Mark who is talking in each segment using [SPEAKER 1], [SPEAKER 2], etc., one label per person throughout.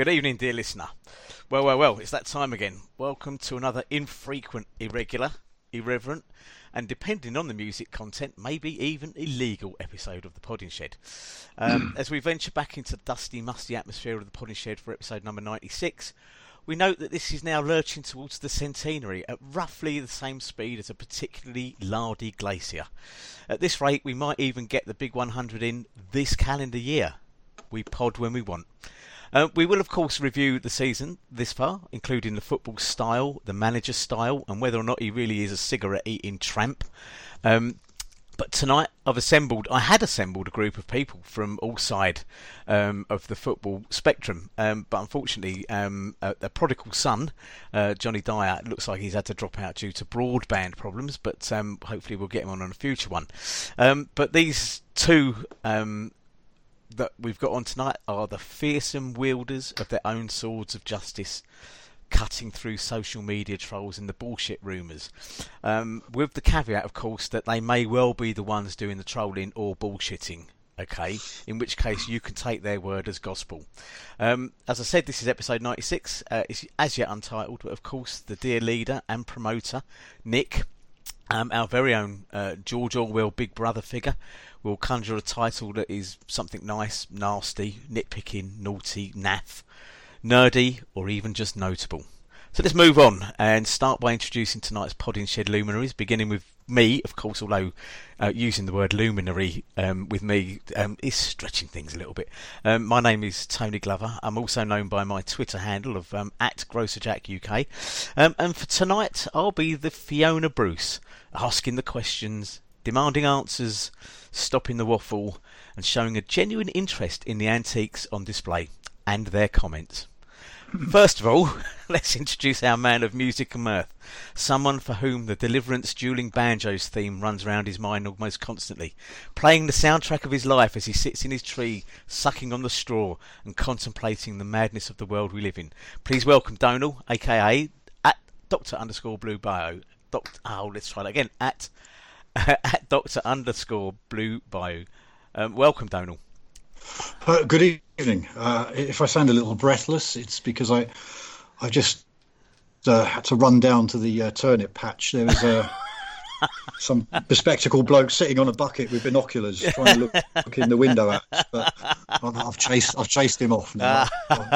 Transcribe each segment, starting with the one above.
[SPEAKER 1] Good evening, dear listener. Well, well, well, it's that time again. Welcome to another infrequent, irregular, irreverent, and depending on the music content, maybe even illegal episode of the Podding Shed. Um, as we venture back into the dusty, musty atmosphere of the Podding Shed for episode number 96, we note that this is now lurching towards the centenary at roughly the same speed as a particularly lardy glacier. At this rate, we might even get the big 100 in this calendar year. We pod when we want. Uh, we will, of course, review the season this far, including the football style, the manager style, and whether or not he really is a cigarette eating tramp. Um, but tonight I've assembled, I had assembled a group of people from all side um, of the football spectrum. Um, but unfortunately, um, a, a, prodigal son, uh, Johnny Dyer, looks like he's had to drop out due to broadband problems. But um, hopefully we'll get him on on a future one. Um, but these two um, that we've got on tonight are the fearsome wielders of their own swords of justice cutting through social media trolls and the bullshit rumours. Um, with the caveat, of course, that they may well be the ones doing the trolling or bullshitting. Okay, in which case you can take their word as gospel. Um, as I said, this is episode 96. Uh, it's as yet untitled, but of course, the dear leader and promoter, Nick, um, our very own uh, George Orwell Big Brother figure, will conjure a title that is something nice, nasty, nitpicking, naughty, naff nerdy, or even just notable. So let's move on and start by introducing tonight's Podding Shed luminaries, beginning with me, of course, although uh, using the word luminary um, with me um, is stretching things a little bit. Um, my name is Tony Glover. I'm also known by my Twitter handle of um, at GrocerJackUK. Um, and for tonight, I'll be the Fiona Bruce, asking the questions, demanding answers, stopping the waffle, and showing a genuine interest in the antiques on display and their comments. First of all, let's introduce our man of music and mirth, someone for whom the Deliverance Dueling Banjos theme runs round his mind almost constantly, playing the soundtrack of his life as he sits in his tree, sucking on the straw and contemplating the madness of the world we live in. Please welcome Donal, aka at Doctor underscore Blue Bio. Doc, oh, let's try that again. At at Doctor underscore Blue Bio. Um, welcome, Donal.
[SPEAKER 2] Uh, good evening. Uh, if I sound a little breathless, it's because I, I just uh, had to run down to the uh, turnip patch. There was a some bespectacled bloke sitting on a bucket with binoculars, trying to look, look in the window at us. But I've chased, I've chased him off now.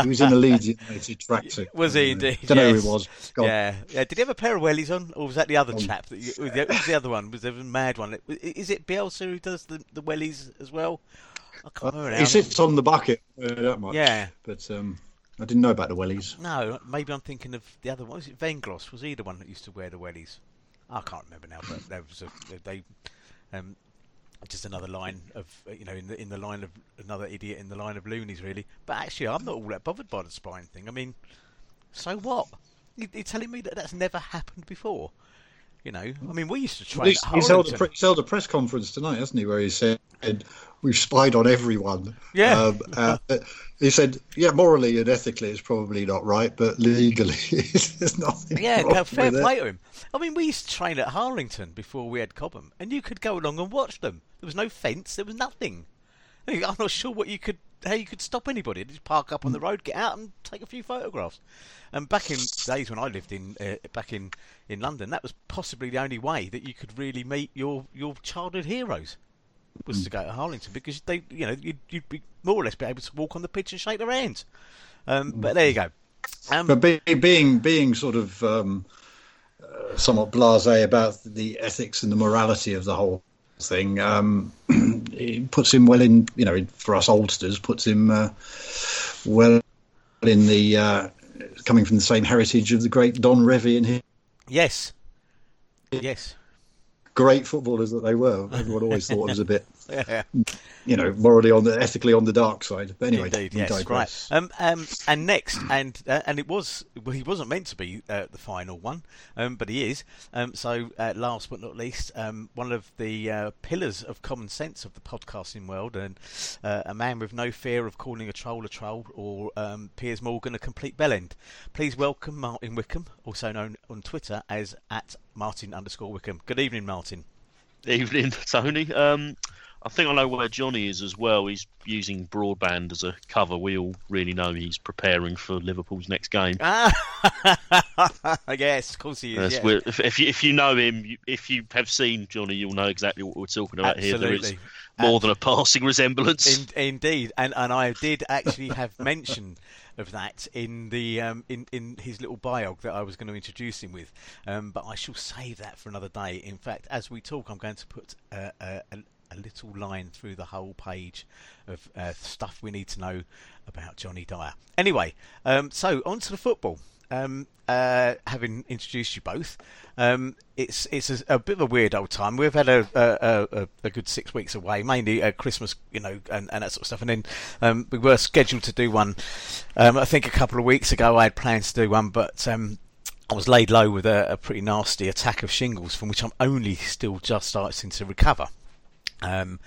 [SPEAKER 2] he was in a Leeds United tracksuit.
[SPEAKER 1] Was he indeed?
[SPEAKER 2] Don't know yes. who he was.
[SPEAKER 1] Yeah, yeah. Did he have a pair of wellies on, or was that the other um, chap? That you, was the other one? Was there a mad one? Is it Bielsa who does the, the wellies as well? I can't remember.
[SPEAKER 2] Uh, he sits on the bucket uh, that much. Yeah, but um, I didn't know about the wellies.
[SPEAKER 1] No, maybe I'm thinking of the other one. Was it Venglos? Was he the one that used to wear the wellies? I can't remember now, but there was a they um, just another line of you know in the in the line of another idiot in the line of loonies really. But actually, I'm not all that bothered by the spine thing. I mean, so what? You're telling me that that's never happened before? You know, I mean, we used to try.
[SPEAKER 2] He's, he's, held a, he's held a press conference tonight, hasn't he, where he said we've spied on everyone.
[SPEAKER 1] Yeah. Um,
[SPEAKER 2] uh, he said, yeah, morally and ethically it's probably not right, but legally there's nothing.
[SPEAKER 1] Yeah, fair play to him. I mean, we used to train at Harlington before we had Cobham, and you could go along and watch them. There was no fence, there was nothing. I'm not sure what you could how you could stop anybody. Just park up on the road, get out, and take a few photographs. And back in days when I lived in uh, back in, in London, that was possibly the only way that you could really meet your, your childhood heroes was to go to Harlington because they, you know, you'd, you'd, be more or less be able to walk on the pitch and shake their hands. Um, but there you go.
[SPEAKER 2] Um, but be, being being sort of um, uh, somewhat blasé about the ethics and the morality of the whole thing, um, it puts him well in, you know, for us oldsters, puts him uh, well in the uh, coming from the same heritage of the great Don Revie and him.
[SPEAKER 1] Yes. Yes
[SPEAKER 2] great footballers that they were. Everyone always thought it was a bit, yeah. you know, morally on the ethically on the dark side. But anyway,
[SPEAKER 1] Indeed, yes, right. Um, um, and next, and uh, and it was well, he wasn't meant to be uh, the final one, um, but he is. Um, so uh, last but not least, um, one of the uh, pillars of common sense of the podcasting world, and uh, a man with no fear of calling a troll a troll or um, Piers Morgan a complete bellend. Please welcome Martin Wickham, also known on Twitter as at Martin underscore Wickham. Good evening, Martin.
[SPEAKER 3] Evening, Tony. Um, I think I know where Johnny is as well. He's using broadband as a cover. We all really know he's preparing for Liverpool's next game.
[SPEAKER 1] Ah, yes, of course he is.
[SPEAKER 3] Yes,
[SPEAKER 1] yeah.
[SPEAKER 3] if, if you if you know him, if you have seen Johnny, you'll know exactly what we're talking about here. There is
[SPEAKER 1] Absolutely.
[SPEAKER 3] more than a passing resemblance.
[SPEAKER 1] In, indeed, and and I did actually have mention of that in the um, in in his little biog that I was going to introduce him with, um, but I shall save that for another day. In fact, as we talk, I'm going to put uh, a, a, a little line through the whole page of uh, stuff we need to know about Johnny Dyer. Anyway, um, so on to the football. Um, uh, having introduced you both, um, it's it's a, a bit of a weird old time. We've had a a, a, a good six weeks away, mainly Christmas, you know, and, and that sort of stuff. And then um, we were scheduled to do one. Um, I think a couple of weeks ago, I had plans to do one, but um, I was laid low with a, a pretty nasty attack of shingles, from which I'm only still just starting to recover. Um,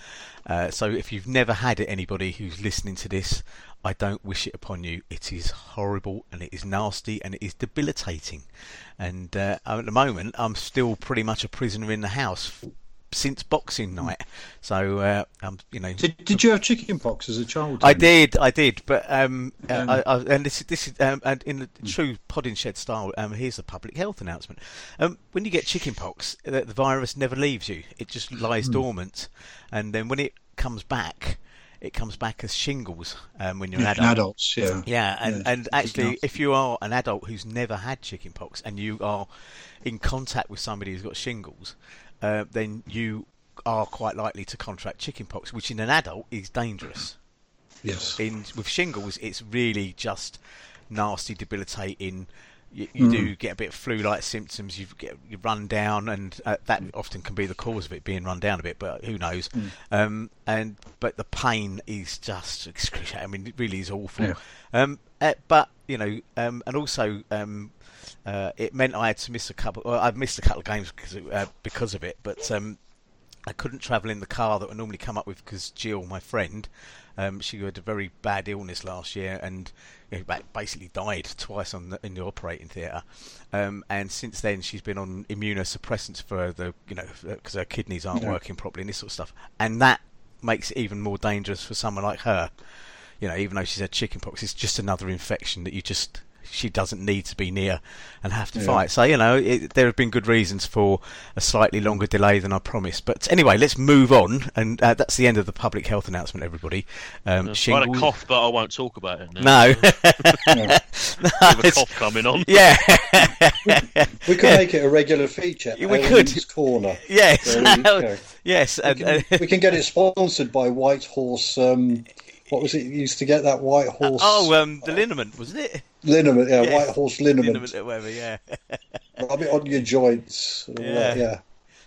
[SPEAKER 1] uh, so if you've never had it, anybody who's listening to this, I don't wish it upon you. It is horrible and it is nasty and it is debilitating. And uh, at the moment, I'm still pretty much a prisoner in the house since Boxing Night. So uh, I'm, you know,
[SPEAKER 4] Did, did you have chicken pox as a child?
[SPEAKER 1] I did, I did, but um, uh, I, I, and this, this is, um, and in the true Podding Shed style, um, here's a public health announcement. Um, when you get chickenpox, the, the virus never leaves you; it just lies dormant, and then when it comes back, it comes back as shingles um, when you're an adult.
[SPEAKER 4] adults, yeah.
[SPEAKER 1] Yeah, and,
[SPEAKER 4] Yeah,
[SPEAKER 1] and actually, if you are an adult who's never had chickenpox and you are in contact with somebody who's got shingles, uh, then you are quite likely to contract chickenpox, which in an adult is dangerous
[SPEAKER 4] Yes.
[SPEAKER 1] in with shingles, it's really just nasty, debilitating. You, you do get a bit of flu-like symptoms. You get you run down, and uh, that often can be the cause of it being run down a bit. But who knows? Um, and but the pain is just excruciating. I mean, it really is awful.
[SPEAKER 4] Yeah.
[SPEAKER 1] Um, uh, but you know, um, and also um, uh, it meant I had to miss a couple. Well, I've missed a couple of games because of, uh, because of it. But um, I couldn't travel in the car that I normally come up with because Jill, my friend, um, she had a very bad illness last year and you know, basically died twice on the, in the operating theatre. Um, and since then, she's been on immunosuppressants for the you know because her kidneys aren't
[SPEAKER 4] Yeah.
[SPEAKER 1] working properly and this sort of stuff. And that makes it even more dangerous for someone like her. You know, even though she's had chickenpox, it's just another infection that you just she doesn't need to be near and have to
[SPEAKER 4] Yeah.
[SPEAKER 1] fight. So you know, it, there have been good reasons for a slightly longer delay than I promised. But anyway, let's move on, and uh, that's the end of the public health announcement. Everybody, um,
[SPEAKER 3] I had a cough, but I won't talk about it now.
[SPEAKER 1] No,
[SPEAKER 4] Yeah.
[SPEAKER 1] no,
[SPEAKER 3] With a cough coming on.
[SPEAKER 1] yeah,
[SPEAKER 2] We could make it a regular feature.
[SPEAKER 1] We could.
[SPEAKER 2] Ailment's Corner.
[SPEAKER 1] yes,
[SPEAKER 2] There
[SPEAKER 1] yes,
[SPEAKER 2] We
[SPEAKER 1] and, uh,
[SPEAKER 2] can, we can get it sponsored by White Horse. Um, what was it? You used to get that White Horse
[SPEAKER 1] oh, um, the liniment wasn't it?
[SPEAKER 2] Liniment. Yeah,
[SPEAKER 1] yes.
[SPEAKER 2] White Horse liniment.
[SPEAKER 1] Liniment, whatever, yeah.
[SPEAKER 2] Rub it on your joints. and all that,
[SPEAKER 1] Yeah.
[SPEAKER 2] yeah.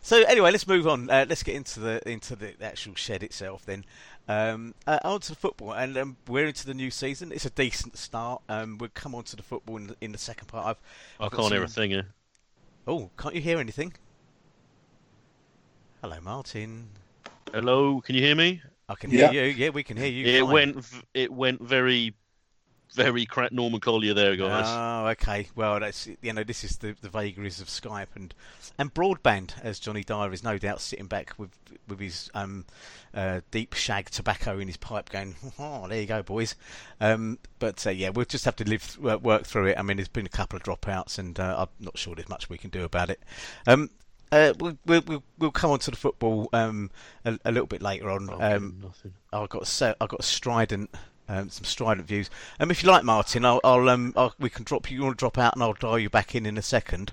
[SPEAKER 1] So anyway, let's move on. Uh, let's get into the into the actual shed itself then. Um, uh, on to the football, and um, we're into the new season. It's a decent start. Um, we'll come on to the football in the, in the second part. I've,
[SPEAKER 3] I
[SPEAKER 1] I've got
[SPEAKER 3] can't hear a thing here.
[SPEAKER 1] Oh, can't you hear anything? Hello, Martin.
[SPEAKER 3] Hello, can you hear me?
[SPEAKER 1] I can hear you. Yeah, we can hear you.
[SPEAKER 3] It
[SPEAKER 1] fine.
[SPEAKER 3] went. v- It went very, very crack Norman Collier there, guys.
[SPEAKER 1] Oh, okay. Well, that's you know this is the, the vagaries of Skype and and broadband, as Johnny Dyer is no doubt sitting back with with his um, uh, deep shag tobacco in his pipe, going, "Oh, there you go, boys." Um, but uh, yeah, we'll just have to live uh, work through it. I mean, there's been a couple of dropouts, and uh, I'm not sure there's much we can do about it. Um, uh, we'll, we'll we'll come on to the football um, a, a little bit later on.
[SPEAKER 3] Oh,
[SPEAKER 1] Um,
[SPEAKER 3] nothing.
[SPEAKER 1] I've got a se- I've got a strident, um, some strident views. Um, if you like, Martin, I'll, I'll um, I'll, we can drop you. You want to drop out, and I'll dial you back in in a second.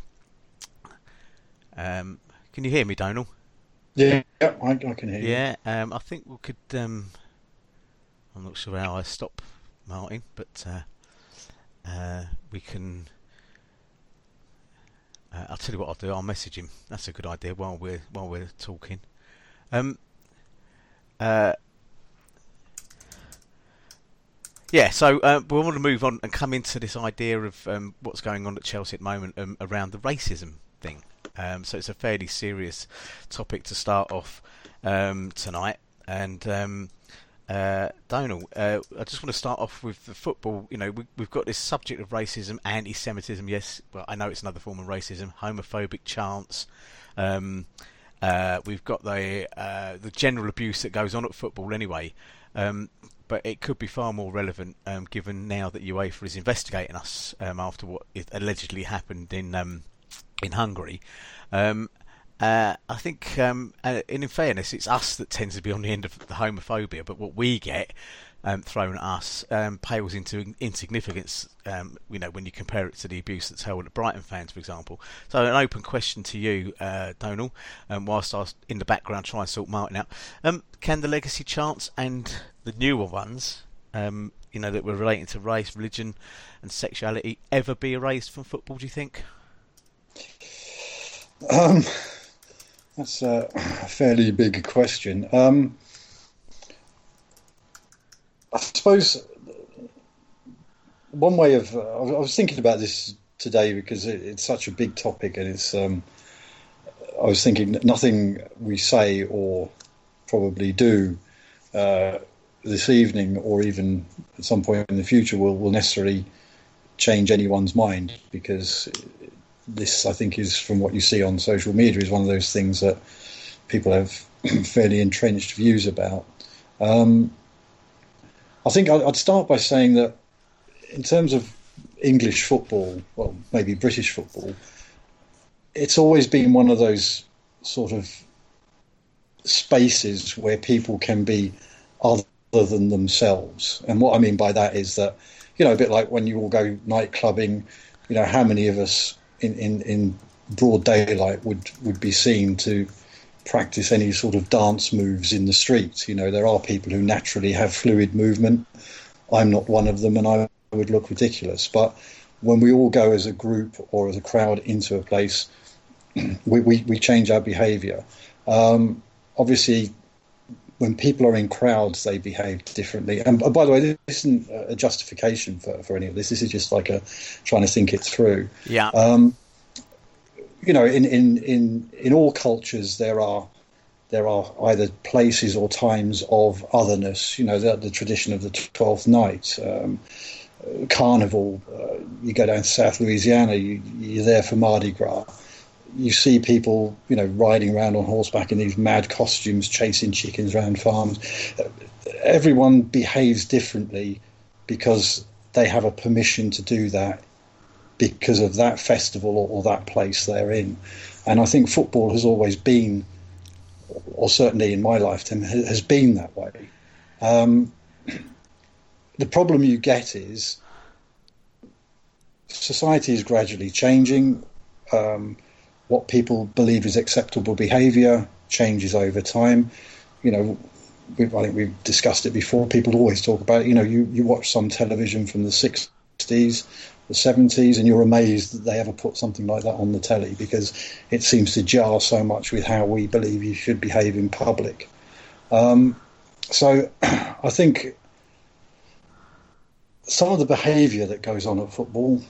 [SPEAKER 1] Um, can you hear me, Donal?
[SPEAKER 2] Yeah, yeah, I, I can hear you.
[SPEAKER 1] Yeah. Um, I think we could. Um, I'm not sure how I stop Martin, but uh, uh, we can. Uh, I'll tell you what I'll do. I'll message him. That's a good idea while we're while we're talking. Um. Uh. Yeah, so uh, we want to move on and come into this idea of um, what's going on at Chelsea at the moment um, around the racism thing. Um, so it's a fairly serious topic to start off um, tonight. And um, uh, Donal, uh, I just want to start off with the football. You know, we, we've got this subject of racism, anti-Semitism. Yes, well, I know it's another form of racism, homophobic chants. Uh, we've got the uh, the general abuse that goes on at football anyway. Um, but it could be far more relevant um, given now that UEFA is investigating us um, after what allegedly happened in um, in Hungary. Um, uh, I think, um, and in fairness, it's us that tends to be on the end of the homophobia, but what we get um, thrown at us um, pales into insignificance. Um, you know, when you compare it to the abuse that's held at Brighton fans, for example. So, an open question to you, uh, Donal, um, whilst I was in the background trying to sort Martin out. Um, can the legacy chants and the newer ones, you know, that were relating to race, religion, and sexuality, ever be erased from football? Do you think?
[SPEAKER 2] Um, that's a fairly big question. Um, I suppose one way of I was thinking about this today because it, it's such a big topic, and it's. Um, I was thinking that nothing we say or probably do uh, this evening, or even at some point in the future, will will necessarily change anyone's mind because this, I think, is from what you see on social media, is one of those things that people have fairly entrenched views about. Um, I think I'd start by saying that in terms of English football, well, maybe British football, it's always been one of those sort of spaces where people can be other than themselves. And what I mean by that is that, you know, a bit like when you all go night clubbing, you know, how many of us in, in, in broad daylight would, would be seen to practice any sort of dance moves in the streets. You know, there are people who naturally have fluid movement. I'm not one of them, and I would look ridiculous. But when we all go as a group or as a crowd into a place, we, we, we change our behaviour. Um, obviously, when people are in crowds, they behave differently. And by the way, this isn't a justification for, for any of this. This is just like a trying to think it through.
[SPEAKER 1] Yeah.
[SPEAKER 2] Um, you know, in, in, in, in all cultures, there are there are either places or times of otherness. You know, the, the tradition of the Twelfth Night, um, Carnival. Uh, you go down to South Louisiana, you, you're there for Mardi Gras. You see people, you know, riding around on horseback in these mad costumes, chasing chickens around farms. Everyone behaves differently because they have a permission to do that because of that festival or, or that place they're in. And I think football has always been, or certainly in my lifetime, has been that way. Um, the problem you get is society is gradually changing. Um, what people believe is acceptable behaviour changes over time. You know, I think we've discussed it before. People always talk about it. You know, you, you watch some television from the 60s the 70s, and you're amazed that they ever put something like that on the telly because it seems to jar so much with how we believe you should behave in public. Um, so I think some of the behaviour that goes on at football,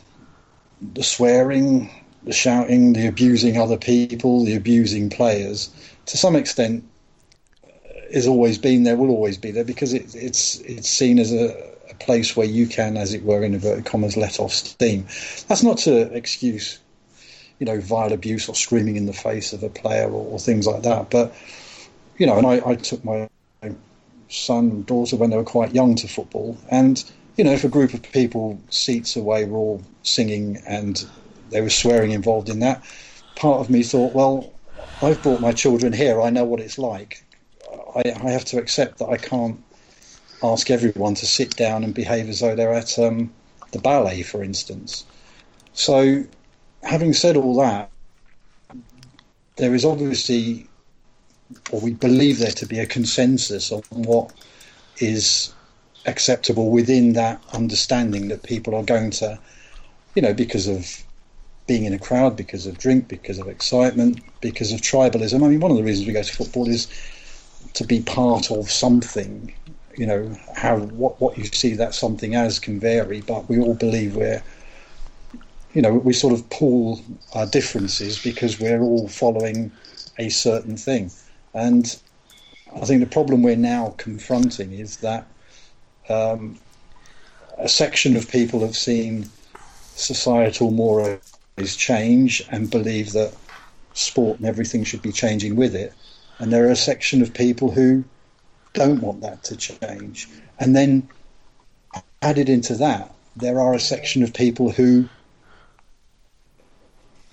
[SPEAKER 2] the swearing, the shouting, the abusing other people, the abusing players, to some extent, has always been there, will always be there because it, it's it's seen as a place where you can, as it were, in inverted commas, let off steam. That's not to excuse, you know, vile abuse or screaming in the face of a player or, or things like that. But you know, and I, I took my son and daughter when they were quite young to football, and you know, if a group of people seats away were all singing and they were swearing involved in that, part of me thought, well, I've brought my children here. I know what it's like. I, I have to accept that I can't ask everyone to sit down and behave as though they're at um, the ballet, for instance. So, having said all that, there is obviously, or we believe there to be a consensus on what is acceptable within that understanding that people are going to, you know, because of being in a crowd, because of drink, because of excitement, because of tribalism. I mean, one of the reasons we go to football is to be part of something you know how what what you see that something as can vary, but we all believe we're you know we sort of pool our differences because we're all following a certain thing, and I think the problem we're now confronting is that um, a section of people have seen societal mores change and believe that sport and everything should be changing with it. And there are a section of people who don't want that to change. And then added into that, there are a section of people who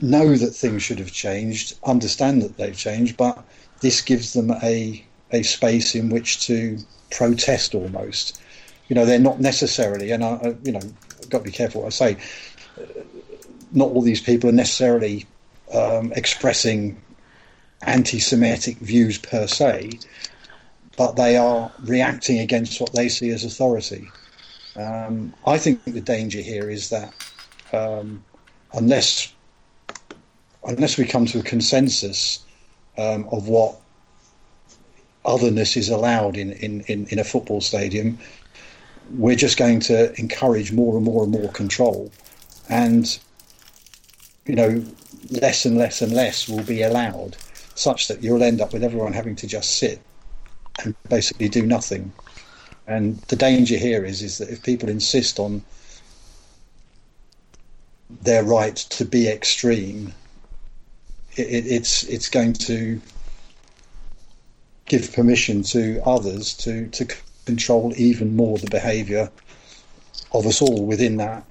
[SPEAKER 2] know that things should have changed, understand that they've changed, but this gives them a a space in which to protest almost. You know, they're not necessarily, and I, you know, got to be careful what I say. Not all these people are necessarily um, expressing anti-Semitic views per se, but they are reacting against what they see as authority. Um, I think the danger here is that um, unless unless we come to a consensus um, of what otherness is allowed in, in, in, in, a football stadium, we're just going to encourage more and more and more control. And, you know, less and less and less will be allowed, such that you'll end up with everyone having to just sit and basically do nothing. And the danger here is is that if people insist on their right to be extreme, it, it's it's going to give permission to others to to control even more the behaviour of us all within that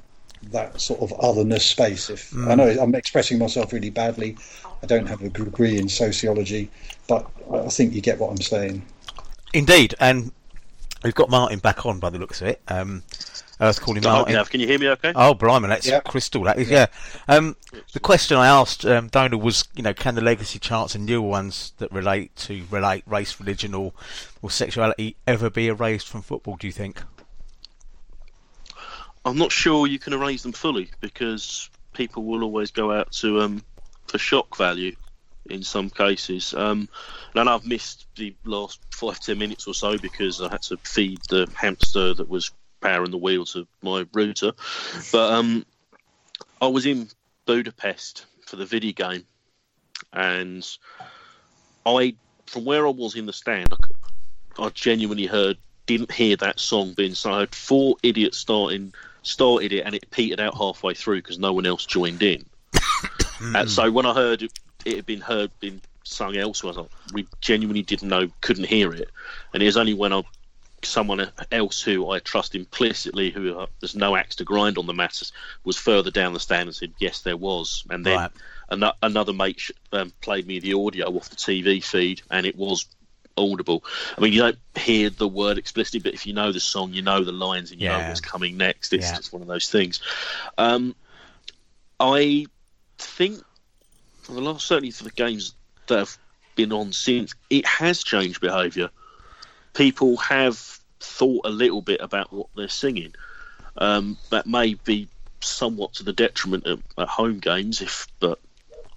[SPEAKER 2] that sort of otherness space. If mm. I know I'm expressing myself really badly, I don't have a degree in sociology, but I think you get what I'm saying.
[SPEAKER 1] Indeed, and we've got Martin back on by the looks of it. Um, I was calling Martin.
[SPEAKER 3] Can you hear me okay?
[SPEAKER 1] Oh, blimey, that's yep. crystal. That is, yeah. Um, the question I asked um, Donal was, you know, can the legacy charts and newer ones that relate to relate race, religion, or or sexuality ever be erased from football? Do you think?
[SPEAKER 3] I'm not sure you can erase them fully because people will always go out to um, for shock value in some cases. Um, and I've missed the last five ten minutes or so because I had to feed the hamster that was powering the wheels of my router. But um, I was in Budapest for the Vidi game, and I, from where I was in the stand, I, I genuinely heard, didn't hear that song being so I heard four idiots starting started it, and it petered out halfway through because no one else joined in. and so when I heard it, it had been heard, been sung elsewhere, like, we genuinely didn't know, couldn't hear it, and it was only when I someone else who I trust implicitly, who uh, there's no axe to grind on the matters, was further down the stand and said, yes, there was. And then right. an- another mate um, played me the audio off the TV feed, and it was audible. I mean, you don't hear the word explicitly, but if you know the song, you know the lines, and you yeah. know what's coming next. It's yeah. just one of those things. Um, I think for the last, certainly for the games that have been on since, it has changed behaviour people have thought a little bit about what they're singing. Um, that may be somewhat to the detriment at, at home games, if but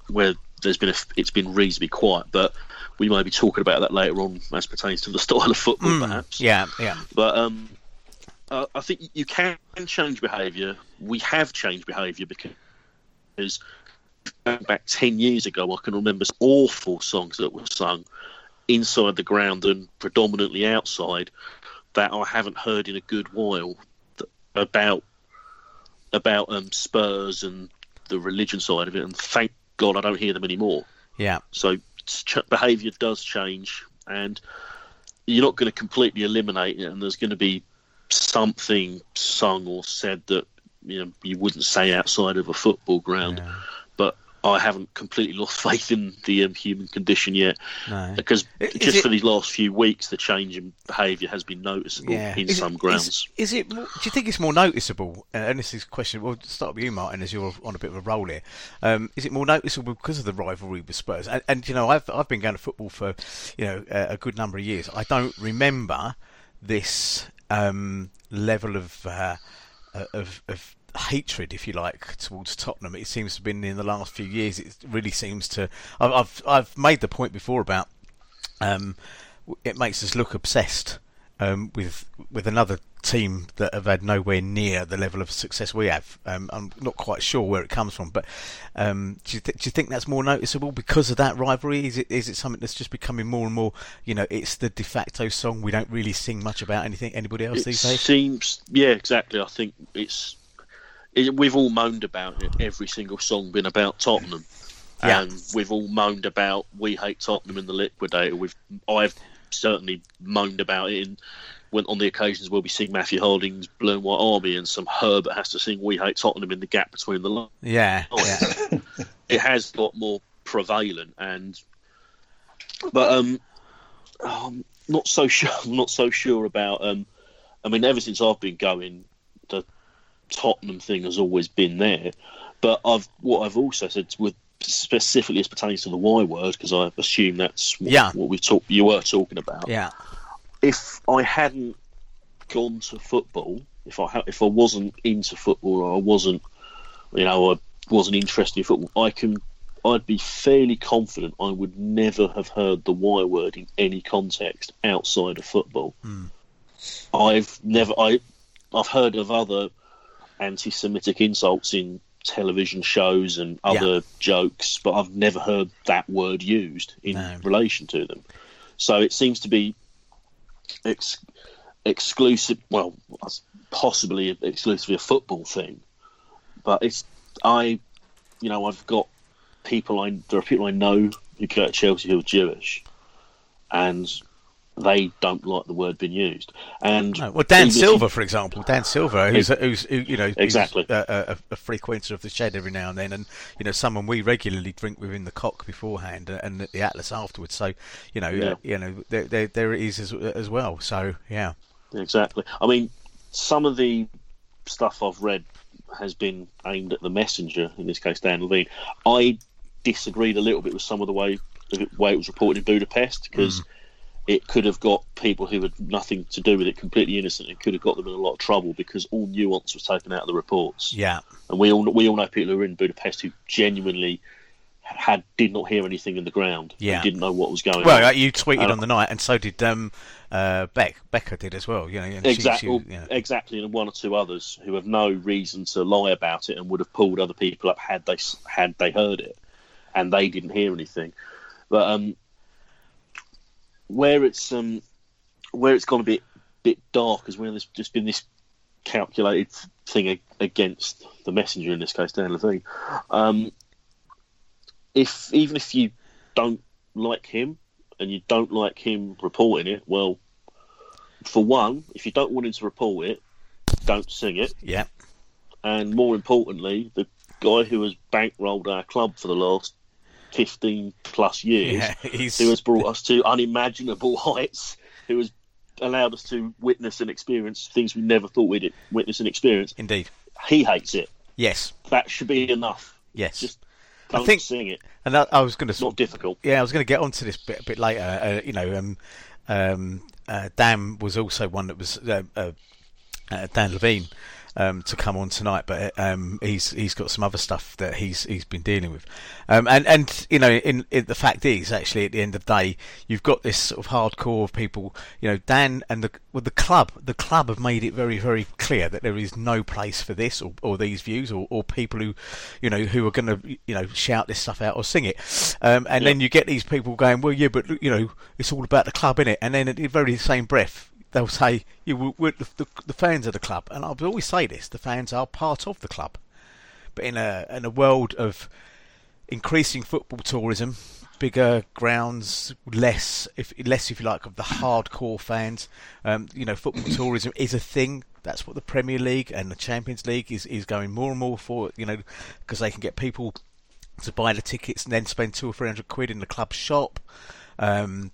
[SPEAKER 3] where there's been a, it's been reasonably quiet. But we may be talking about that later on as pertains to the style of football, mm, perhaps.
[SPEAKER 1] Yeah, yeah.
[SPEAKER 3] But um, uh, I think you can change behaviour. We have changed behaviour because back ten years ago, I can remember awful songs that were sung inside the ground and predominantly outside that I haven't heard in a good while about about um, Spurs and the religion side of it. And thank God I don't hear them anymore.
[SPEAKER 1] Yeah.
[SPEAKER 3] So ch- behaviour does change, and you're not going to completely eliminate it. And there's going to be something sung or said that you know you wouldn't say outside of a football ground. Yeah. I haven't completely lost faith in the um, human condition yet, no. because is just it, for these last few weeks, the change in behaviour has been noticeable yeah. in is some it, grounds.
[SPEAKER 1] Is, is, it? Do you think it's more noticeable? Uh, and this is a question. We'll start with you, Martin, as you're on a bit of a roll here. Um, is it more noticeable because of the rivalry with Spurs? And, and, you know, I've I've been going to football for you know a, a good number of years. I don't remember this um, level of, uh, of of hatred, if you like, towards Tottenham. It seems to have been in the last few years. It really seems to. I've I've, I've made the point before about um, it makes us look obsessed um, with with another team that have had nowhere near the level of success we have. Um, I'm not quite sure where it comes from, but um, do, you th- do you think that's more noticeable because of that rivalry? Is it is it something that's just becoming more and more? You know, it's the de facto song. We don't really sing much about anything anybody else
[SPEAKER 3] it
[SPEAKER 1] these days.
[SPEAKER 3] Seems yeah, exactly. I think it's it, we've all moaned about it. Every single song been about Tottenham,
[SPEAKER 1] Yeah.
[SPEAKER 3] and we've all moaned about we hate Tottenham in the Liquidator. We've I've certainly moaned about it in, when on the occasions where we sing Matthew Harding's Blue and White Army, and some Herbert has to sing We Hate Tottenham in the gap between the lines.
[SPEAKER 1] Yeah, yeah,
[SPEAKER 3] It has got more prevalent, and but um, I'm not so sure. I'm not so sure about um. I mean, ever since I've been going, Tottenham thing has always been there. But I've what I've also said with specifically as pertains to the Y word because I assume that's what,
[SPEAKER 1] Yeah.
[SPEAKER 3] what we talk you were talking about.
[SPEAKER 1] yeah,
[SPEAKER 3] If I hadn't gone to football, if I ha- if I wasn't into football or I wasn't, you know, I wasn't interested in football, I can. I'd be fairly confident I would never have heard the Y word in any context outside of football. Hmm. I've never I I've heard of other anti-Semitic insults in television shows and other jokes, but I've never heard that word used in
[SPEAKER 1] No.
[SPEAKER 3] relation to them. So it seems to be ex- exclusive. Well, possibly exclusively a football thing, but it's I, you know, I've got people I there are people I know who go to Chelsea who are Jewish, and they don't like the word being used. And
[SPEAKER 1] No, well, Dan
[SPEAKER 3] even if you-
[SPEAKER 1] Silver, for example, Dan Silver, who's, who's who, you know, who's
[SPEAKER 3] Exactly.
[SPEAKER 1] a, a, a frequenter of the shed every now and then, and you know, someone we regularly drink with in the cock beforehand, and the Atlas afterwards. So, you know,
[SPEAKER 3] Yeah.
[SPEAKER 1] you know, there, there, there it is as, as well. So, yeah,
[SPEAKER 3] Exactly. I mean, some of the stuff I've read has been aimed at the messenger, in this case Dan Levene. I disagreed a little bit with some of the way the way it was reported in Budapest because mm. It could have got people who had nothing to do with it, completely innocent, and could have got them in a lot of trouble because all nuance was taken out of the reports.
[SPEAKER 1] yeah,
[SPEAKER 3] And we all we all know people who were in Budapest who genuinely had did not hear anything in the ground.
[SPEAKER 1] Yeah.
[SPEAKER 3] didn't know what was going
[SPEAKER 1] Well,
[SPEAKER 3] on.
[SPEAKER 1] Well, you tweeted
[SPEAKER 3] And-
[SPEAKER 1] on the night, and so did um, uh, Beck. Becca did as well. You know, and she-
[SPEAKER 3] Exactly,
[SPEAKER 1] she- you know,
[SPEAKER 3] exactly, and one or two others who have no reason to lie about it and would have pulled other people up had they had they heard it, and they didn't hear anything. But um, where it's um, where it's gone a bit bit dark is when there's just been this calculated thing against the messenger in this case, Dan Levene. Um, if even if you don't like him and you don't like him reporting it, well, for one, if you don't want him to report it, don't sing it.
[SPEAKER 1] yeah,
[SPEAKER 3] And more importantly, the guy who has bankrolled our club for the last 15 plus years,
[SPEAKER 1] yeah,
[SPEAKER 3] who has brought us to unimaginable heights, who has allowed us to witness and experience things we never thought we'd witness and experience,
[SPEAKER 1] indeed.
[SPEAKER 3] he hates it.
[SPEAKER 1] Yes,
[SPEAKER 3] That should be enough.
[SPEAKER 1] yes.
[SPEAKER 3] Just don't
[SPEAKER 1] think-
[SPEAKER 3] sing it.
[SPEAKER 1] and I, I was going to
[SPEAKER 3] It's not difficult.
[SPEAKER 1] Yeah, I was going to get onto this bit a bit later. Uh, you know, um, um, uh, Dan was also one that was uh, uh, uh, Dan Levene um, to come on tonight, but um, he's he's got some other stuff that he's he's been dealing with, um, and and you know, in, in the fact is actually at the end of the day, you've got this sort of hardcore of people. You know, Dan and the well, the club, the club have made it very very clear that there is no place for this or, or these views or, or people who, you know, who are going to you know shout this stuff out or sing it, um, and then you get these people going, well, yeah, but you know, it's all about the club, in it, And then at the very same breath, they'll say, we're, we're the, the, the fans of the club, and I'll always say this: the fans are part of the club, but in a in a world of increasing football tourism, bigger grounds, less if less if you like of the hardcore fans. Um, you know, football tourism is a thing. That's what the Premier League and the Champions League is is going more and more for. You know, because they can get people to buy the tickets and then spend two or three hundred quid in the club shop. Um,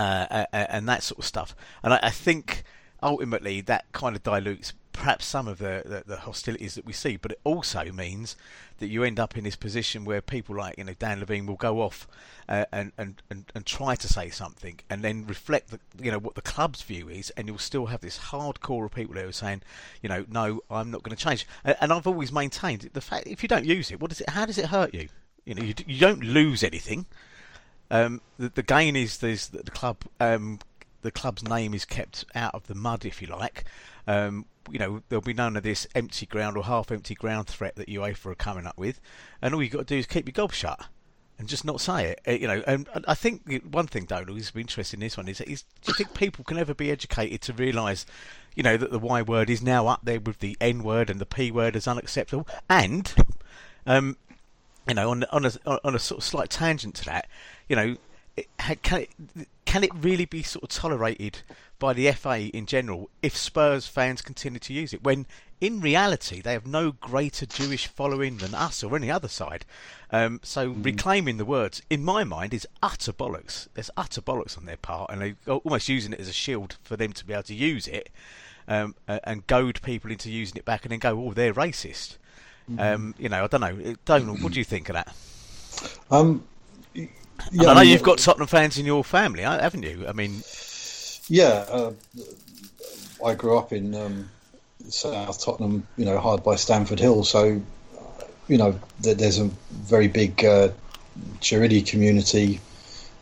[SPEAKER 1] uh, and that sort of stuff. And I, I think ultimately that kind of dilutes perhaps some of the, the, the hostilities that we see, but it also means that you end up in this position where people like you know Dan Levene will go off uh, and, and, and and try to say something and then reflect the, you know what the club's view is, and you'll still have this hardcore of people who are saying, you know, no, I'm not going to change. And, and I've always maintained the fact if you don't use it, what does it? How does it hurt you? You know, you, you don't lose anything. Um, the, the gain is the club, um, the club's name is kept out of the mud, if you like. Um, you know, there'll be none of this empty ground or half-empty ground threat that UEFA are coming up with, and all you've got to do is keep your gob shut and just not say it. Uh, you know, and I think one thing, Donald, is interesting in this one is, is do you think people can ever be educated to realise, you know, that the Y word is now up there with the N word and the P word as unacceptable, and um, you know, on on a on a sort of slight tangent to that, you know, it, can it can it really be sort of tolerated by the FA in general if Spurs fans continue to use it when in reality they have no greater Jewish following than us or any other side. Um, so mm. reclaiming the words, in my mind, is utter bollocks. There's utter bollocks on their part, and they're almost using it as a shield for them to be able to use it um, and goad people into using it back, and then go, "Oh, they're racist." Mm. Um, you know, I don't know. Donald, what do you think of that?
[SPEAKER 2] Um,
[SPEAKER 1] yeah, I know you've got Tottenham fans in your family, haven't you? I mean,
[SPEAKER 2] yeah, uh, I grew up in um, South Tottenham, you know, hard by Stamford Hill, so you know, there's a very big uh, community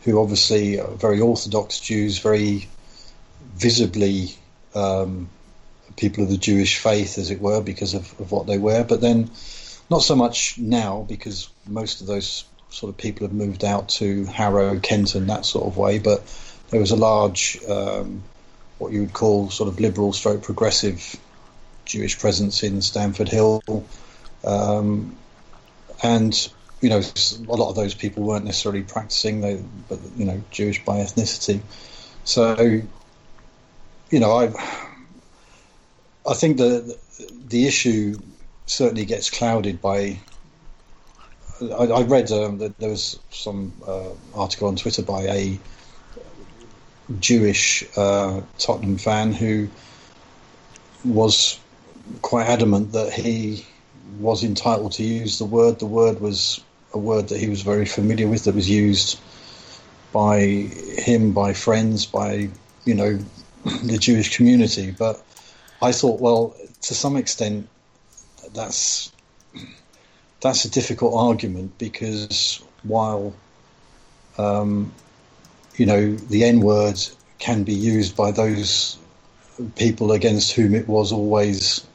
[SPEAKER 2] who obviously are very Orthodox Jews, very visibly um, people of the Jewish faith, as it were, because of, of what they wear. But then, not so much now, because most of those sort of people have moved out to Harrow, Kenton, that sort of way. But there was a large, um, what you would call sort of liberal stroke progressive Jewish presence in Stamford Hill. Um, and you know, a lot of those people weren't necessarily practicing, they, but you know, Jewish by ethnicity. So, you know, I, I think the the issue certainly gets clouded by. I, I read um, that there was some uh, article on Twitter by a Jewish uh, Tottenham fan who was quite adamant that he was entitled to use the word. The word was a word that he was very familiar with, that was used by him, by friends, by you know the Jewish community. But I thought, well, to some extent, that's that's a difficult argument because while um, you know the N word can be used by those people against whom it was always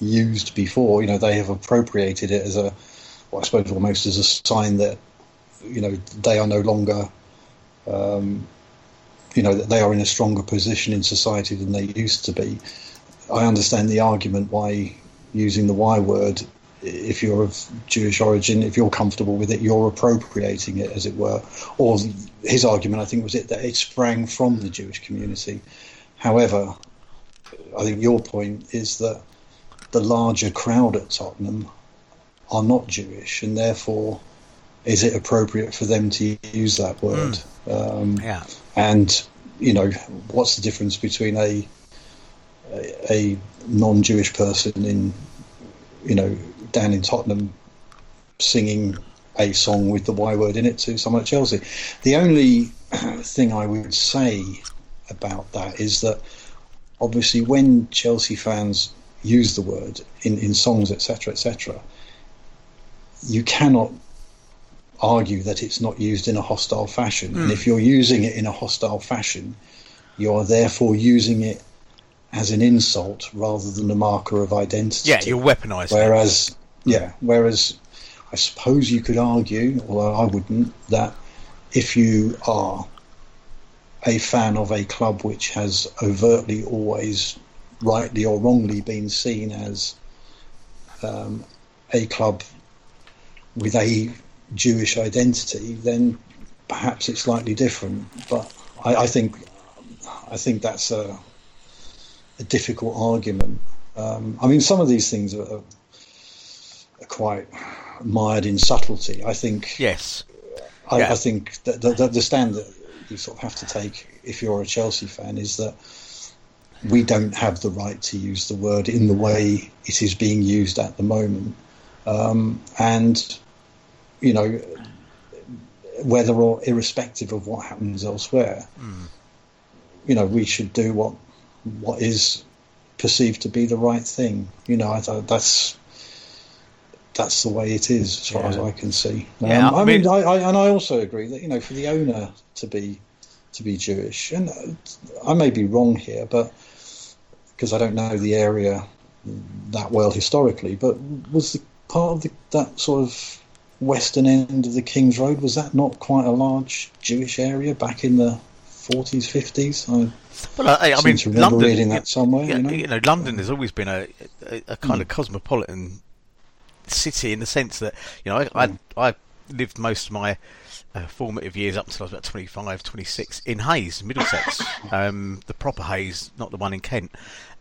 [SPEAKER 2] used before. You know, they have appropriated it as a, well, I suppose almost as a sign that, you know, they are no longer, um, you know, that they are in a stronger position in society than they used to be. I understand the argument why using the Y word, if you're of Jewish origin, if you're comfortable with it, you're appropriating it, as it were. Or his argument, I think, was it that it sprang from the Jewish community. However, I think your point is that the larger crowd at Tottenham are not Jewish, and therefore, is it appropriate for them to use that word?
[SPEAKER 1] Mm. Um, yeah.
[SPEAKER 2] And you know, what's the difference between a a, a non-Jewish person in you know down in Tottenham singing a song with the Y word in it to someone at Chelsea? The only thing I would say about that is that obviously when Chelsea fans use the word in, in songs, etc., etc., you cannot argue that it's not used in a hostile fashion. Mm. And if you're using it in a hostile fashion, you are therefore using it as an insult rather than a marker of identity.
[SPEAKER 1] Yeah, you're weaponising.
[SPEAKER 2] Whereas, yeah, whereas I suppose you could argue, although I wouldn't, that if you are a fan of a club which has overtly always rightly or wrongly been seen as um, a club with a Jewish identity, then perhaps it's slightly different. But I, I think I think that's a, a difficult argument. Um, I mean, some of these things are, are, quite mired in subtlety. I think.
[SPEAKER 1] Yes.
[SPEAKER 2] I, yeah. I think that the, stand that you sort of have to take if you're a Chelsea fan is that we don't have the right to use the word in the way it is being used at the moment. Um, and, you know, whether or irrespective of what happens elsewhere, mm. you know, we should do what what is perceived to be the right thing. You know, I, that's that's the way it is as far yeah. as I can see. Um, yeah, I, I mean, mean I, I, and I also agree that you know, for the owner to be to be Jewish, and I may be wrong here, but because I don't know the area that well historically, but was the part of the, that sort of western end of the King's Road was that not quite a large Jewish area back in the 40s, 50s?
[SPEAKER 1] Well, I, I mean, London,
[SPEAKER 2] reading that somewhere.
[SPEAKER 1] Yeah,
[SPEAKER 2] you, know?
[SPEAKER 1] you know, London has always been a, a, a kind mm. of cosmopolitan city in the sense that you know I I, I lived most of my uh, formative years up until I was about 25, 26 in Hayes, Middlesex, um, the proper Hayes, not the one in Kent.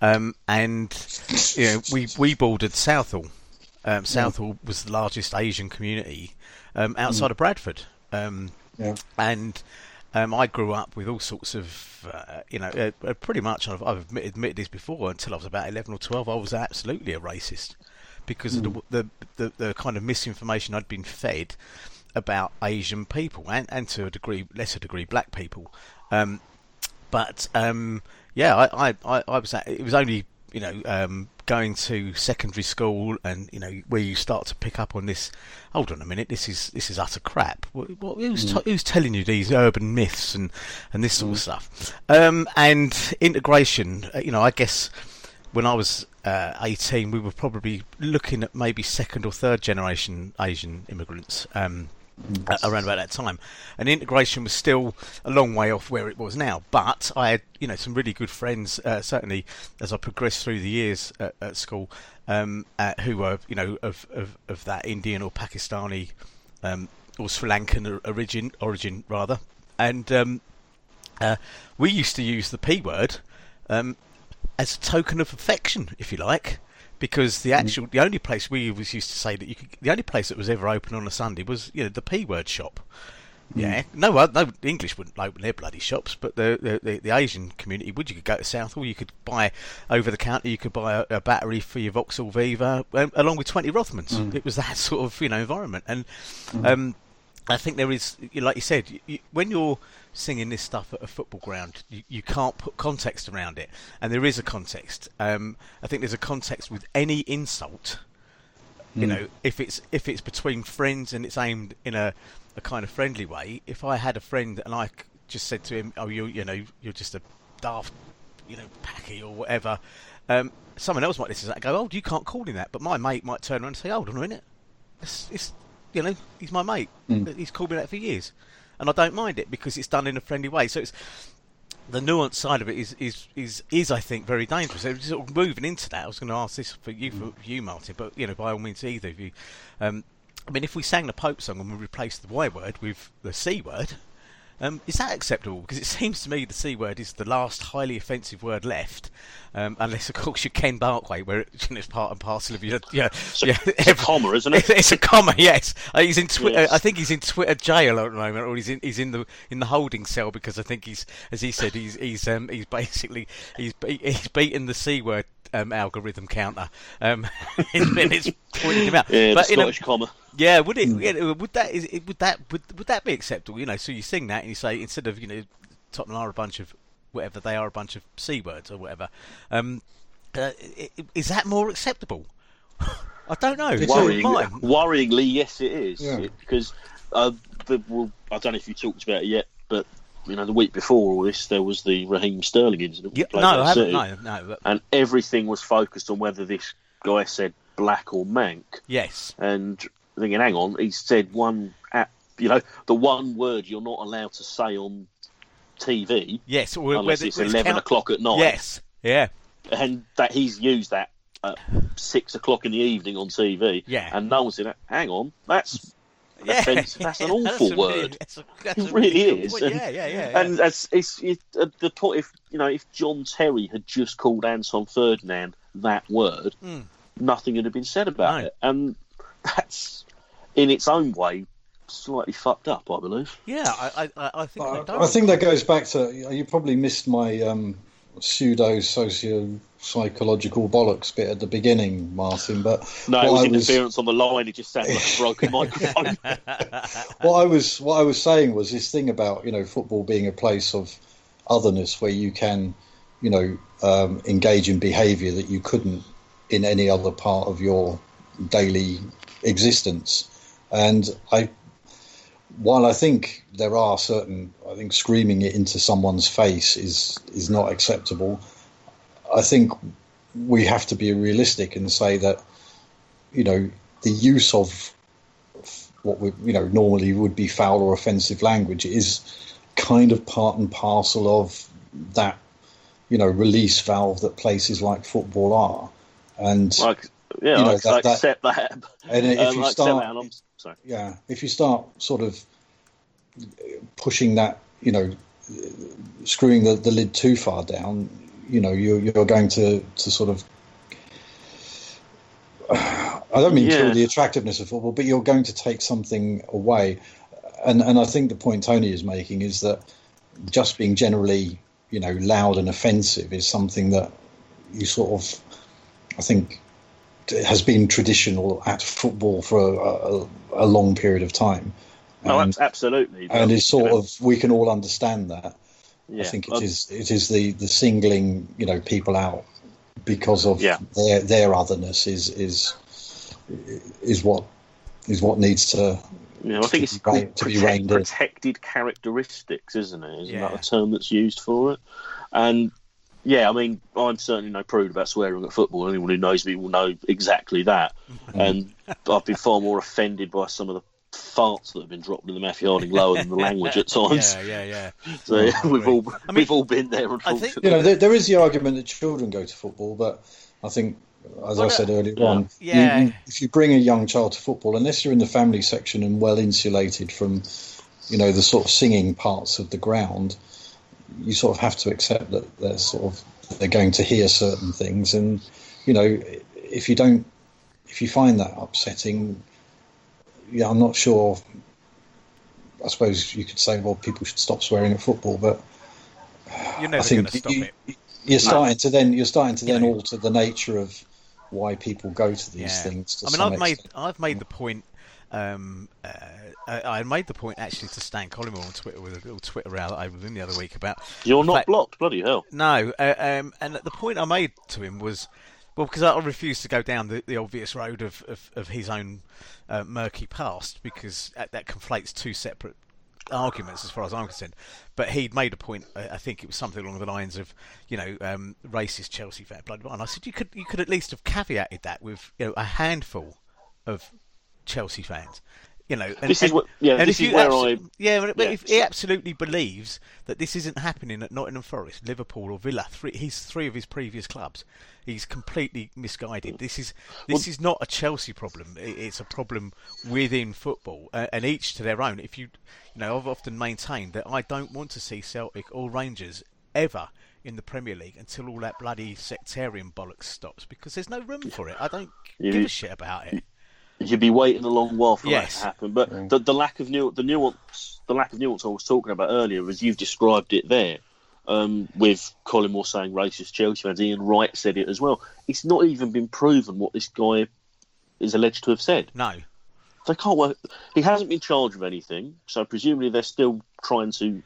[SPEAKER 1] Um, and you know, we we bordered Southall. Um, Southall was the largest Asian community um, outside of Bradford, um,
[SPEAKER 2] Yeah.
[SPEAKER 1] and um, I grew up with all sorts of, uh, you know, uh, uh, pretty much. I've, I've admitted, admitted this before. Until I was about eleven or twelve, I was absolutely a racist because of the, the the the kind of misinformation I'd been fed about Asian people and, and to a degree, lesser degree, black people. Um, but um, yeah, I, I, I, I was at, it was only you know um, going to secondary school and you know where you start to pick up on this. Hold on a minute, this is this is utter crap. What, what, who's, t- who's telling you these urban myths and and this sort of stuff? Um, and integration, uh, you know, I guess when I was uh, 18, we were probably looking at maybe second or third generation Asian immigrants. Um, a- around about that time, and integration was still a long way off where it was now. But I had, you know, some really good friends. Uh, certainly, as I progressed through the years at, at school, um, uh, who were, you know, of, of, of that Indian or Pakistani um, or Sri Lankan origin, origin rather, and um, uh, we used to use the p word um, as a token of affection, if you like, because the actual the only place we was used to say that you could the only place that was ever open on a Sunday was you know the p word shop. Yeah, no, no English wouldn't open their bloody shops, but the the, the, Asian community would. You could go to Southall, you could buy over the counter, you could buy a, a battery for your Vauxhall Viva, um, along with twenty Rothmans. It was that sort of you know environment, and um, I think there is, like you said, you, when you're singing this stuff at a football ground, you, you can't put context around it, and there is a context. Um, I think there's a context with any insult. You know, if it's if it's between friends and it's aimed in a, a kind of friendly way. If I had a friend and I just said to him, "Oh, you you know, you're just a daft, you know, packy or whatever," um, someone else might listen to that and go, "Oh, you can't call him that," but my mate might turn around and say, "Hold on a minute, it's, it's you know, he's my mate. He's called me that for years, and I don't mind it because it's done in a friendly way. So it's the nuance side of it is is is, is I think very dangerous. So sort of moving into that, I was going to ask this for you, for you, Martin, but you know, by all means, either of you. Um, I mean, if we sang the Pope song and we replaced the Y word with the C word, um, is that acceptable? Because it seems to me the C word is the last highly offensive word left, um, unless of course you're Ken Barkway, where it, you know, it's part and parcel of your yeah, yeah,
[SPEAKER 3] It's a comma, isn't it?
[SPEAKER 1] it's a comma, yes. Uh, he's in Twitter.
[SPEAKER 3] Yes.
[SPEAKER 1] I think he's in Twitter jail at the moment, or he's in he's in the in the holding cell because I think he's, as he said, he's he's um, he's basically he's he's beaten the c word um, algorithm counter. Um, and it's pointing him out.
[SPEAKER 3] Yeah,
[SPEAKER 1] but
[SPEAKER 3] the
[SPEAKER 1] you know,
[SPEAKER 3] Scottish comma.
[SPEAKER 1] yeah, would it? Yeah, would that is would that would would that be acceptable? You know, so you sing that and you say instead of you know Tottenham are a bunch of whatever they are a bunch of c words or whatever. Um, uh, i- i- is that more acceptable? I don't know.
[SPEAKER 3] Worrying, worryingly, yes, it is.
[SPEAKER 2] Yeah.
[SPEAKER 3] It- because uh, the, well, I don't know if you talked about it yet, but you know, the week before all this, there was the Raheem Sterling incident.
[SPEAKER 1] Yeah, no, I haven't. No, no. But
[SPEAKER 3] And everything was focused on whether this guy said black or mank.
[SPEAKER 1] yes,
[SPEAKER 3] And thinking, hang on, he said one, you know, the one word you're not allowed to say on TV
[SPEAKER 1] yes. Or
[SPEAKER 3] unless
[SPEAKER 1] whether
[SPEAKER 3] it's 11
[SPEAKER 1] count-
[SPEAKER 3] o'clock at night.
[SPEAKER 1] Yes, yeah,
[SPEAKER 3] and that he's used that at six o'clock in the evening on TV.
[SPEAKER 1] Yeah.
[SPEAKER 3] and no one said, "Hang on, that's
[SPEAKER 1] yeah.
[SPEAKER 3] offensive. That's an awful
[SPEAKER 1] a
[SPEAKER 3] word."
[SPEAKER 1] Really, that's a, that's
[SPEAKER 3] It
[SPEAKER 1] a
[SPEAKER 3] really is. And-
[SPEAKER 1] Yeah, yeah, yeah. yeah.
[SPEAKER 3] And that's it's it, uh, the point. If you know, if John Terry had just called Anton Ferdinand that word,
[SPEAKER 1] Mm.
[SPEAKER 3] nothing would have been said about
[SPEAKER 1] No.
[SPEAKER 3] it, and that's in its own way slightly fucked up, I believe.
[SPEAKER 1] yeah, I, I, I think. they
[SPEAKER 2] I. I think that goes back to you probably missed my um, pseudo socio psychological bollocks bit at the beginning, Martin. But
[SPEAKER 3] No, it
[SPEAKER 2] what
[SPEAKER 3] was interference on the line. It just sounded like a broken microphone.
[SPEAKER 2] what I was what I was saying was this thing about you know football being a place of otherness where you can you know um, engage in behaviour that you couldn't in any other part of your daily existence, and I. While I think there are certain, I think screaming it into someone's face is is not acceptable. I think we have to be realistic and say that, you know, the use of what we you know normally would be foul or offensive language is kind of part and parcel of that you know release valve that places like football are and
[SPEAKER 3] like yeah,
[SPEAKER 2] you know,
[SPEAKER 3] I,
[SPEAKER 2] that-
[SPEAKER 3] I
[SPEAKER 2] that-
[SPEAKER 3] accept that.
[SPEAKER 2] And if
[SPEAKER 3] Um,
[SPEAKER 2] you start,
[SPEAKER 3] that, and I'm sorry.
[SPEAKER 2] yeah, if you start sort of pushing that, you know, screwing the, the lid too far down, you know, you're you're going to to sort of. I don't mean kill
[SPEAKER 3] Yeah.
[SPEAKER 2] the attractiveness of football, but you're going to take something away, and and I think the point Tony is making is that just being generally, you know, loud and offensive is something that you sort of, I think, has been traditional at football for a, a, a long period of time.
[SPEAKER 3] No,
[SPEAKER 2] And-
[SPEAKER 3] abs- absolutely.
[SPEAKER 2] and it's sort
[SPEAKER 3] You know,
[SPEAKER 2] of we can all understand that.
[SPEAKER 3] yeah.
[SPEAKER 2] I think it is it is the, the singling you know people out because of
[SPEAKER 3] Yeah.
[SPEAKER 2] their their otherness is is is what is what needs to
[SPEAKER 3] You know, I think it's
[SPEAKER 2] be
[SPEAKER 3] called
[SPEAKER 2] rein- to be
[SPEAKER 3] protect-
[SPEAKER 2] reined in.
[SPEAKER 3] protected characteristics, isn't it? Isn't
[SPEAKER 1] Yeah.
[SPEAKER 3] that a term that's used for it? And yeah, I mean, I'm certainly no prude about swearing at football. Anyone who knows me will know exactly that. Mm. and I've been far more offended by some of the farts that have been dropped in the Matthew Harding lower than the language at times.
[SPEAKER 1] Yeah, yeah, yeah.
[SPEAKER 3] So
[SPEAKER 1] I
[SPEAKER 3] we've all
[SPEAKER 1] I mean,
[SPEAKER 3] we've all been there.
[SPEAKER 1] I think-
[SPEAKER 2] you know there, there is the argument that children go to football, but I think as
[SPEAKER 1] Well,
[SPEAKER 2] I said earlier
[SPEAKER 3] yeah.
[SPEAKER 2] on, you-
[SPEAKER 1] Yeah.
[SPEAKER 2] you- if you bring a young child to football, unless you're in the family section and well insulated from you know the sort of singing parts of the ground, you sort of have to accept that they're sort of they're going to hear certain things, and you know if you don't if you find that upsetting, yeah, I'm not sure. I suppose you could say, well, people should stop swearing at football, but
[SPEAKER 1] You're
[SPEAKER 2] I
[SPEAKER 1] never going
[SPEAKER 2] think
[SPEAKER 1] to stop
[SPEAKER 2] you,
[SPEAKER 1] it.
[SPEAKER 2] you're starting to then you're starting to
[SPEAKER 1] You
[SPEAKER 2] then
[SPEAKER 1] know.
[SPEAKER 2] alter the nature of why people go to these
[SPEAKER 1] Yeah.
[SPEAKER 2] things.
[SPEAKER 1] I mean, I've made. I've made the point. Um, uh, I, I made the point actually to Stan Collymore on Twitter with a little Twitter row that I was in the other week about
[SPEAKER 3] you're not
[SPEAKER 1] fact-
[SPEAKER 3] blocked. Bloody hell!
[SPEAKER 1] No, uh, um, and the point I made to him was, well, because I refused to go down the, the obvious road of, of, of his own uh, murky past, because that, that conflates two separate arguments as far as I'm concerned. But he'd made a point. I think it was something along the lines of, you know, um, racist Chelsea fan, blah, blah, blah. And I said you could you could at least have caveated that with you know a handful of Chelsea fans. You know, and,
[SPEAKER 3] This is what- yeah,
[SPEAKER 1] and
[SPEAKER 3] this
[SPEAKER 1] if
[SPEAKER 3] is
[SPEAKER 1] you
[SPEAKER 3] where I-
[SPEAKER 1] yeah, but
[SPEAKER 3] yeah.
[SPEAKER 1] if he absolutely believes that this isn't happening at Nottingham Forest, Liverpool, or Villa, three, he's three of his previous clubs. He's completely misguided. This is this is not a Chelsea problem. It's a problem within football, uh, and each to their own. If you, you know, I've often maintained that I don't want to see Celtic or Rangers ever in the Premier League until all that bloody sectarian bollocks stops, because there's no room for it. I don't
[SPEAKER 3] You-
[SPEAKER 1] give a shit about it.
[SPEAKER 3] You'd be waiting a long while for
[SPEAKER 1] Yes.
[SPEAKER 3] that to happen. But the, the lack of nu- the nuance, the lack of nuance I was talking about earlier, as you've described it there, um, with Collymore saying racist Chelsea fans, Ian Wright said it as well. It's not even been proven what this guy is alleged to have said.
[SPEAKER 1] No,
[SPEAKER 3] They can't work. He hasn't been charged with anything, so presumably they're still trying to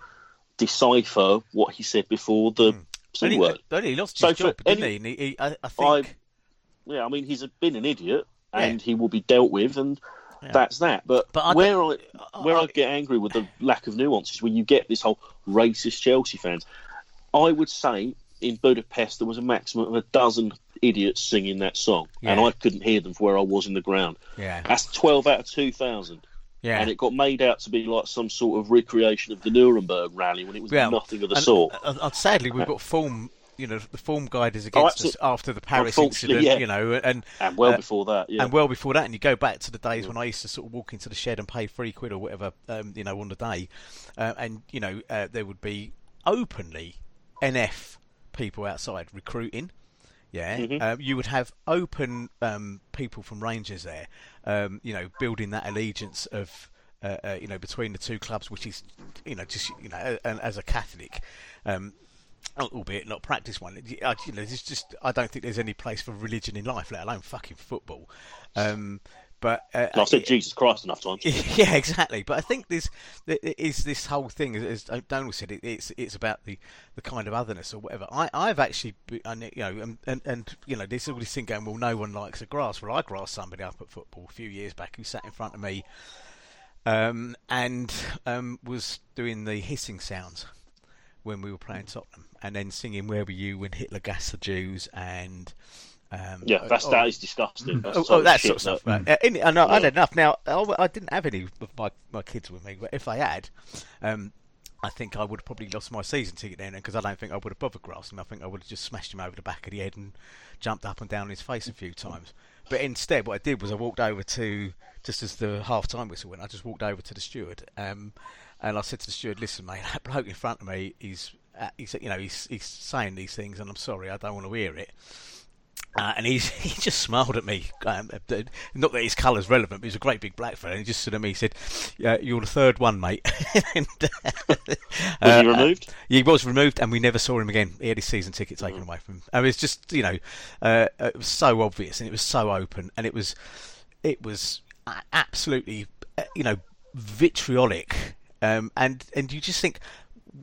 [SPEAKER 3] decipher what he said before the C
[SPEAKER 1] Only,
[SPEAKER 3] word.
[SPEAKER 1] only he lost his
[SPEAKER 3] for
[SPEAKER 1] job, didn't
[SPEAKER 3] any-
[SPEAKER 1] he? And he, he I, I think.
[SPEAKER 3] Yeah, I mean he's been an idiot,
[SPEAKER 1] Yeah.
[SPEAKER 3] and he will be dealt with, and
[SPEAKER 1] Yeah.
[SPEAKER 3] that's that. But,
[SPEAKER 1] But I
[SPEAKER 3] where I where
[SPEAKER 1] I-
[SPEAKER 3] I, get angry with the lack of nuance is when you get this whole racist Chelsea fans. I would say in Budapest there was a maximum of a dozen idiots singing that song, and I couldn't hear them from where I was in the ground.
[SPEAKER 1] Yeah.
[SPEAKER 3] That's twelve out of two thousand.
[SPEAKER 1] Yeah.
[SPEAKER 3] And it got made out to be like some sort of recreation of the Nuremberg rally when it was
[SPEAKER 1] Yeah,
[SPEAKER 3] nothing of the
[SPEAKER 1] and-
[SPEAKER 3] sort.
[SPEAKER 1] uh, uh, sadly, we've got form. You know, the form guide is against us after the Paris incident.
[SPEAKER 3] yeah.
[SPEAKER 1] You know, and
[SPEAKER 3] and well
[SPEAKER 1] uh,
[SPEAKER 3] before that, yeah.
[SPEAKER 1] and well before that, and you go back to the days when I used to sort of walk into the shed and pay three quid or whatever, um, you know, on the day, uh, and you know, uh, there would be openly NF people outside recruiting. Yeah,
[SPEAKER 3] Mhm.
[SPEAKER 1] um, you would have open um, people from Rangers there, um, you know, building that allegiance of, uh, uh, you know, between the two clubs, which is, you know, just you know, and as a Catholic, um, albeit not practice one. I, you know, there's just I don't think there's any place for religion in life, let alone fucking football. Um, but uh,
[SPEAKER 3] I've said Jesus Christ enough times.
[SPEAKER 1] yeah, exactly. But I think this is this whole thing, as Donald said, it, it's it's about the, the kind of otherness or whatever. I I've actually, I you know, and, and, and you know, there's all this thing going. Well, no one likes a grass. Well, I grassed somebody up at football a few years back who sat in front of me, um, and um, was doing the hissing sounds when we were playing Tottenham, and then singing "Where Were You When Hitler Gassed the Jews" and um,
[SPEAKER 3] Yeah, that's
[SPEAKER 1] oh,
[SPEAKER 3] that is disgusting. That's
[SPEAKER 1] Oh, oh, that sort of stuff. Right. In- I, know, I had enough. Now, I, I didn't have any of my, my kids with me, but if I had, um, I think I would have probably lost my season ticket then because I don't think I would have bothered grassing him. I think I would have just smashed him over the back of the head and jumped up and down his face a few times. But instead, what I did was I walked over to just as the half time whistle went. I just walked over to the steward um, and I said to the steward, "Listen, mate, that bloke in front of me, he's, uh, he's you know, he's, he's saying these things, and I'm sorry, I don't want to hear it." Uh, and he's, he just smiled at me. Um, not that his colour's relevant, but he's a great big black fella. And he just said to me, he said, yeah, "You're the third one, mate." and,
[SPEAKER 3] uh, was he removed?
[SPEAKER 1] he was removed, and we never saw him again. He had his season ticket taken mm. away from him. And it was just, you know, uh, it was so obvious, and it was so open, and it was, it was absolutely, uh, you know, vitriolic. Um, and and you just think,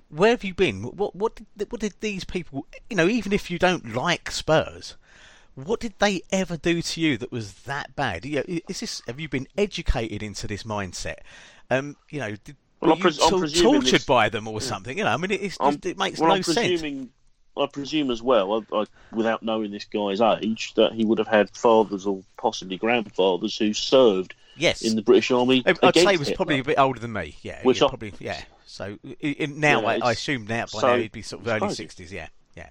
[SPEAKER 1] where have you been? What what did, what did these people, you know, even if you don't like Spurs what did they ever do to you that was that bad? You know, is this have you been educated into this mindset? Um, you know, did, well, pres- you tortured this... by them or yeah. something? You know, I mean, it, it makes
[SPEAKER 3] well,
[SPEAKER 1] no
[SPEAKER 3] I'm presuming, sense. I presume as well, I, I, without knowing this guy's age, that he would have had fathers or possibly grandfathers who served
[SPEAKER 1] yes.
[SPEAKER 3] in the British Army.
[SPEAKER 1] I'd say he was probably a bit older than me. Yeah, Which yeah, I, probably yeah. So in, now yeah, I, I, assume now by so, now he'd be sort of early sixties. Yeah, yeah.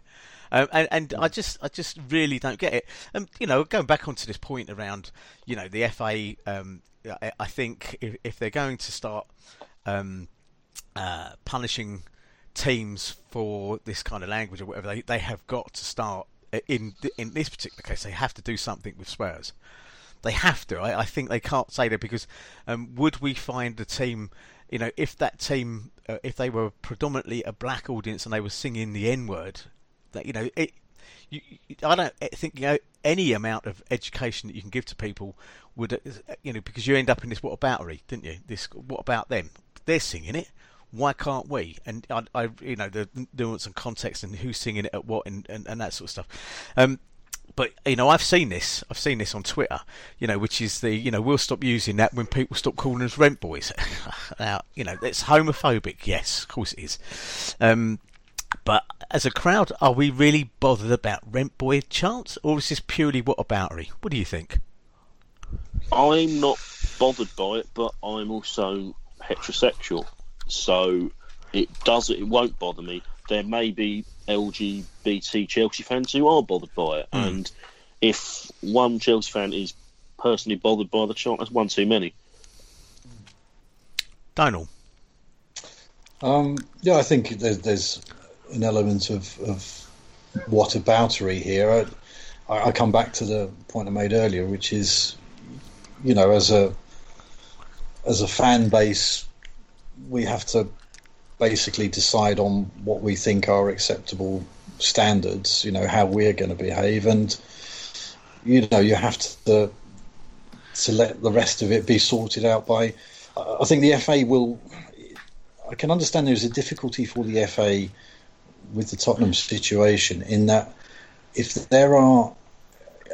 [SPEAKER 1] Um, and, and I just I just really don't get it. Um, you know, going back onto this point around you know the FA. Um, I, I think if, if they're going to start um, uh, punishing teams for this kind of language or whatever, they they have got to start in in this particular case. They have to do something with Spurs. They have to. I, I think they can't say that because um, would we find the team? You know, if that team, uh, if they were predominantly a black audience and they were singing the N word that you know it. You, I don't think you know any amount of education that you can give to people would you know because you end up in this what aboutery, didn't you? This what about them? They're singing it. Why can't we? And I, I you know, the nuance and context and who's singing it at what and, and, and that sort of stuff. Um, but you know, I've seen this. I've seen this on Twitter. You know, which is the you know we'll stop using that when people stop calling us rent boys. now, you know, it's homophobic. Yes, of course it is. Um, but as a crowd, are we really bothered about Rent Boy chants, or is this purely what aboutery? What do you think?
[SPEAKER 3] I'm not bothered by it, but I'm also heterosexual, so it does it won't bother me. There may be LGBT Chelsea fans who are bothered by it, mm. and if one Chelsea fan is personally bothered by the chant, that's one too many.
[SPEAKER 1] Donald.
[SPEAKER 2] Um, yeah, I think there's, there's an element of, of whataboutery here. I, I come back to the point I made earlier, which is, you know, as a as a fan base, we have to basically decide on what we think are acceptable standards. You know, how we're going to behave, and you know, you have to to let the rest of it be sorted out by. I think the FA will. I can understand there's a difficulty for the FA with the Tottenham situation in that if there are,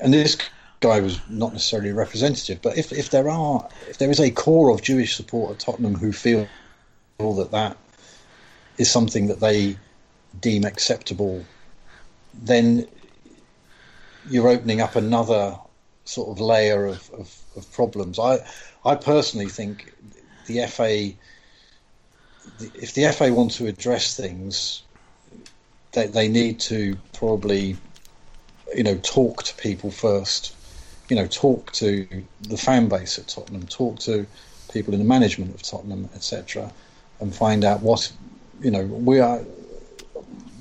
[SPEAKER 2] and this guy was not necessarily representative, but if, if there are, if there is a core of Jewish support at Tottenham who feel that that is something that they deem acceptable, then you're opening up another sort of layer of, of, of problems. I, I personally think the FA, if the FA want to address things they, they need to probably, you know, talk to people first. You know, talk to the fan base at Tottenham, talk to people in the management of Tottenham, etc., and find out what, you know, we are.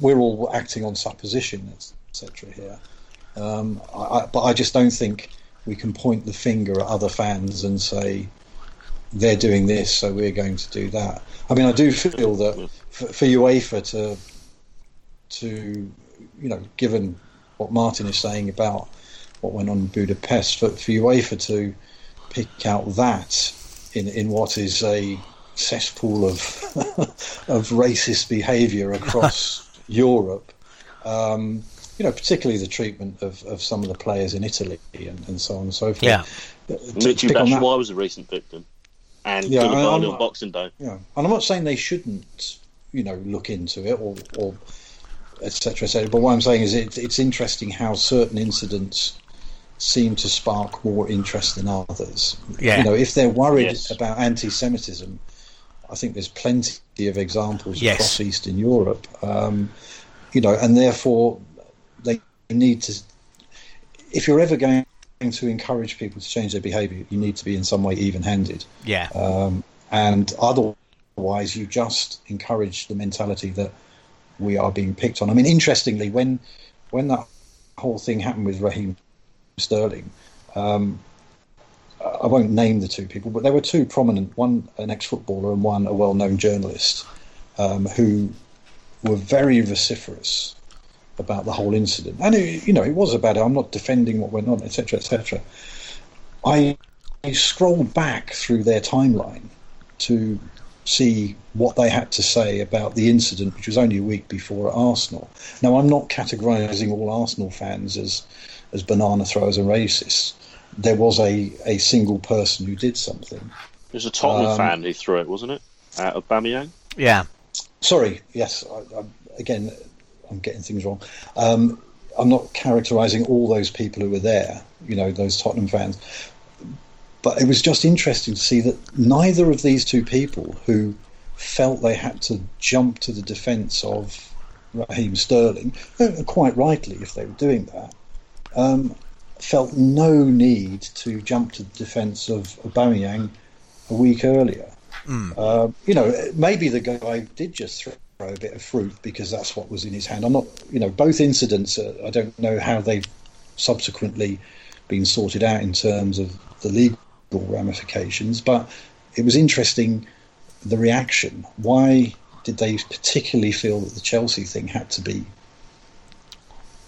[SPEAKER 2] We're all acting on supposition, etc. Here, um, I, but I just don't think we can point the finger at other fans and say they're doing this, so we're going to do that. I mean, I do feel that for, for UEFA to to, you know, given what Martin is saying about what went on in Budapest, for, for UEFA to pick out that in, in what is a cesspool of of racist behaviour across Europe. Um, you know, particularly the treatment of, of some of the players in Italy and, and so on and so forth.
[SPEAKER 1] Yeah,
[SPEAKER 3] Michy Batshuayi was a recent victim, and yeah, Koulibaly on Boxing Day.
[SPEAKER 2] Yeah, and I'm not saying they shouldn't, you know, look into it or, or etc., etc. But what I'm saying is, it, it's interesting how certain incidents seem to spark more interest than others.
[SPEAKER 1] Yeah.
[SPEAKER 2] You know, if they're worried yes. about anti-Semitism, I think there's plenty of examples
[SPEAKER 1] Yes.
[SPEAKER 2] across Eastern Europe. Um, you know, and therefore they need to. If you're ever going to encourage people to change their behaviour, you need to be in some way even-handed,
[SPEAKER 1] Yeah.
[SPEAKER 2] um, and otherwise you just encourage the mentality that we are being picked on. I mean, interestingly, when when that whole thing happened with Raheem Sterling, um, I won't name the two people, but there were two prominent, one an ex-footballer and one a well-known journalist, um, who were very vociferous about the whole incident. And it, you know, it was about it. I'm not defending what went on, etc., etc. I, I scrolled back through their timeline to see what they had to say about the incident, which was only a week before at Arsenal. Now, I'm not categorising all Arsenal fans as as banana throwers and racists. There was a, a single person who did something.
[SPEAKER 3] It was a Tottenham
[SPEAKER 2] Um,
[SPEAKER 3] fan who threw it, wasn't it? Out of Aubameyang.
[SPEAKER 1] Yeah.
[SPEAKER 2] Sorry, yes, I, I, again, I'm getting things wrong. Um, I'm not characterising all those people who were there, you know, those Tottenham fans. But it was just interesting to see that neither of these two people who felt they had to jump to the defence of Raheem Sterling, quite rightly if they were doing that, um, felt no need to jump to the defence of Aubameyang a week earlier. Uh, you know, maybe the guy did just throw a bit of fruit because that's what was in his hand. I'm not, you know, both incidents. Uh, I don't know how they've subsequently been sorted out in terms of the legal ramifications, but it was interesting the reaction. Why did they particularly feel that the Chelsea thing had to be,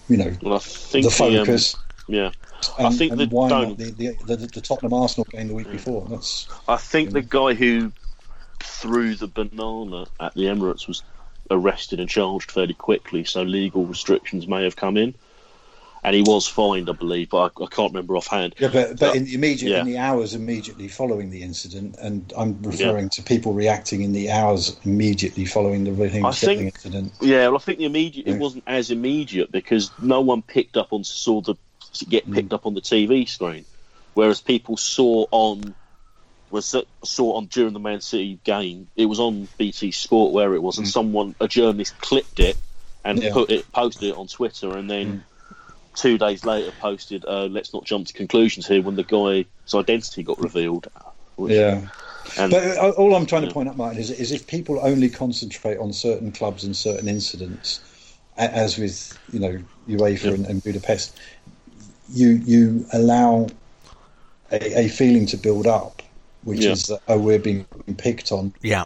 [SPEAKER 2] you know,
[SPEAKER 3] Well, I think
[SPEAKER 2] the
[SPEAKER 3] the, um,
[SPEAKER 2] focus?
[SPEAKER 3] Yeah,
[SPEAKER 2] and,
[SPEAKER 3] I think the
[SPEAKER 2] why
[SPEAKER 3] don't-
[SPEAKER 2] not the, the, the, the Tottenham Arsenal game the week mm. before? That's
[SPEAKER 3] I think the guy who threw the banana at the Emirates was arrested and charged fairly quickly, so legal restrictions may have come in. And he was fined, I believe, but I, I can't remember offhand.
[SPEAKER 2] Yeah, but but
[SPEAKER 3] Yeah.
[SPEAKER 2] in the immediate
[SPEAKER 3] Yeah.
[SPEAKER 2] in the hours immediately following the incident, and I'm referring to people reacting in the hours immediately following the
[SPEAKER 3] I think-
[SPEAKER 2] incident.
[SPEAKER 3] Yeah, well, I think the immediate it wasn't as immediate because no one picked up on saw the get
[SPEAKER 2] Mm.
[SPEAKER 3] picked up on the TV screen, whereas people saw on was saw on during the Man City game. It was on BT Sport where it was, and someone a journalist clipped it and
[SPEAKER 2] Mm. Yeah. Mm.
[SPEAKER 3] put it posted it on Twitter, and then. Two days later, posted, uh, "Let's not jump to conclusions here." When the guy's identity got revealed, which,
[SPEAKER 2] Yeah,
[SPEAKER 3] and
[SPEAKER 2] but uh, all I'm trying to point out, Martin, is, is if people only concentrate on certain clubs and certain incidents, as with you know UEFA
[SPEAKER 3] Yeah.
[SPEAKER 2] and, and Budapest, you you allow a, a feeling to build up, which
[SPEAKER 3] Yeah.
[SPEAKER 2] is that oh we're being picked on.
[SPEAKER 1] Yeah.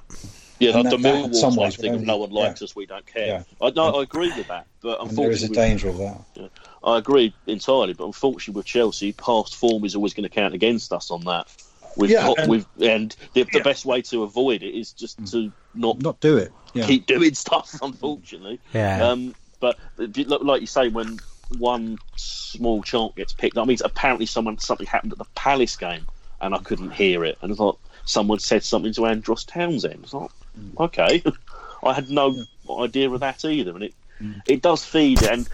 [SPEAKER 3] yeah,
[SPEAKER 2] and
[SPEAKER 3] the,
[SPEAKER 2] that-
[SPEAKER 3] the
[SPEAKER 2] that
[SPEAKER 3] Millwall
[SPEAKER 2] some ways
[SPEAKER 3] thing
[SPEAKER 2] would
[SPEAKER 3] of no one likes
[SPEAKER 2] yeah.
[SPEAKER 3] us, we don't care.
[SPEAKER 2] Yeah.
[SPEAKER 3] I, no, I agree with that, but
[SPEAKER 2] And there is a
[SPEAKER 3] unfortunately,
[SPEAKER 2] danger of that.
[SPEAKER 3] I agree entirely, but unfortunately with Chelsea, past form is always going to count against us on that. We've
[SPEAKER 2] Yeah,
[SPEAKER 3] got,
[SPEAKER 2] and-
[SPEAKER 3] we've, and the, the best way to avoid it is just to not
[SPEAKER 2] Not do it. Yeah.
[SPEAKER 3] keep doing stuff. Unfortunately,
[SPEAKER 1] Yeah.
[SPEAKER 3] um, but like you say, when one small chant gets picked up, means apparently someone something happened at the Palace game, and I couldn't hear it, and I thought someone said something to Andros Townsend. It's like, hmm. okay, I had no hmm. idea of that either, and it hmm. it does feed it. And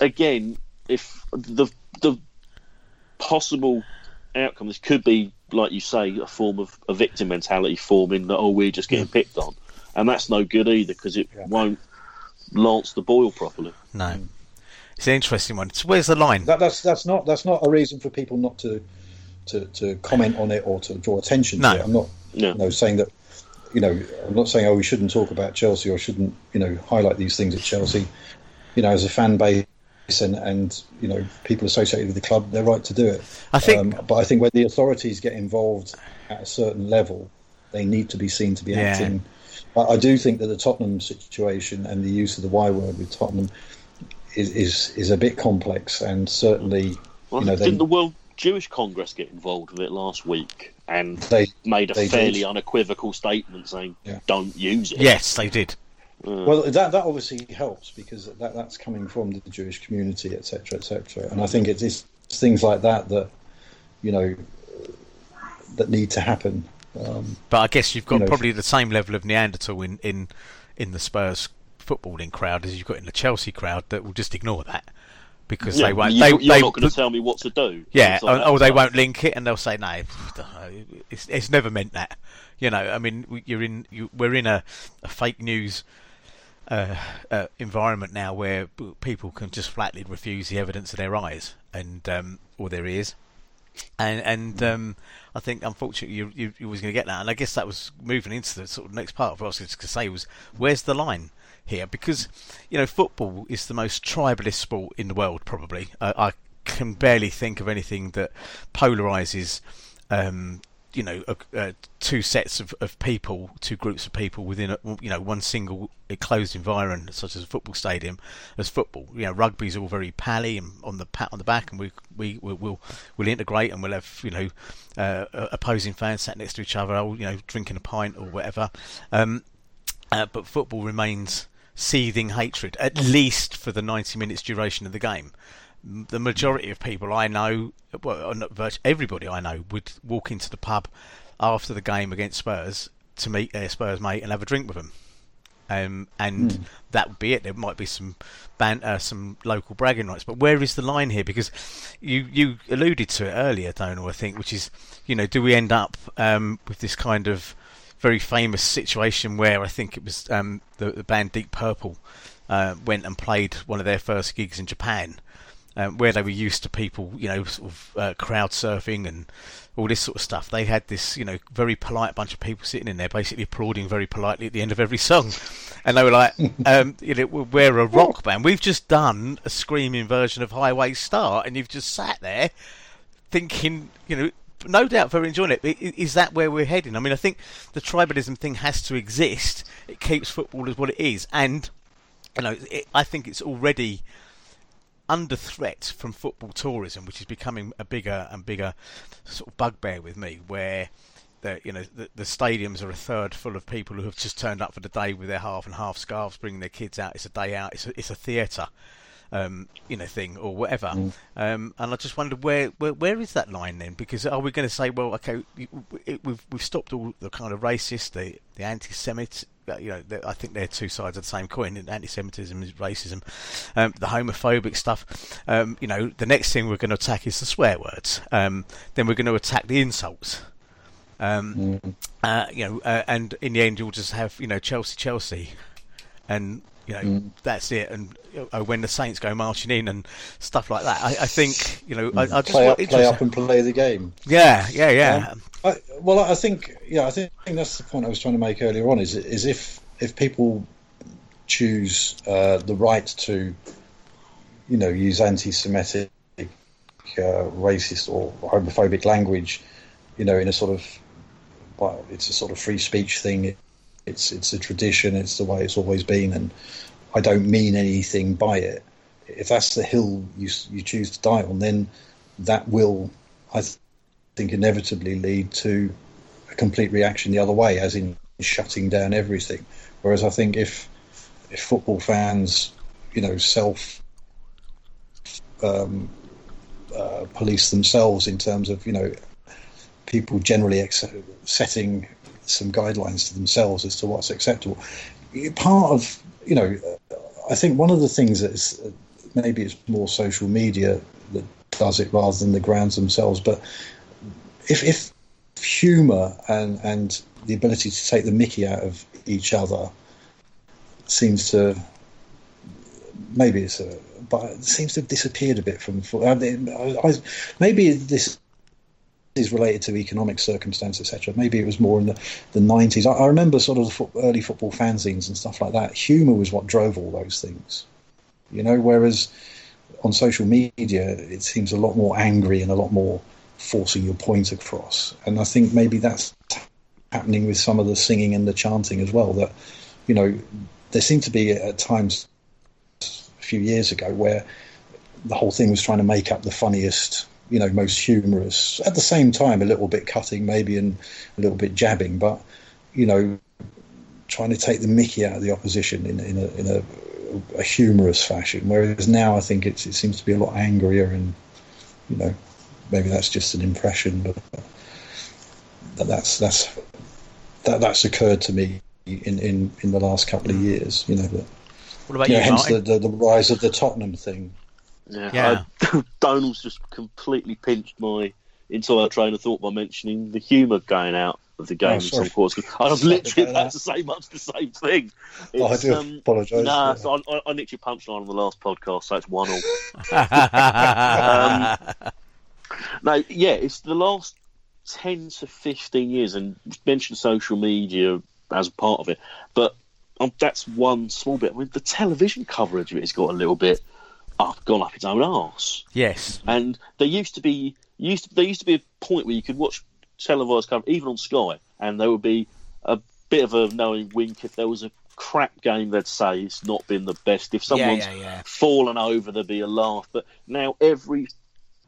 [SPEAKER 3] again, if the the possible outcome, this could be like you say, a form of a victim mentality forming that oh we're just getting picked on, and that's no good either because it
[SPEAKER 2] Yeah.
[SPEAKER 3] won't lance the boil properly.
[SPEAKER 1] No. It's an interesting one. So where's the line?
[SPEAKER 2] That, that's that's not that's not a reason for people not to to, to comment on it or to draw attention
[SPEAKER 1] No.
[SPEAKER 2] to it. I'm not
[SPEAKER 3] Yeah.
[SPEAKER 2] you know saying that you know I'm not saying oh we shouldn't talk about Chelsea or shouldn't you know highlight these things at Chelsea. You know, as a fan base and and you know people associated with the club, they're right to do it.
[SPEAKER 1] I think-
[SPEAKER 2] um, but I think when the authorities get involved at a certain level, they need to be seen to be
[SPEAKER 1] Yeah.
[SPEAKER 2] acting. I, I do think that the Tottenham situation and the use of the Y word with Tottenham is is, is a bit complex, and certainly
[SPEAKER 3] Well,
[SPEAKER 2] you know
[SPEAKER 3] didn't
[SPEAKER 2] they,
[SPEAKER 3] the World Jewish Congress get involved with it last week and
[SPEAKER 2] they
[SPEAKER 3] made a
[SPEAKER 2] They
[SPEAKER 3] fairly
[SPEAKER 2] did.
[SPEAKER 3] unequivocal statement saying
[SPEAKER 2] Yeah.
[SPEAKER 3] don't use it?
[SPEAKER 1] Yes, they did.
[SPEAKER 2] well that that obviously helps because that that's coming from the Jewish community, etc., etc. And I think it's, it's things like that that you know that need to happen. Um,
[SPEAKER 1] But I guess you've got
[SPEAKER 2] You know,
[SPEAKER 1] probably the same level of Neanderthal in, in, in the Spurs footballing crowd as you've got in the Chelsea crowd that will just ignore that because
[SPEAKER 3] Yeah,
[SPEAKER 1] they won't.
[SPEAKER 3] You,
[SPEAKER 1] they,
[SPEAKER 3] you're
[SPEAKER 1] they,
[SPEAKER 3] not going to tell me what to do.
[SPEAKER 1] yeah,
[SPEAKER 3] like
[SPEAKER 1] or, or they won't link it, and they'll say no, it's, it's never meant that. You know, I mean, you're in, you, we're in a, a fake news uh, uh, environment now where people can just flatly refuse the evidence of their eyes and um, or their ears, and and um, I think unfortunately you you, you was going to get that, and I guess that was moving into the sort of next part of what I was going to say was where's the line here because you know football is the most tribalist sport in the world probably. I, I can barely think of anything that polarizes. Um, you know, uh, uh, two sets of, of people, two groups of people within, a, you know, one single enclosed environment, such as a football stadium, as football. You know, rugby's all very pally and on the pat on the back, and we we will we'll, we'll integrate and we'll have you know uh, uh, opposing fans sat next to each other, all you know, drinking a pint or whatever. Um, uh, but football remains seething hatred, at least for the 90 minutes duration of the game. The majority of people I know, well, uh, not virtually everybody I know, would walk into the pub after the game against Spurs to meet their Spurs mate and have a drink with them. Um, and that would be it. There might be some banter, some local bragging rights, but where is the line here? Because you you alluded to it earlier, Donal, I think, which is, you know, do we end up um, with this kind of very famous situation where I think it was um, the, the band Deep Purple uh, went and played one of their first gigs in Japan, um, where they were used to people, you know, sort of uh, crowd surfing and all this sort of stuff. They had this, you know, very polite bunch of people sitting in there, basically applauding very politely at the end of every song, and they were like, um, you know, we're a rock band. We've just done a screaming version of Highway Star, and you've just sat there thinking, you know, no doubt very enjoying it. Is that where we're heading? I mean, I think the tribalism thing has to exist. It keeps football as what it is, and you know, it, I think it's already under threat from football tourism, which is becoming a bigger and bigger sort of bugbear with me. Where the you know the, the stadiums are a third full of people who have just turned up for the day with their half and half scarves, bringing their kids out. It's a day out. It's a, it's a theatre um, you know, thing or whatever. Um, and I just wondered where, where where is that line then? Because are we going to say, well, okay, we- we- we've we've stopped all the kind of racist, the the anti-Semit. uh, You know, I think they're two sides of the same coin. Anti-Semitism is racism. Um, the homophobic stuff. Um, you know, the next thing we're going to attack is the swear words. Um, then we're going to attack the insults. Um, uh, you know, uh, and in the end, you'll just have you know Chelsea, Chelsea, and you know that's it. And when the Saints go marching in and stuff like that, I, I think you know I, I just
[SPEAKER 2] play
[SPEAKER 1] want
[SPEAKER 2] up, play up, and play the game.
[SPEAKER 1] Yeah, yeah, yeah.
[SPEAKER 2] I, well, I think yeah, I think, I think that's the point I was trying to make earlier on. Is is if if people choose uh, the right to, you know, use anti-Semitic, uh, racist or homophobic language, you know, in a sort of, well, it's a sort of free speech thing. It's it's a tradition. It's the way it's always been, and I don't mean anything by it. If that's the hill you you choose to die on, then that will, I th- think, inevitably lead to a complete reaction the other way, as in shutting down everything. Whereas I think if if football fans, you know, self um, uh, police themselves in terms of you know people generally ex- setting some guidelines to themselves as to what's acceptable. Part of you know, I think one of the things that is maybe it's more social media that does it rather than the grounds themselves, but if if humour and and the ability to take the Mickey out of each other seems to maybe it's a but it seems to have disappeared a bit from I, I, maybe this is related to economic circumstance etc maybe it was more in the, the 90s I, I remember sort of the foot, early football fanzines and stuff like that. Humor was what drove all those things. You know whereas on social media it seems a lot more angry and a lot more forcing your point across. And i think maybe that's happening with some of the singing and the chanting as well that you know there seemed to be at times a few years ago where the whole thing was trying to make up the funniest you know most humorous. At the same time a little bit cutting maybe and a little bit jabbing but you know trying to take the mickey out of the opposition in, in a in a, a humorous fashion. Whereas now i think it's, it seems to be a lot angrier and you know maybe that's just an impression but that's that's that that's occurred to me in in in the last couple of years you know but
[SPEAKER 1] What about
[SPEAKER 2] you
[SPEAKER 1] you,
[SPEAKER 2] know, hence the, the the rise of the tottenham thing
[SPEAKER 3] Yeah,
[SPEAKER 1] Yeah.
[SPEAKER 3] I, Donald's just completely pinched my entire train of thought by mentioning the humour going out of the game
[SPEAKER 2] Oh,
[SPEAKER 3] in some quarters. I was literally
[SPEAKER 2] about
[SPEAKER 3] about to say much the same thing.
[SPEAKER 2] Oh, I do
[SPEAKER 3] um,
[SPEAKER 2] apologise.
[SPEAKER 3] Nah, so I, I, I nicked your punchline on the last podcast, so it's one all.
[SPEAKER 1] um,
[SPEAKER 3] No, yeah, it's the last 10 to 15 years, and mentioned social media as a part of it, but um, that's one small bit. I mean, the television coverage of it has got a little bit up, gone up its own arse.
[SPEAKER 1] yes.
[SPEAKER 3] And there used to be used to, there used to be a point where you could watch televised coverage, even on Sky, and there would be a bit of a knowing wink if there was a crap game. They'd say it's not been the best. If someone's
[SPEAKER 1] yeah, yeah.
[SPEAKER 3] fallen over, there'd be a laugh. But now every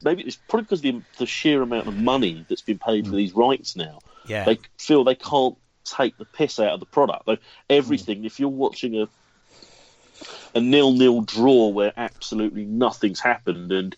[SPEAKER 3] maybe it's probably because of the, the sheer amount of money that's been paid for hmm. these rights now.
[SPEAKER 1] Yeah.
[SPEAKER 3] They feel they can't take the piss out of the product. Like everything, if you're watching a a nil-nil draw where absolutely nothing's happened and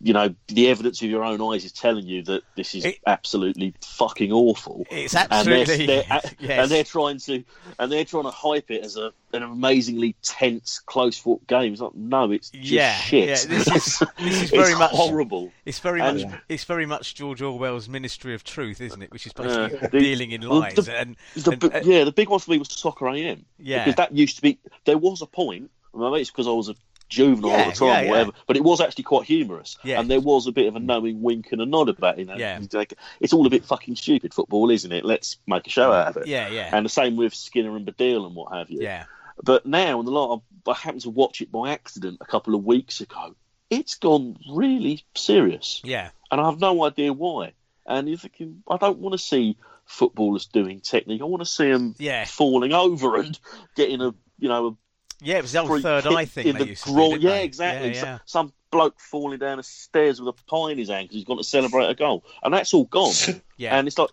[SPEAKER 3] you know the evidence of your own eyes is telling you that this is
[SPEAKER 1] It-
[SPEAKER 3] absolutely fucking awful
[SPEAKER 1] It's
[SPEAKER 3] and they're,
[SPEAKER 1] absolutely.
[SPEAKER 3] they're,
[SPEAKER 1] yes.
[SPEAKER 3] and they're trying to and they're trying to hype it as a an amazingly tense close fought game it's like no it's just
[SPEAKER 1] Yeah,
[SPEAKER 3] shit
[SPEAKER 1] yeah, this is- this is very much-
[SPEAKER 3] horrible
[SPEAKER 1] It's very
[SPEAKER 3] And-
[SPEAKER 1] much it's very much George Orwell's Ministry of Truth, isn't it? Which is basically
[SPEAKER 3] The-
[SPEAKER 1] dealing in lies.
[SPEAKER 3] the-
[SPEAKER 1] and,
[SPEAKER 3] The
[SPEAKER 1] and- uh,
[SPEAKER 3] yeah, the big one for me was Soccer AM.
[SPEAKER 1] Yeah.
[SPEAKER 3] Because that used to be, there was a point, I maybe it's because I was a juvenile
[SPEAKER 1] Yeah,
[SPEAKER 3] at the time
[SPEAKER 1] yeah,
[SPEAKER 3] or
[SPEAKER 1] yeah.
[SPEAKER 3] whatever, but it was actually quite humorous. And there was a bit of a knowing wink and a nod about it. You know?
[SPEAKER 1] Yeah.
[SPEAKER 3] Like, it's all a bit fucking stupid football, isn't it? Let's make a show out of it.
[SPEAKER 1] yeah, yeah,
[SPEAKER 3] And the same with Skinner and Baddiel and what have you.
[SPEAKER 1] yeah,
[SPEAKER 3] But now, in the lot, I happened to watch it by accident a couple of weeks ago. It's gone really serious
[SPEAKER 1] yeah,
[SPEAKER 3] and I have no idea why. And you're thinking, I don't want to see footballers doing technique. I want to see them
[SPEAKER 1] Yeah.
[SPEAKER 3] falling over and getting a you know
[SPEAKER 1] yeah. It was the
[SPEAKER 3] a
[SPEAKER 1] old third
[SPEAKER 3] kick
[SPEAKER 1] eye thing
[SPEAKER 3] in
[SPEAKER 1] they
[SPEAKER 3] the
[SPEAKER 1] used to do,
[SPEAKER 3] yeah,
[SPEAKER 1] they?
[SPEAKER 3] exactly.
[SPEAKER 1] Yeah, yeah.
[SPEAKER 3] Some bloke falling down the stairs with a pie in his hand because he's gone to celebrate a goal, and that's all gone.
[SPEAKER 1] Yeah.
[SPEAKER 3] And it's like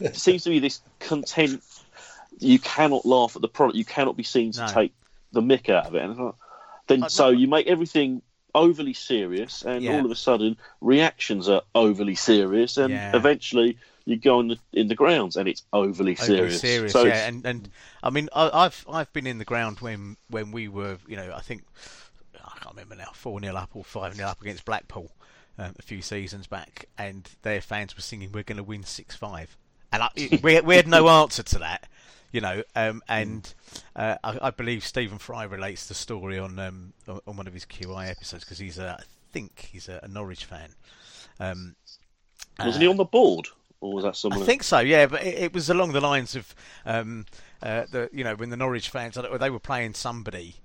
[SPEAKER 3] it seems to be this content. You cannot laugh at the product. You cannot be seen to
[SPEAKER 1] No.
[SPEAKER 3] take the mick out of it. And it's like- then so
[SPEAKER 1] no.
[SPEAKER 3] you make everything overly serious, and
[SPEAKER 1] Yeah.
[SPEAKER 3] all of a sudden reactions are overly serious, and
[SPEAKER 1] Yeah.
[SPEAKER 3] eventually you go in the in the grounds and it's overly
[SPEAKER 1] Overly
[SPEAKER 3] serious.
[SPEAKER 1] serious,
[SPEAKER 3] so
[SPEAKER 1] yeah, and and I mean, I, I've I've been in the ground when when we were, you know, I think I can't remember now, four 0 up or five 0 up against Blackpool um, a few seasons back, and their fans were singing, "We're going to win six 5 and I, we we had no answer to that, you know, um, and uh, I, I believe Stephen Fry relates the story on um, on on one of his QI episodes because he's a, I think he's a, a Norwich fan. Um,
[SPEAKER 3] wasn't he on the board, or was that someone?
[SPEAKER 1] I think so, yeah, but it, it was along the lines of, um, uh, the you know when the Norwich fans I don't know, they were playing somebody,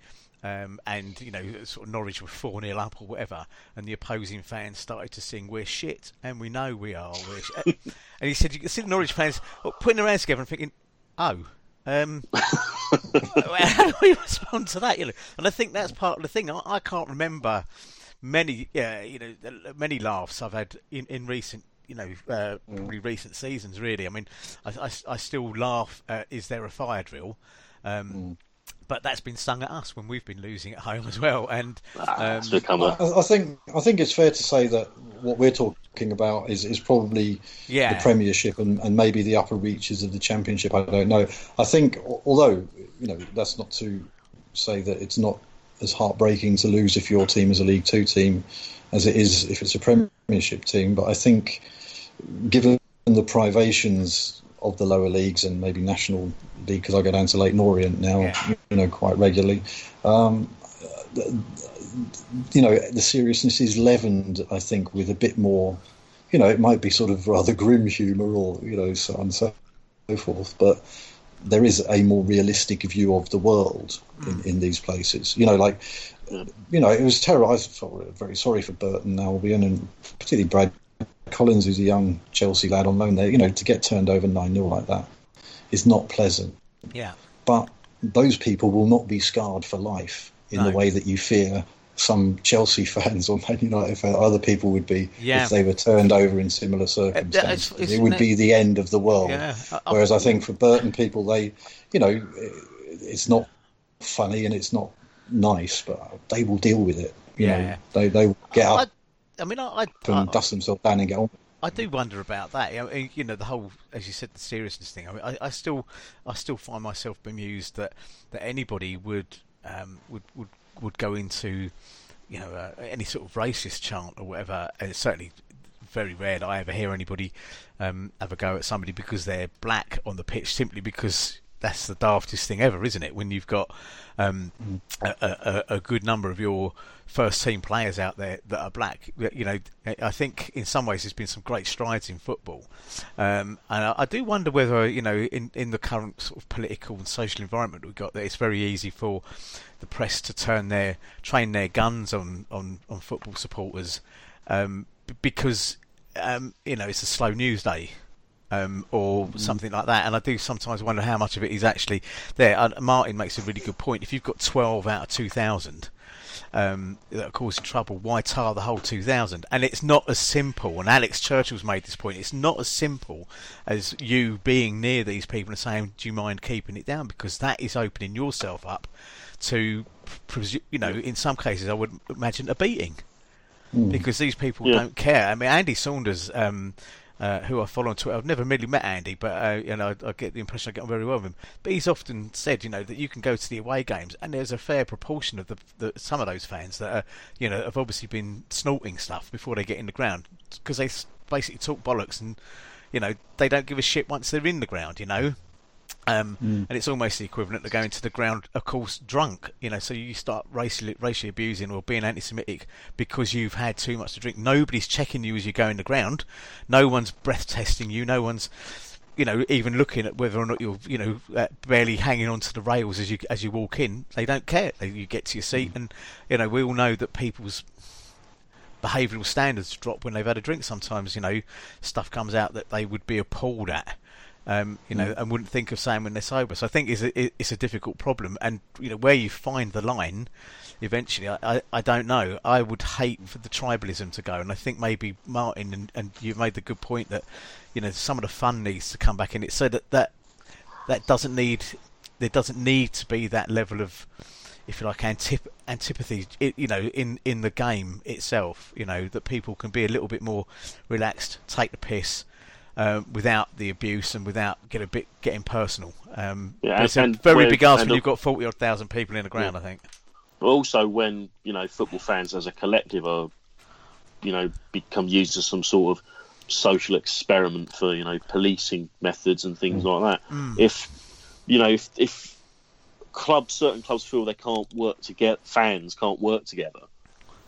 [SPEAKER 1] um, and you know sort of Norwich were four 0 up or whatever, and the opposing fans started to sing "We're shit," and we know we are. We're sh-. and he said you can see the Norwich fans putting their hands together and thinking, "Oh." Um, how do we respond to that? You know, and I think that's part of the thing. I, I can't remember many, yeah, you know, many laughs I've had in, in recent, you know, uh, probably recent seasons. Really, I mean, I, I, I still laugh. At, Is there a fire drill? Um, But that's been sung at us when we've been losing at home as well. And
[SPEAKER 3] Ah,
[SPEAKER 1] um,
[SPEAKER 3] it's become a
[SPEAKER 2] I, I think I think it's fair to say that what we're talking about is, is probably
[SPEAKER 1] Yeah.
[SPEAKER 2] the Premiership and, and maybe the upper reaches of the Championship. I don't know. I think, although you know, that's not to say that it's not as heartbreaking to lose if your team is a League Two team as it is if it's a Premiership team. But I think, given the privations of the lower leagues and maybe National League, because I go down to Leyton Orient now,
[SPEAKER 1] Yeah.
[SPEAKER 2] you know, quite regularly. Um, you know, the seriousness is leavened, I think, with a bit more, you know, it might be sort of rather grim humour or, you know, so on and so forth, but there is a more realistic view of the world in, in these places. You know, like, you know, it was terrible. I was very sorry for Burton and Albion and particularly Brad Collins, who's a young Chelsea lad on loan there, you know, to get turned over 9 0 like that is not pleasant
[SPEAKER 1] yeah,
[SPEAKER 2] but those people will not be scarred for life in the way that you fear some Chelsea fans or Man United fans, other people would be
[SPEAKER 1] Yeah.
[SPEAKER 2] if they were turned over in similar circumstances.
[SPEAKER 1] it's-
[SPEAKER 2] it would
[SPEAKER 1] isn't
[SPEAKER 2] be the end of the world.
[SPEAKER 1] Yeah. I- I-
[SPEAKER 2] Whereas I think for Burton people, they, you know, it's not funny and it's not nice, but they will deal with it. You
[SPEAKER 1] Yeah.
[SPEAKER 2] know, they they will get up
[SPEAKER 1] I mean, I, I, I,
[SPEAKER 2] dust themselves down and get on.
[SPEAKER 1] I do wonder about that. I mean, you know, the whole, as you said, the seriousness thing. I mean, I, I still, I still find myself bemused that that anybody would um, would would would go into you know, uh, any sort of racist chant or whatever. And it's certainly very rare that I ever hear anybody um, have a go at somebody because they're black on the pitch simply because that's the daftest thing ever, isn't it? When you've got um, a, a, a, good number of your first team players out there that are black. You know, I think in some ways there's been some great strides in football, um, and I, I, do wonder whether you know in, in the current sort of political and social environment we've got, that it's very easy for the press to turn their train their guns on on, on football supporters um, because um, you know it's a slow news day um, or mm. something like that. And I do sometimes wonder how much of it is actually there. Uh, Martin makes a really good point. If you've got 12 out of 2,000 um, that are causing trouble, why tar the whole 2,000? And it's not as simple, and Alex Churchill's made this point, it's not as simple as you being near these people and saying, do you mind keeping it down? Because that is opening yourself up to, you know, in some cases I would imagine a beating. Mm. Because these people yeah. don't care. I mean, Andy Saunders um, uh, who I follow on Twitter. I've never really met Andy, but uh, you know, I, I, get the impression I get on very well with him. But he's often said, you know, that you can go to the away games, and there's a fair proportion of the, the some of those fans that are, you know, have obviously been snorting stuff before they get in the ground because they basically talk bollocks, and you know, they don't give a shit once they're in the ground. You know, um, mm. And it's almost the equivalent of going to the ground, of course, drunk. You know, so you start racially, racially abusing or being anti-Semitic because you've had too much to drink. Nobody's checking you as you go in the ground. No one's breath testing you. No one's, you know, even looking at whether or not you're, you know, uh, barely hanging onto the rails as you as you walk in. They don't care. They, you get to your seat, mm. and you know, we all know that people's behavioural standards drop when they've had a drink. Sometimes, you know, stuff comes out that they would be appalled at um, you know, mm. and wouldn't think of saying when they're sober. So I think it's a, it's a difficult problem, and you know where you find the line. Eventually, I, I, I don't know. I would hate for the tribalism to go, and I think maybe Martin and, and you've made the good point that you know some of the fun needs to come back in it, so that that that doesn't need there doesn't need to be that level of if you like antip- antipathy you know in in the game itself you know that people can be a little bit more relaxed take the piss uh, without the abuse and without get a bit getting personal. Um, yeah, it's a very big ask when you've got forty odd thousand people in the ground. Yeah. I think.
[SPEAKER 3] But Also, when you know football fans as a collective are, you know, become used as some sort of social experiment for you know policing methods and things mm. like that. Mm. If you know if if clubs certain clubs feel they can't work together, fans can't work together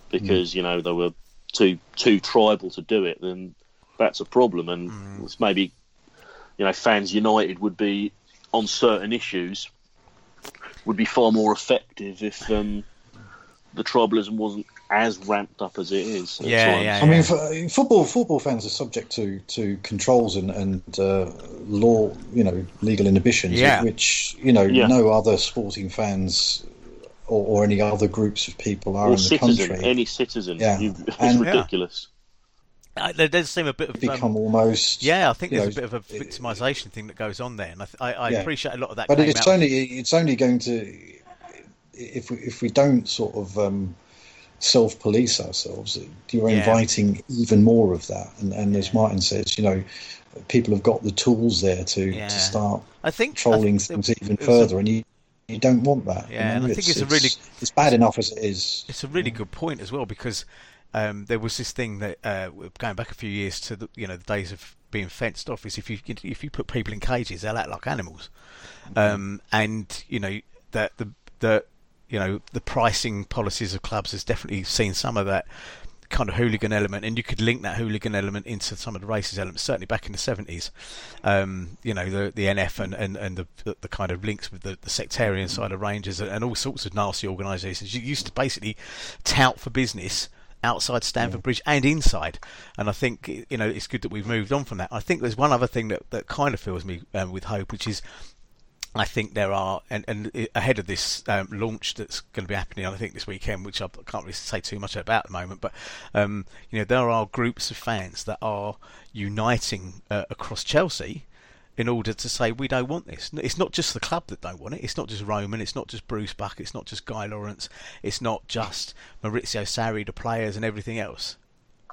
[SPEAKER 3] because mm. you know they were too too tribal to do it, then that's a problem, and mm. maybe you know fans united would be on certain issues would be far more effective if um, the tribalism wasn't as ramped up as it is.
[SPEAKER 1] Yeah, yeah,
[SPEAKER 2] I mean, for, football football fans are subject to to controls and and uh, law, you know, legal inhibitions,
[SPEAKER 1] yeah.
[SPEAKER 2] which you know yeah. no other sporting fans or, or, any other groups of people are
[SPEAKER 3] or
[SPEAKER 2] in the
[SPEAKER 3] citizen,
[SPEAKER 2] country.
[SPEAKER 3] Any citizen, yeah, it's and, ridiculous.
[SPEAKER 1] Uh, there does seem a bit of
[SPEAKER 2] become um, almost.
[SPEAKER 1] Yeah, I think there's know, a bit of a victimisation thing that goes on there, and I, I, I yeah. appreciate a lot of that.
[SPEAKER 2] But it's only it's only going to if we if we don't sort of um, self police ourselves, you're yeah. inviting even more of that. And, and as Martin says, you know, people have got the tools there to, to start
[SPEAKER 1] I think
[SPEAKER 2] trolling I think things even further, a, and you you don't want that.
[SPEAKER 1] Yeah,
[SPEAKER 2] you know?
[SPEAKER 1] and I think it's, it's, a really
[SPEAKER 2] it's bad enough as it is.
[SPEAKER 1] It's a really good point as well because um, there was this thing that uh, going back a few years to the you know the days of being fenced off is if you if you put people in cages they'll act like animals, mm-hmm. um, and you know that the the you know the pricing policies of clubs has definitely seen some of that kind of hooligan element, and you could link that hooligan element into some of the racist elements. Certainly back in the seventies, um, you know, the the NF and, and, and the, the kind of links with the, the sectarian side of Rangers and all sorts of nasty organisations. You used to basically tout for business outside Stamford yeah. Bridge and inside. And I think you know it's good that we've moved on from that. I think there's one other thing that, that kind of fills me um, with hope, which is I think there are, and, and ahead of this um, launch that's going to be happening, I think this weekend, which I can't really say too much about at the moment, but um, you know there are groups of fans that are uniting uh, across Chelsea in order to say we don't want this. It's not just the club that don't want it. It's not just Roman. It's not just Bruce Buck. It's not just Guy Laurence. It's not just Maurizio Sarri, the players, and everything else.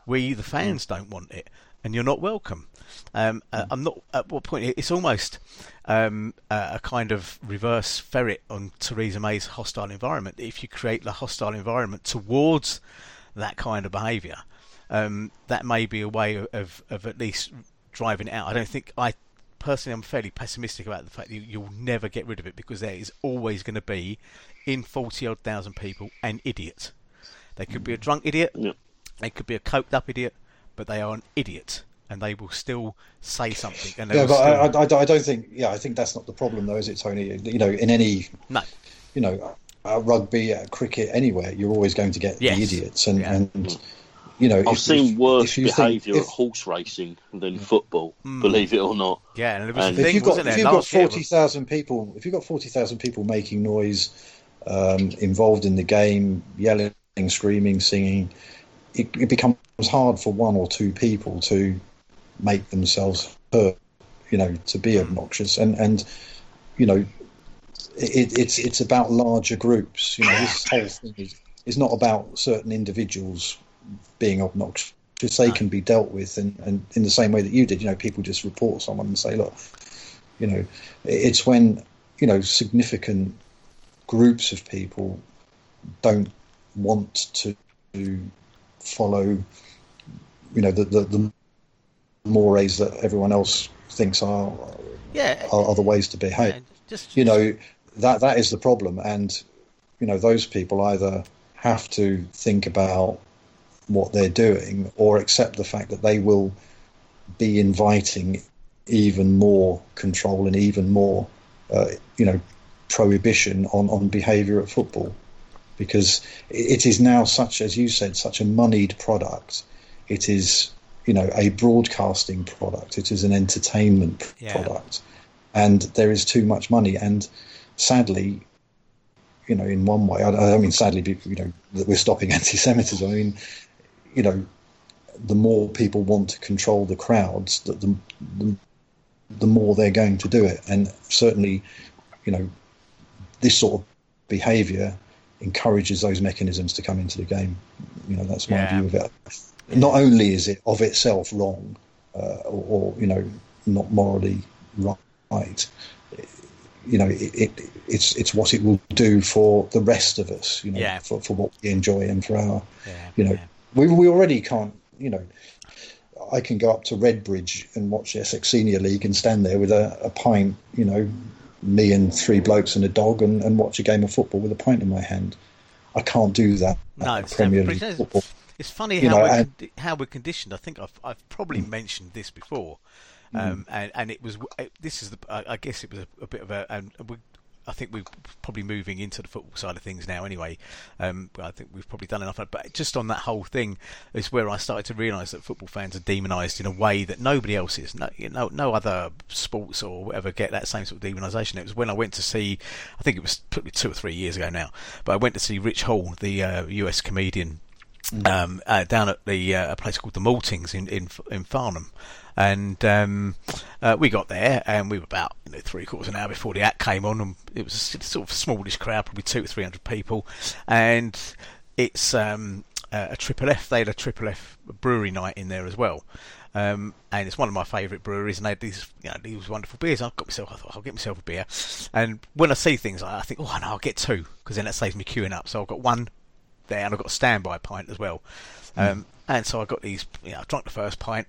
[SPEAKER 1] We, the fans, don't want it. and you're not welcome. Um, uh, I'm not at what point it's almost um, a, a kind of reverse ferret on Theresa May's hostile environment. If you create the hostile environment towards that kind of behaviour, um, that may be a way of, of at least driving it out. I don't think I personally I'm fairly pessimistic about the fact that you'll never get rid of it because there is always going to be in forty odd thousand people an idiot. They could be a drunk idiot,
[SPEAKER 3] Yeah.
[SPEAKER 1] they could be a coked up idiot, but they are an idiot and they will still say something. And
[SPEAKER 2] Yeah, but
[SPEAKER 1] still...
[SPEAKER 2] I, I, I don't think. Yeah, I think that's not the problem, though, is it, Tony? You know, in any,
[SPEAKER 1] no,
[SPEAKER 2] you know, uh, rugby, uh, cricket, anywhere, you're always going to get
[SPEAKER 1] Yes.
[SPEAKER 2] the idiots, and
[SPEAKER 1] Yeah.
[SPEAKER 2] and you know,
[SPEAKER 3] I've
[SPEAKER 2] if-
[SPEAKER 3] seen
[SPEAKER 2] if-
[SPEAKER 3] worse
[SPEAKER 2] if
[SPEAKER 3] behaviour at horse racing than hmm. football, hmm. believe it or not.
[SPEAKER 1] yeah, and it was
[SPEAKER 3] And-
[SPEAKER 1] a
[SPEAKER 2] if you've got
[SPEAKER 1] wasn't
[SPEAKER 2] if you've got
[SPEAKER 1] Last year was-
[SPEAKER 2] forty thousand people, if you've got forty thousand people making noise, um, involved in the game, yelling, screaming, singing, it, it becomes hard for one or two people to make themselves heard. You know, to be hmm. obnoxious, and and you know, it, it's it's about larger groups. You know, this whole thing is, is not about certain individuals being obnoxious. They can be dealt with, and, and in the same way that you did. You know, people just report someone and say, "Look, you know, it's when you know significant groups of people don't want to follow, you know, the the, the mores that everyone else thinks are
[SPEAKER 1] yeah,
[SPEAKER 2] are, are the ways to behave
[SPEAKER 1] yeah, just
[SPEAKER 2] you know that that is the problem and you know those people either have to think about what they're doing or accept the fact that they will be inviting even more control and even more uh, you know prohibition on on behavior at football because it is now such as you said such a moneyed product it is you know a broadcasting product it is an entertainment
[SPEAKER 1] Yeah.
[SPEAKER 2] product and there is too much money. And sadly, you know, in one way, I I don't mean sadly, you know, that we're stopping anti-Semitism. I mean, you know, the more people want to control the crowds, that the, the the more they're going to do it. And certainly, you know, this sort of behaviour encourages those mechanisms to come into the game. You know, that's my
[SPEAKER 1] Yeah.
[SPEAKER 2] view of it. Not only is it of itself wrong, uh, or, or you know, not morally right, you know, it, it it's it's what it will do for the rest of us. You know,
[SPEAKER 1] Yeah.
[SPEAKER 2] for for what we enjoy and for our,
[SPEAKER 1] Yeah,
[SPEAKER 2] you know. We we already can't. You know, I can go up to Redbridge and watch the Essex Senior League and stand there with a, a pint. You know, me and three blokes and a dog and, and watch a game of football with a pint in my hand. I can't do that.
[SPEAKER 1] No,
[SPEAKER 2] Premier League
[SPEAKER 1] it's-
[SPEAKER 2] football.
[SPEAKER 1] it's funny
[SPEAKER 2] You
[SPEAKER 1] how
[SPEAKER 2] know,
[SPEAKER 1] we're
[SPEAKER 2] and-
[SPEAKER 1] how we're conditioned. I think I've I've probably
[SPEAKER 2] Mm.
[SPEAKER 1] mentioned this before, um, and and it was this is the I, I guess it was a, a bit of a and we. I think we're probably moving into the football side of things now. Anyway, um, I think we've probably done enough. But just on that whole thing is where I started to realise that football fans are demonised in a way that nobody else is. No, you know, no other sports or whatever get that same sort of demonisation. It was when I went to see, I think it was probably two or three years ago now, but I went to see Rich Hall, the uh, US comedian um, uh, down at the uh, a place called the Maltings in in, in Farnham, and um, uh, we got there and we were about you know, three quarters of an hour before the act came on, and it was a sort of smallish crowd, probably two or three hundred people, and it's um, a triple F. They had a triple F brewery night in there as well. Um, and it's one of my favourite breweries, and they had these, you know, these wonderful beers. I got myself, I thought I'll get myself a beer, and when I see things, I I think, oh no, I'll get two because then that saves me queuing up. So I've got one there, and I've got a standby pint as well. Um, and so I got these. You know, I drank the first pint.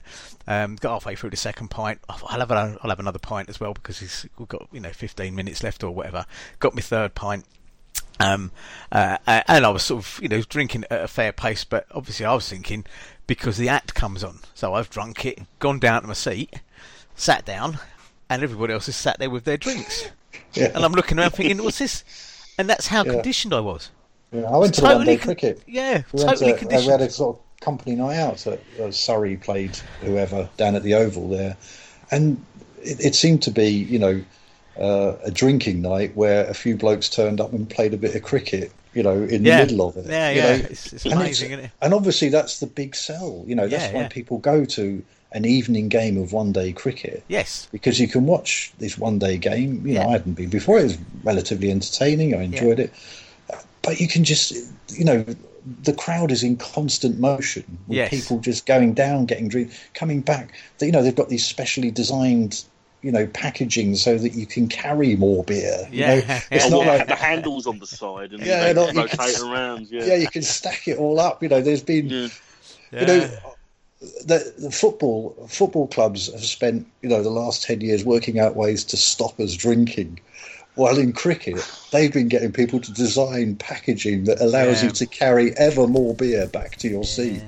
[SPEAKER 1] Um, got halfway through the second pint. I'll have another, I'll have another pint as well because we've got you know 15 minutes left or whatever. Got my third pint. Um, uh, and I was sort of, you know, drinking at a fair pace, but obviously I was thinking because the act comes on. So I've drunk it, gone down to my seat, sat down, and everybody else is sat there with their drinks.
[SPEAKER 2] Yeah.
[SPEAKER 1] And I'm looking around thinking, what's this? And that's how
[SPEAKER 2] Yeah.
[SPEAKER 1] conditioned I was.
[SPEAKER 2] Yeah, I went to the one day cricket.
[SPEAKER 1] Yeah,
[SPEAKER 2] We
[SPEAKER 1] totally
[SPEAKER 2] to, uh, we had a sort of company night out at uh, Surrey played whoever down at the Oval there, and it, it seemed to be you know uh, a drinking night where a few blokes turned up and played a bit of cricket. You know, in
[SPEAKER 1] Yeah.
[SPEAKER 2] the middle of it.
[SPEAKER 1] Yeah,
[SPEAKER 2] you
[SPEAKER 1] yeah.
[SPEAKER 2] know.
[SPEAKER 1] It's- it's amazing, isn't it?
[SPEAKER 2] And obviously, that's the big sell. You know, that's
[SPEAKER 1] Yeah,
[SPEAKER 2] why
[SPEAKER 1] yeah.
[SPEAKER 2] people go to an evening game of one day cricket
[SPEAKER 1] Yes.
[SPEAKER 2] because you can watch this one day game. You know,
[SPEAKER 1] Yeah.
[SPEAKER 2] I hadn't been before. It was relatively entertaining. I enjoyed it. But you can just, you know, the crowd is in constant motion with
[SPEAKER 1] Yes.
[SPEAKER 2] people just going down, getting drink, coming back. They- You know, they've got these specially designed, you know, packaging so that you can carry more beer. you
[SPEAKER 1] Yeah.
[SPEAKER 2] know? it's
[SPEAKER 3] Oh,
[SPEAKER 2] not
[SPEAKER 3] yeah,
[SPEAKER 2] like
[SPEAKER 3] the handles on the side and
[SPEAKER 2] Yeah, not- you
[SPEAKER 3] rotate
[SPEAKER 2] can-
[SPEAKER 3] around. Yeah,
[SPEAKER 2] yeah, you can stack it all up. You know, there's been
[SPEAKER 3] Yeah.
[SPEAKER 1] Yeah.
[SPEAKER 2] you know the, the football football clubs have spent you know the last 10 years working out ways to stop us drinking while in cricket they've been getting people to design packaging that allows
[SPEAKER 1] Yeah.
[SPEAKER 2] you to carry ever more beer back to your seat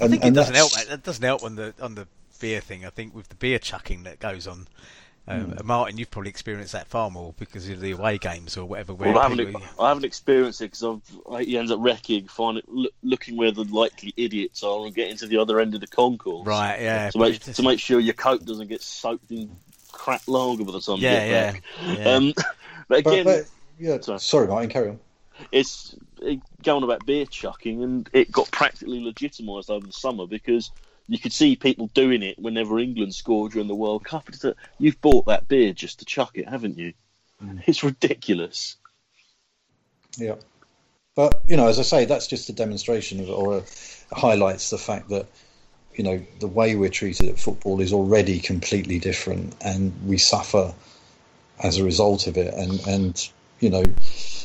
[SPEAKER 1] I
[SPEAKER 2] and,
[SPEAKER 1] think it
[SPEAKER 2] and
[SPEAKER 1] doesn't help.
[SPEAKER 2] that's-
[SPEAKER 1] mate. It doesn't help on the on the beer thing. I think with the beer chucking that goes on. Um, and Martin, you've probably experienced that far more because of the away games or whatever. Where
[SPEAKER 3] Well, I haven't,
[SPEAKER 1] people-
[SPEAKER 3] I haven't experienced it because he ends up wrecking, find it, look, looking where the likely idiots are, and getting to the other end of the concourse.
[SPEAKER 1] right, yeah,
[SPEAKER 3] To make, to make sure your coat doesn't get soaked in crap lager by the time
[SPEAKER 1] yeah,
[SPEAKER 3] you
[SPEAKER 1] yeah,
[SPEAKER 3] get
[SPEAKER 1] yeah.
[SPEAKER 3] back. Um, but
[SPEAKER 2] but,
[SPEAKER 3] again,
[SPEAKER 2] but, yeah
[SPEAKER 3] Sorry.
[SPEAKER 2] sorry martin carry on
[SPEAKER 3] it's it, going about beer chucking, and it got practically legitimised over the summer because you could see people doing it whenever England scored during the World Cup. It's that you've bought that beer just to chuck it, haven't you?
[SPEAKER 1] Mm.
[SPEAKER 3] It's ridiculous.
[SPEAKER 2] Yeah, but you know, as I say, that's just a demonstration of, or a, highlights the fact that you know the way we're treated at football is already completely different, and we suffer as a result of it. And and you know,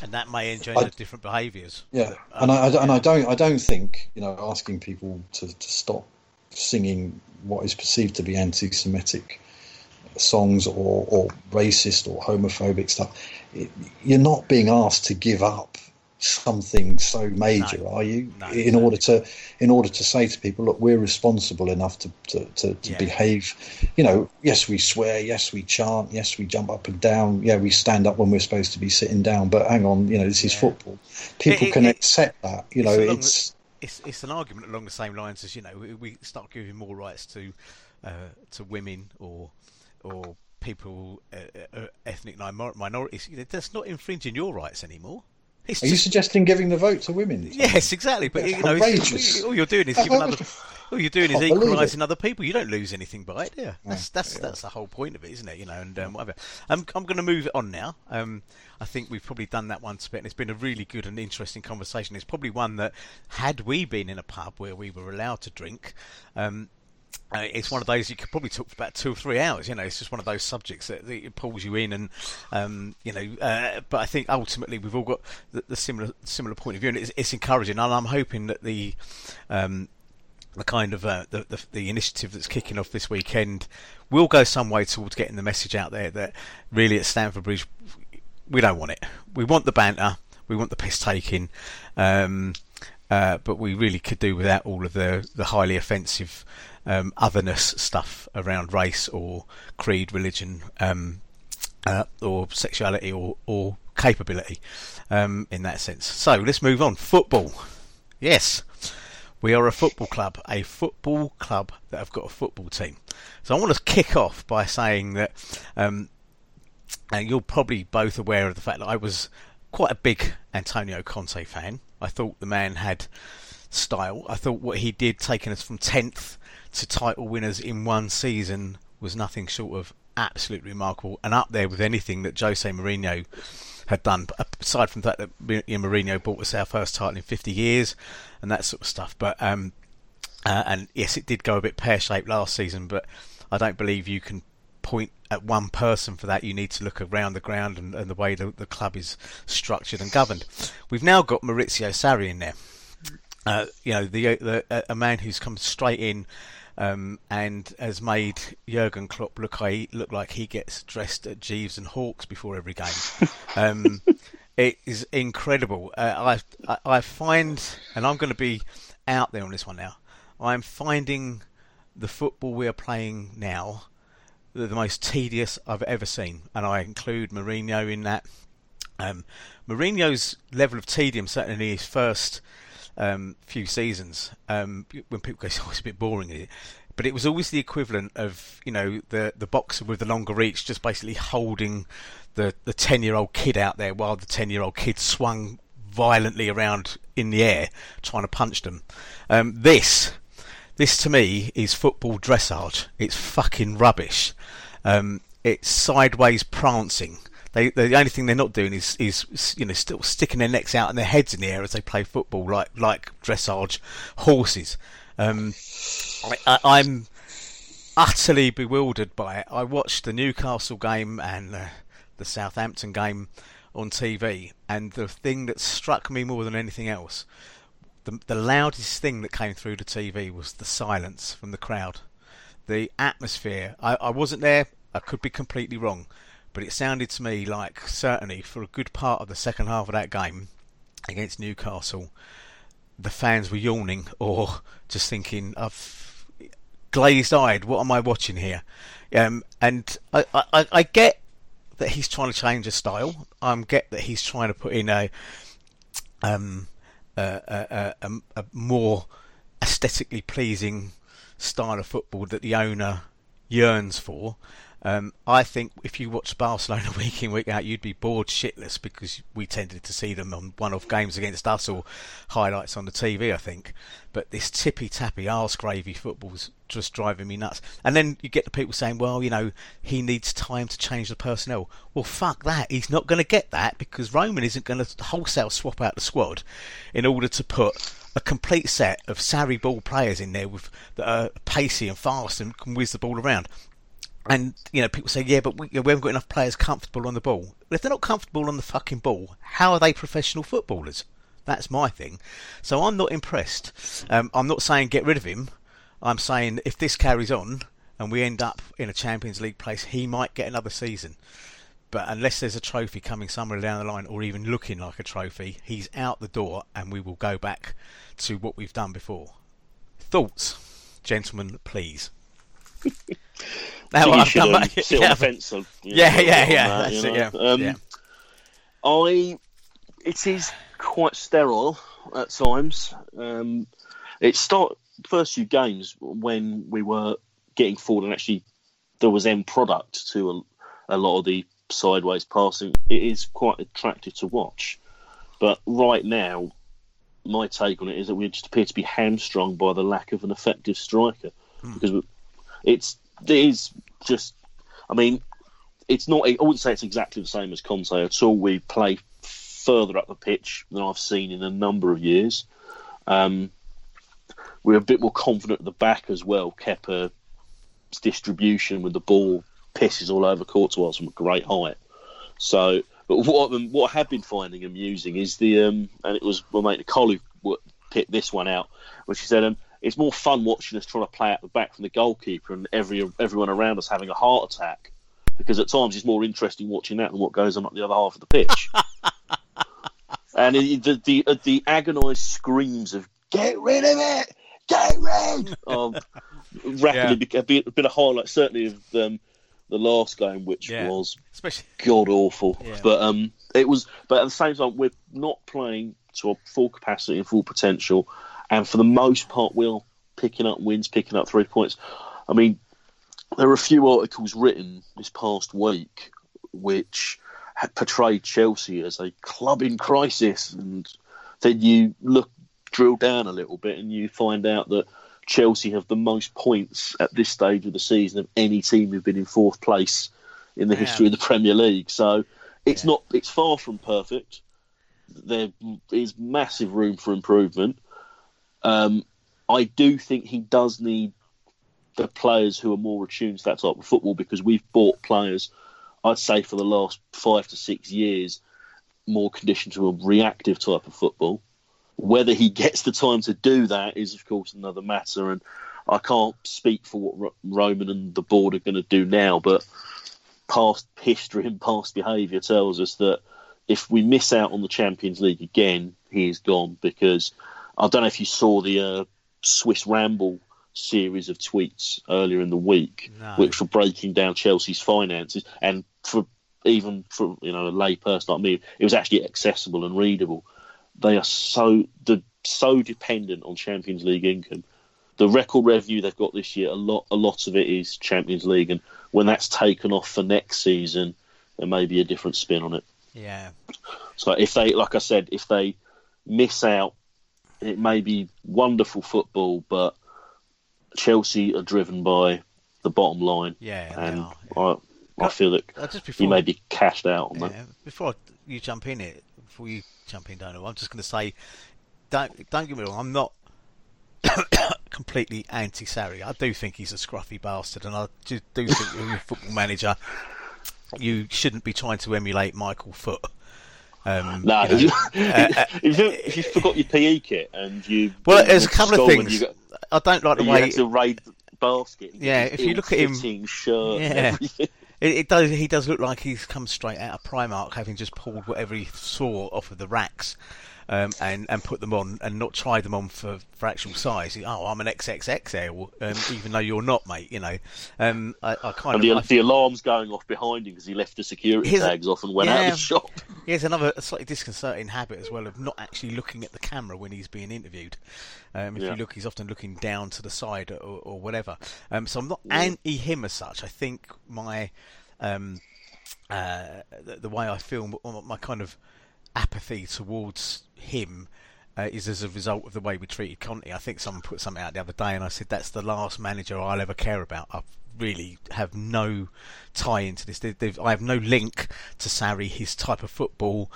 [SPEAKER 1] and that may engender different behaviours.
[SPEAKER 2] yeah, uh, and I, I and I don't I don't think you know asking people to, to stop singing what is perceived to be anti-Semitic songs or, or racist or homophobic stuff. It, you're not being asked to give up something so major,
[SPEAKER 1] No.
[SPEAKER 2] are you?
[SPEAKER 1] No,
[SPEAKER 2] in
[SPEAKER 1] exactly.
[SPEAKER 2] order to in order to say to people, look, we're responsible enough to to, to, to
[SPEAKER 1] Yeah.
[SPEAKER 2] behave. You know, yes, we swear, yes, we chant, yes, we jump up and down, yeah, we stand up when we're supposed to be sitting down. But hang on, you know, this is
[SPEAKER 1] Yeah.
[SPEAKER 2] football. People
[SPEAKER 1] It-
[SPEAKER 2] can
[SPEAKER 1] it-
[SPEAKER 2] accept that. You know,
[SPEAKER 1] it's
[SPEAKER 2] it's
[SPEAKER 1] It's it's an argument along the same lines as you know we, we start giving more rights to uh, to women or or people uh, uh, ethnic minor- minorities. That's not infringing your rights anymore. It's
[SPEAKER 2] Are you suggesting giving the vote to women?
[SPEAKER 1] Yes, exactly. But
[SPEAKER 2] That's
[SPEAKER 1] you know,
[SPEAKER 2] outrageous.
[SPEAKER 1] all you're doing is giving other, all you're doing is equalising other people. You don't lose anything by it, yeah. That's that's
[SPEAKER 2] yeah.
[SPEAKER 1] that's the whole point of it, isn't it? You know, and um, whatever. I'm I'm going to move it on now. Um, I think we've probably done that once a bit, and it's been a really good and interesting conversation. It's probably one that, had we been in a pub where we were allowed to drink, um, uh, it's one of those you could probably talk for about two or three hours. You know, it's just one of those subjects that, that it pulls you in, and um, you know. Uh, but I think ultimately we've all got the, the similar similar point of view, and it's, it's encouraging. And I'm hoping that the um, the kind of uh, the, the the initiative that's kicking off this weekend will go some way towards getting the message out there that really at Stamford Bridge we don't want it. We want the banter. We want the piss taking. Um, uh, but we really could do without all of the, the highly offensive um, otherness stuff around race or creed, religion, um, uh, or sexuality or, or capability um, in that sense. So let's move on. Football. Yes, we are a football club, a football club that have got a football team. So I want to kick off by saying that um, you're probably both aware of the fact that I was quite a big Antonio Conte fan. I thought the man had style. I thought what he did, taking us from 10th to title winners in one season, was nothing short of absolutely remarkable and up there with anything that Jose Mourinho had done. Aside from the fact that Mourinho bought us our first title in 50 years and that sort of stuff. But um, uh, and yes, it did go a bit pear shaped last season, but I don't believe you can point at one person for that. You need to look around the ground and, and the way the, the club is structured and governed. We've now got Maurizio Sarri in there. Uh, you know, the, the a man who's come straight in um, and has made Jurgen Klopp look look like he gets dressed at Gieves and Hawkes before every game. um, it is incredible. Uh, I, I I find, and I'm going to be out there on this one now. I'm finding the football we are playing now the, the most tedious I've ever seen, and I include Mourinho in that. Um, Mourinho's level of tedium, certainly his first um, few seasons, um, when people go, "Oh, it's a bit boring," but it was always the equivalent of you know the the boxer with the longer reach, just basically holding the the ten year old kid out there while the ten year old kid swung violently around in the air trying to punch them. Um, this this to me is football dressage. It's fucking rubbish. Um, it's sideways prancing. They the only thing they're not doing is is you know still sticking their necks out and their heads in the air as they play football like like dressage horses. Um, I, I'm utterly bewildered by it. I watched the Newcastle game and uh, the Southampton game on TV, and the thing that struck me more than anything else, the, the loudest thing that came through the TV was the silence from the crowd. The atmosphere. I, I wasn't there. I could be completely wrong, but it sounded to me like certainly for a good part of the second half of that game against Newcastle, the fans were yawning or just thinking, "I've glazed-eyed. What am I watching here?" Um, and I, I, I get that he's trying to change his style. I get that he's trying to put in a um, a, a, a, a more aesthetically pleasing style of football that the owner yearns for. Um, I think if you watch Barcelona week in week out, you'd be bored shitless because we tended to see them on one-off games against us or highlights on the TV. I think, but this tippy tappy arse gravy football's just driving me nuts. And then you get the people saying, "Well, you know, he needs time to change the personnel." Well, fuck that. He's not going to get that because Roman isn't going to wholesale swap out the squad in order to put a complete set of savvy ball players in there with that are pacey and fast and can whiz the ball around. And you know, people say, yeah, but we, we, haven't got enough players comfortable on the ball. If they're not comfortable on the fucking ball, how are they professional footballers? That's my thing. So I'm not impressed. Um, I'm not saying get rid of him. I'm saying if this carries on and we end up in a Champions League place, he might get another season. But unless there's a trophy coming somewhere down the line, or even looking like a trophy, he's out the door, and we will go back to what we've done before. Thoughts, gentlemen, please.
[SPEAKER 3] Now so you should um, sit yeah. on the fence. Of,
[SPEAKER 1] yeah, yeah, yeah. That, That's it, yeah. Um, yeah.
[SPEAKER 3] I, it is quite sterile at times. Um, it start first few games when we were getting forward and actually there was end product to a, a lot of the sideways passing. It is quite attractive to watch. But right now, my take on it is that we just appear to be hamstrung by the lack of an effective striker hmm. because it's it is just. I mean, it's not. I wouldn't say it's exactly the same as Conte at all. We play further up the pitch than I've seen in a number of years. Um, we're a bit more confident at the back as well. Kepa's distribution with the ball pisses all over Courtois from a great height. So, but what what I have been finding amusing is the um, and it was my mate Nicole who picked this one out, which she said um, it's more fun watching us trying to play out the back from the goalkeeper and every everyone around us having a heart attack because at times it's more interesting watching that than what goes on at the other half of the pitch. and it, the the, uh, the agonised screams of "Get rid of it! Get rid!" um, rapidly yeah. a, bit, a of highlight, certainly of um, the last game, which yeah. was Especially... god awful. Yeah. But um, it was. But at the same time, we're not playing to our full capacity and full potential and for the most part, we're picking up wins, picking up three points. I mean, there are a few articles written this past week which had portrayed Chelsea as a club in crisis, and then you look drill down a little bit and you find out that Chelsea have the most points at this stage of the season of any team who've been in fourth place in the history of the Premier League. So it's yeah. not it's far from perfect. There is massive room for improvement. Um, I do think he does need the players who are more attuned to that type of football because we've bought players, I'd say, for the last five to six years, more conditioned to a reactive type of football. Whether he gets the time to do that is, of course, another matter. And I can't speak for what Roman and the board are going to do now, but past history and past behaviour tells us that if we miss out on the Champions League again, he is gone because I don't know if you saw the uh, Swiss Ramble series of tweets earlier in the week, no. which were breaking down Chelsea's finances, and for even for you know a lay person like me, it was actually accessible and readable. They are so the so dependent on Champions League income. The record revenue they've got this year, a lot a lot of it is Champions League, and when that's taken off for next season, there may be a different spin on it.
[SPEAKER 1] Yeah.
[SPEAKER 3] So if they, like I said, if they miss out it may be wonderful football, but Chelsea are driven by the bottom line.
[SPEAKER 1] Yeah,
[SPEAKER 3] and
[SPEAKER 1] are, yeah.
[SPEAKER 3] I feel that
[SPEAKER 1] Uh, just
[SPEAKER 3] he
[SPEAKER 1] before
[SPEAKER 3] may be cashed out on that.
[SPEAKER 1] Yeah, before you jump in it, before you jump in, I'm just going to say, don't don't get me wrong, I'm not completely anti-Sarri. I do think he's a scruffy bastard, and I do, do think you're a football manager, you shouldn't be trying to emulate Michael Foot. Um,
[SPEAKER 3] No,
[SPEAKER 1] you know,
[SPEAKER 3] if, you, if you forgot your PE kit and you
[SPEAKER 1] well, there's a couple of things.
[SPEAKER 3] Got,
[SPEAKER 1] I don't like the way.
[SPEAKER 3] to raid the basket.
[SPEAKER 1] Yeah, if you look at him-
[SPEAKER 3] shirt,
[SPEAKER 1] Yeah. It, it does. He does look like he's come straight out of Primark, having just pulled whatever he saw off of the racks, um, and and put them on, and not tried them on for, for actual size. Oh, I'm an XXXL, um, even though you're not, mate. You know, um, I, I kind
[SPEAKER 3] And
[SPEAKER 1] of.
[SPEAKER 3] the,
[SPEAKER 1] I-
[SPEAKER 3] the alarm's going off behind him because he left the security
[SPEAKER 1] Here's a-
[SPEAKER 3] tags off and went out of the shop.
[SPEAKER 1] He has another slightly disconcerting habit as well of not actually looking at the camera when he's being interviewed. Um, if
[SPEAKER 3] Yeah.
[SPEAKER 1] you look, he's often looking down to the side or, or whatever. Um, so I'm not anti him as such. I think my um, uh, the, the way I feel, my kind of apathy towards him. Uh, is as a result of the way we treated Conte. I think someone put something out the other day, and I said that's the last manager I'll ever care about. I really have no tie into this. They- they've- I have no link to Sarri, his type of football,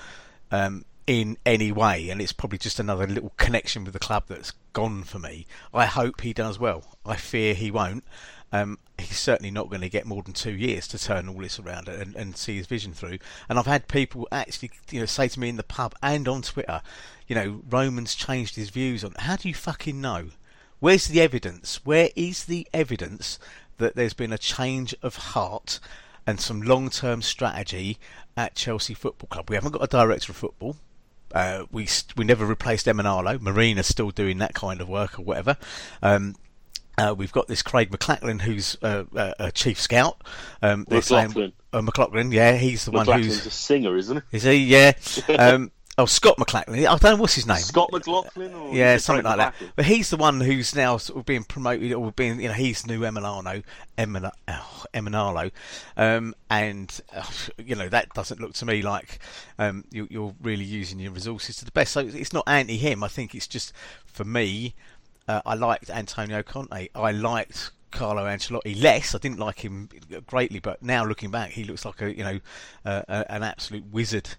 [SPEAKER 1] um, in any way, and it's probably just another little connection with the club that's gone for me. I hope he does well. I fear he won't. Um, he's certainly not going to get more than two years to turn all this around and, and see his vision through. And I've had people actually, you know, say to me in the pub and on Twitter, you know, Roman's changed his views on. How do you fucking know? Where's the evidence? Where is the evidence that there's been a change of heart and some long-term strategy at Chelsea Football Club? We haven't got a director of football. Uh, we we never replaced Emenalo. Marina's still doing that kind of work or whatever. Um, uh, we've got this Craig McLachlan, who's uh, uh, a chief scout. Um, saying-
[SPEAKER 3] McLaughlin.
[SPEAKER 1] uh, McLaughlin, yeah, he's the one who's
[SPEAKER 3] a singer, isn't he?
[SPEAKER 1] is he? Yeah. Um, oh, Scott McLachlan. I don't know what's his name.
[SPEAKER 3] Scott McLaughlin? Or
[SPEAKER 1] Yeah, something
[SPEAKER 3] Craig
[SPEAKER 1] like that. But he's the one who's now sort of being promoted, or being, you know, he's new Emenalo, Emana, oh, um, and uh, you know that doesn't look to me like um, you, you're really using your resources to the best. So it's not anti him. I think it's just for me. Uh, I liked Antonio Conte. I liked Carlo Ancelotti less. I didn't like him greatly, but now looking back, he looks like a you know uh, a, an absolute wizard.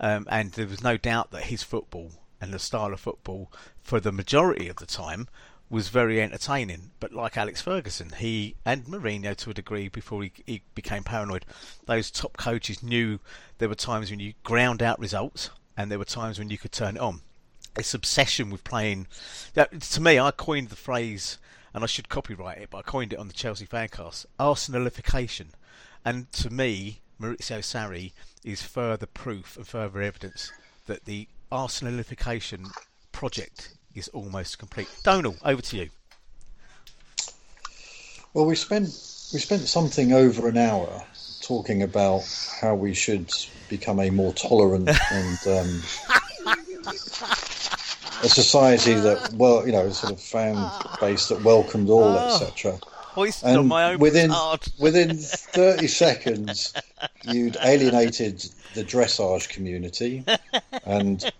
[SPEAKER 1] Um, and there was no doubt that his football and the style of football, for the majority of the time, was very entertaining. But like Alex Ferguson, he and Mourinho to a degree before he, he became paranoid, those top coaches knew there were times when you ground out results and there were times when you could turn it on this obsession with playing. That, to me, I coined the phrase, and I should copyright it, but I coined it on the Chelsea fancast: Arsenalification. And to me, Maurizio Sarri is further proof and further evidence that the Arsenalification project is almost complete. Donal, over to you.
[SPEAKER 2] Well, we spent we spent something over an hour talking about how we should become a more tolerant and um, a society that well, you know, sort of fan base that welcomed all,
[SPEAKER 1] Oh.
[SPEAKER 2] etc.
[SPEAKER 1] Hoisted on
[SPEAKER 2] And
[SPEAKER 1] my own
[SPEAKER 2] within
[SPEAKER 1] petard.
[SPEAKER 2] within thirty seconds, you'd alienated the dressage community, and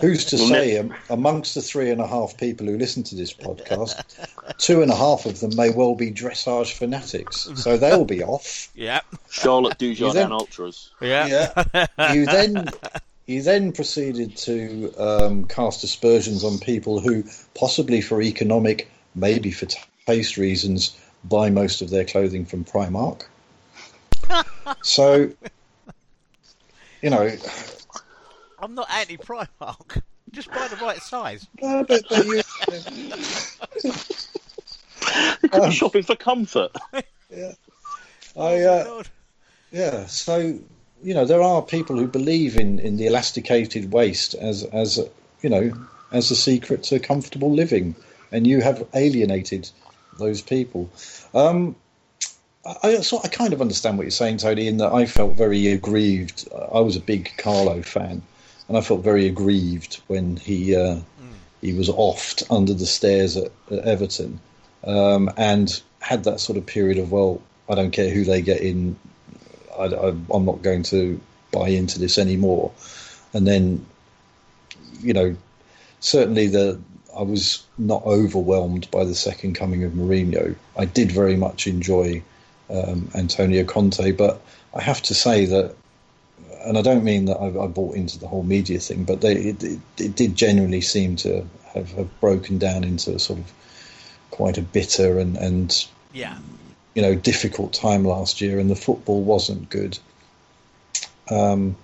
[SPEAKER 2] who's to
[SPEAKER 3] Well,
[SPEAKER 2] say, um, amongst the three and a half people who listen to this podcast, two and a half of them may well be dressage fanatics, so they'll be off.
[SPEAKER 1] Yeah,
[SPEAKER 3] Charlotte
[SPEAKER 2] then-
[SPEAKER 3] Dujardin Ultras.
[SPEAKER 1] yeah,
[SPEAKER 2] Yeah. You then you then proceeded to um, cast aspersions on people who, possibly for economic, maybe for taste reasons, buy most of their clothing from Primark. so, you know,
[SPEAKER 1] I'm not anti Primark. Just buy the right size.
[SPEAKER 2] uh, but, but you,
[SPEAKER 3] You could
[SPEAKER 2] Um,
[SPEAKER 3] be shopping for comfort. Yeah.
[SPEAKER 2] I,
[SPEAKER 1] Oh,
[SPEAKER 2] uh,
[SPEAKER 1] God.
[SPEAKER 2] Yeah, so you know there are people who believe in, in the elasticated waist as as you know as a secret to comfortable living, and you have alienated those people. Um, I, so I kind of understand what you're saying, Tony, in that I felt very aggrieved. I was a big Carlo fan, and I felt very aggrieved when he uh, he was offed under the stairs at, at Everton, um, and had that sort of period of well, I don't care who they get in, I, am not going to buy into this anymore. And then, you know, certainly the I was not overwhelmed by the second coming of Mourinho. I did very much enjoy um, Antonio Conte. But I have to say that, and I don't mean that I, I bought into the whole media thing, but they, it, it, it, did genuinely seem to have, have broken down into sort of quite a bitter and, and
[SPEAKER 1] yeah.
[SPEAKER 2] You know difficult time last year, and the football wasn't good. Um,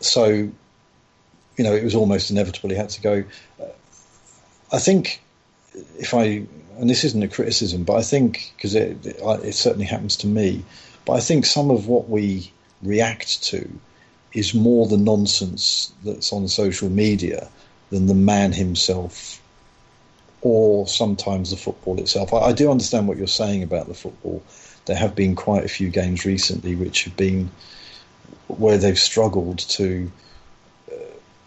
[SPEAKER 2] so, you know, it was almost inevitable he had to go. I think if I, and this isn't a criticism, but I think because it, it, it certainly happens to me, but I think some of what we react to is more the nonsense that's on social media than the man himself or sometimes the football itself. I, I, do understand what you're saying about the football. There have been quite a few games recently which have been where they've struggled to uh,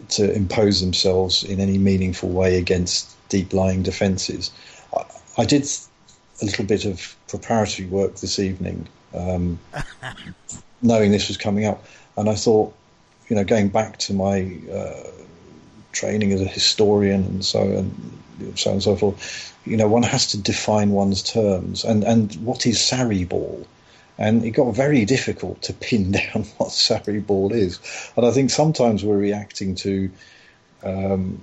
[SPEAKER 2] to impose themselves in any meaningful way against deep lying defences. I, I, did a little bit of preparatory work this evening, um, knowing this was coming up, and I thought, you know, going back to my uh, training as a historian and so and so on and so forth, you know, one has to define one's terms. And and what is Sarri ball? And it got very difficult to pin down what Sarri ball is. And I think sometimes we're reacting to um,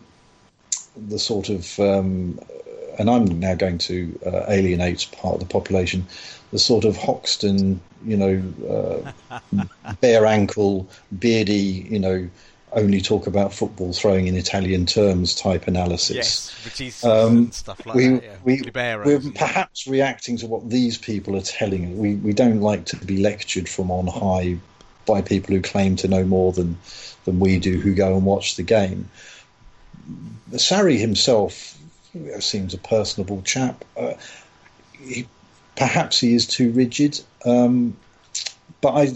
[SPEAKER 2] the sort of, um, and I'm now going to uh, alienate part of the population, the sort of Hoxton, you know, uh, bare ankle, beardy, you know, only talk about football throwing in Italian terms type analysis.
[SPEAKER 1] Yes, um, stuff like
[SPEAKER 2] we,
[SPEAKER 1] that. Yeah.
[SPEAKER 2] We, we're perhaps reacting to what these people are telling us. We, we don't like to be lectured from on high by people who claim to know more than, than we do, who go and watch the game. Sarri himself seems a personable chap. Uh, he, perhaps he is too rigid, um, but I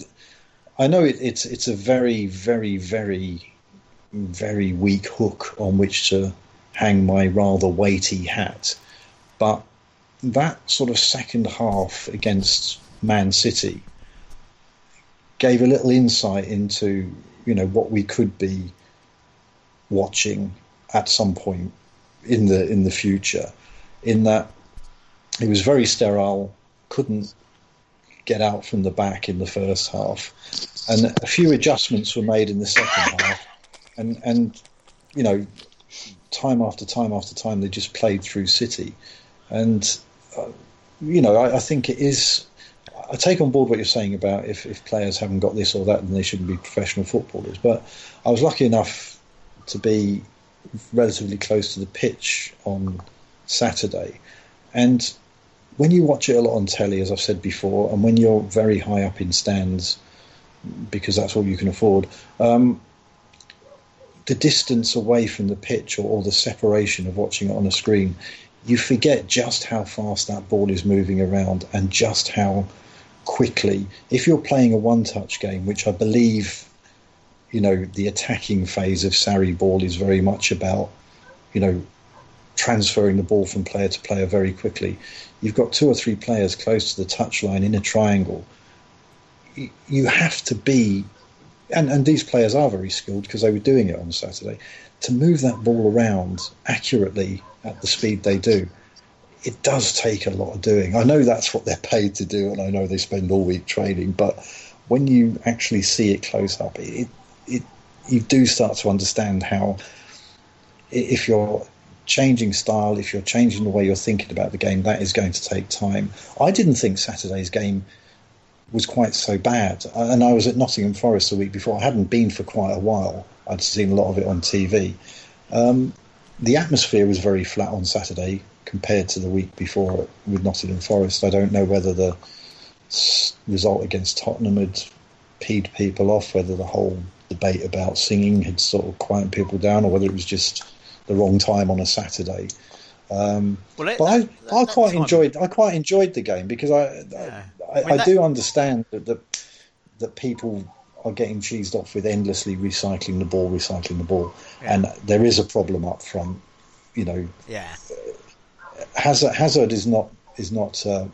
[SPEAKER 2] I know it, it's it's a very very very very weak hook on which to hang my rather weighty hat. But that sort of second half against Man City gave a little insight into you know what we could be watching at some point in the in the future. In that it was very sterile, couldn't get out from the back in the first half, and a few adjustments were made in the second half and and you know, time after time after time, they just played through City, and uh, you know, I, I, think it is. I take on board what you're saying about if, if players haven't got this or that, then they shouldn't be professional footballers. But I was lucky enough to be relatively close to the pitch on Saturday, and when you watch it a lot on telly, as I've said before, and when you're very high up in stands, because that's all you can afford, um, the distance away from the pitch or, or the separation of watching it on a screen, you forget just how fast that ball is moving around and just how quickly. If you're playing a one-touch game, which I believe, you know, the attacking phase of Sarri ball is very much about, you know, transferring the ball from player to player very quickly. You've got two or three players close to the touchline in a triangle. You have to be and, and these players are very skilled because they were doing it on Saturday, to move that ball around accurately at the speed they do, it does take a lot of doing. I know that's what they're paid to do, and I know they spend all week training, but when you actually see it close up, it, it you do start to understand how if you're changing style, if you're changing the way you're thinking about the game, that is going to take time. I didn't think Saturday's game was quite so bad. And I was at Nottingham Forest the week before. I hadn't been for quite a while. I'd seen a lot of it on TV. Um, the atmosphere was very flat on Saturday compared to the week before with Nottingham Forest. I don't know whether the result against Tottenham had peed people off, whether the whole debate about singing had sort of quieted people down, or whether it was just the wrong time on a Saturday. Um, well, it, but that, I, I quite enjoyed I quite enjoyed the game because I yeah. I, I, mean, I do understand that, that that people are getting cheesed off with endlessly recycling the ball, recycling the ball, yeah. and there is a problem up front. You know,
[SPEAKER 1] yeah.
[SPEAKER 2] Hazard, Hazard is not is not uh,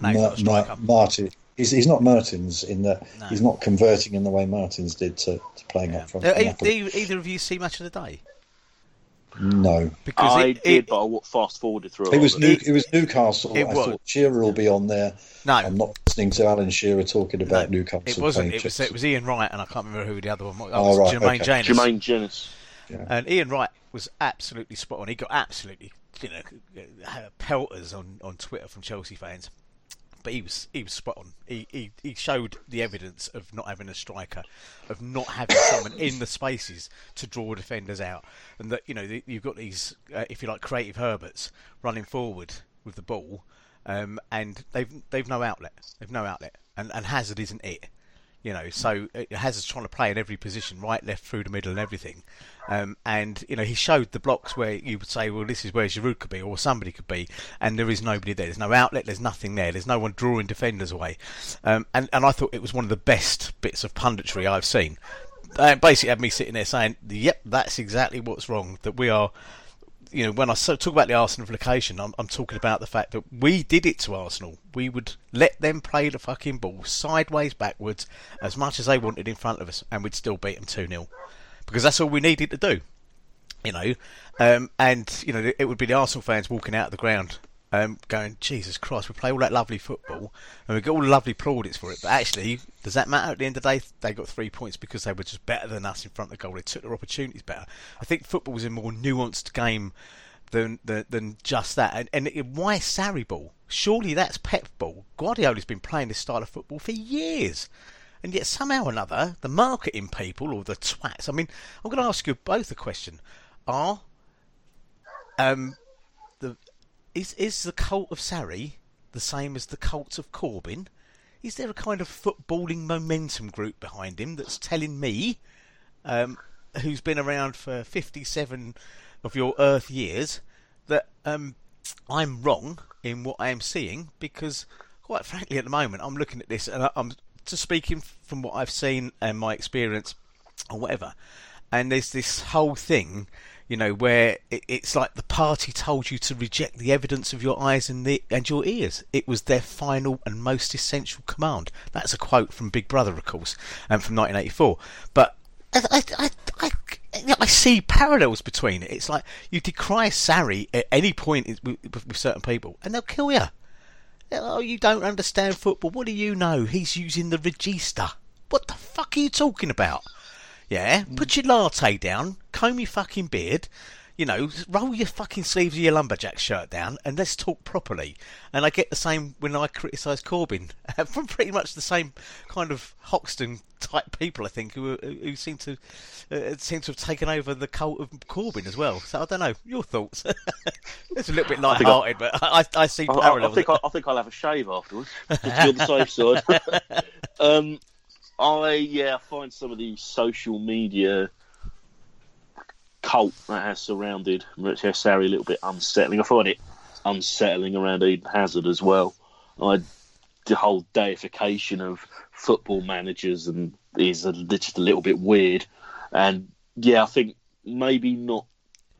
[SPEAKER 2] no, Mer, Martin. He's, he's not Mertens in that no. he's not converting in the way Mertens did to, to playing yeah. up front. Uh,
[SPEAKER 1] either of you see much of the day?
[SPEAKER 2] No,
[SPEAKER 1] Because
[SPEAKER 3] I
[SPEAKER 1] it,
[SPEAKER 3] did,
[SPEAKER 1] it-
[SPEAKER 3] but I wa- fast forwarded through. a
[SPEAKER 2] it was New, it was Newcastle.
[SPEAKER 1] It
[SPEAKER 2] I
[SPEAKER 1] was.
[SPEAKER 2] thought Shearer will be on there.
[SPEAKER 1] no,
[SPEAKER 2] I'm not listening to Alan Shearer talking about
[SPEAKER 1] No,
[SPEAKER 2] Newcastle.
[SPEAKER 1] it wasn't. It was it was Ian Wright, and I can't remember who the other one was.
[SPEAKER 2] Oh,
[SPEAKER 1] was
[SPEAKER 2] right,
[SPEAKER 1] Jermaine
[SPEAKER 2] okay.
[SPEAKER 1] Jenas.
[SPEAKER 3] Jermaine Jenas.
[SPEAKER 1] And Ian Wright was absolutely spot on. He got absolutely, you know, pelters on, on Twitter from Chelsea fans. But he was he was spot on. He, he he showed the evidence of not having a striker, of not having someone in the spaces to draw defenders out, and that you know you've got these, uh, if you like, creative Herberts running forward with the ball, um, and they've they've no outlet. They've no outlet, and and Hazard isn't it. You know, so uh, Hazard's trying to play in every position, right, left, through the middle, and everything. Um, and you know, he showed the blocks where you would say, well, this is where Giroud could be, or somebody could be, and there is nobody there. There's no outlet. There's nothing there. There's no one drawing defenders away. Um, and and I thought it was one of the best bits of punditry I've seen. Uh, basically, had me sitting there saying, "Yep, that's exactly what's wrong. That we are." You know, when I talk about the Arsenalification, I'm, I'm talking about the fact that we did it to Arsenal. We would let them play the fucking ball sideways, backwards, as much as they wanted in front of us, and we'd still beat them 2 0. Because that's all we needed to do. You know, um, and, you know, it would be the Arsenal fans walking out of the ground um, going, Jesus Christ, we play all that lovely football and we get all the lovely plaudits for it. But actually, does that matter at the end of the day? They got three points because they were just better than us in front of the goal. They took their opportunities better. I think football was a more nuanced game than than, than just that. And, and why Sarri ball? Surely that's Pep ball. Guardiola's been playing this style of football for years. And yet somehow or another, the marketing people or the twats. I mean, I'm going to ask you both a question: Are um, is is the cult of Sarri the same as the cult of Corbyn? Is there a kind of footballing momentum group behind him that's telling me, um, who's been around for 57 of your Earth years, that um, I'm wrong in what I am seeing? Because, quite frankly, at the moment, I'm looking at this and I- I'm just speaking from what I've seen and my experience or whatever. And there's this whole thing, you know, where it, it's like the party told you to reject the evidence of your eyes and the and your ears. It was their final and most essential command. That's a quote from Big Brother, of course, and from 1984. But I, I, I, I, see parallels between it. It's like you decry Sarri at any point with, with certain people, and they'll kill you. Oh, you don't understand football. What do you know? He's using the regista. What the fuck are you talking about? Yeah, put your latte down, comb your fucking beard, you know, roll your fucking sleeves of your lumberjack shirt down, and let's talk properly. And I get the same when I criticise Corbyn from pretty much the same kind of Hoxton type people, I think, who who, who seem to uh, seem to have taken over the cult of Corbyn as well. So I don't know your thoughts. it's a little bit light-hearted, but I, I, I see
[SPEAKER 3] I, I, I think I, I think I'll have a shave afterwards. Just to be on the safe side. um, I yeah, I find some of the social media cult that has surrounded Maurizio Sarri a little bit unsettling. I find it unsettling around Eden Hazard as well. I the whole deification of football managers and is a, just a little bit weird. And yeah, I think maybe not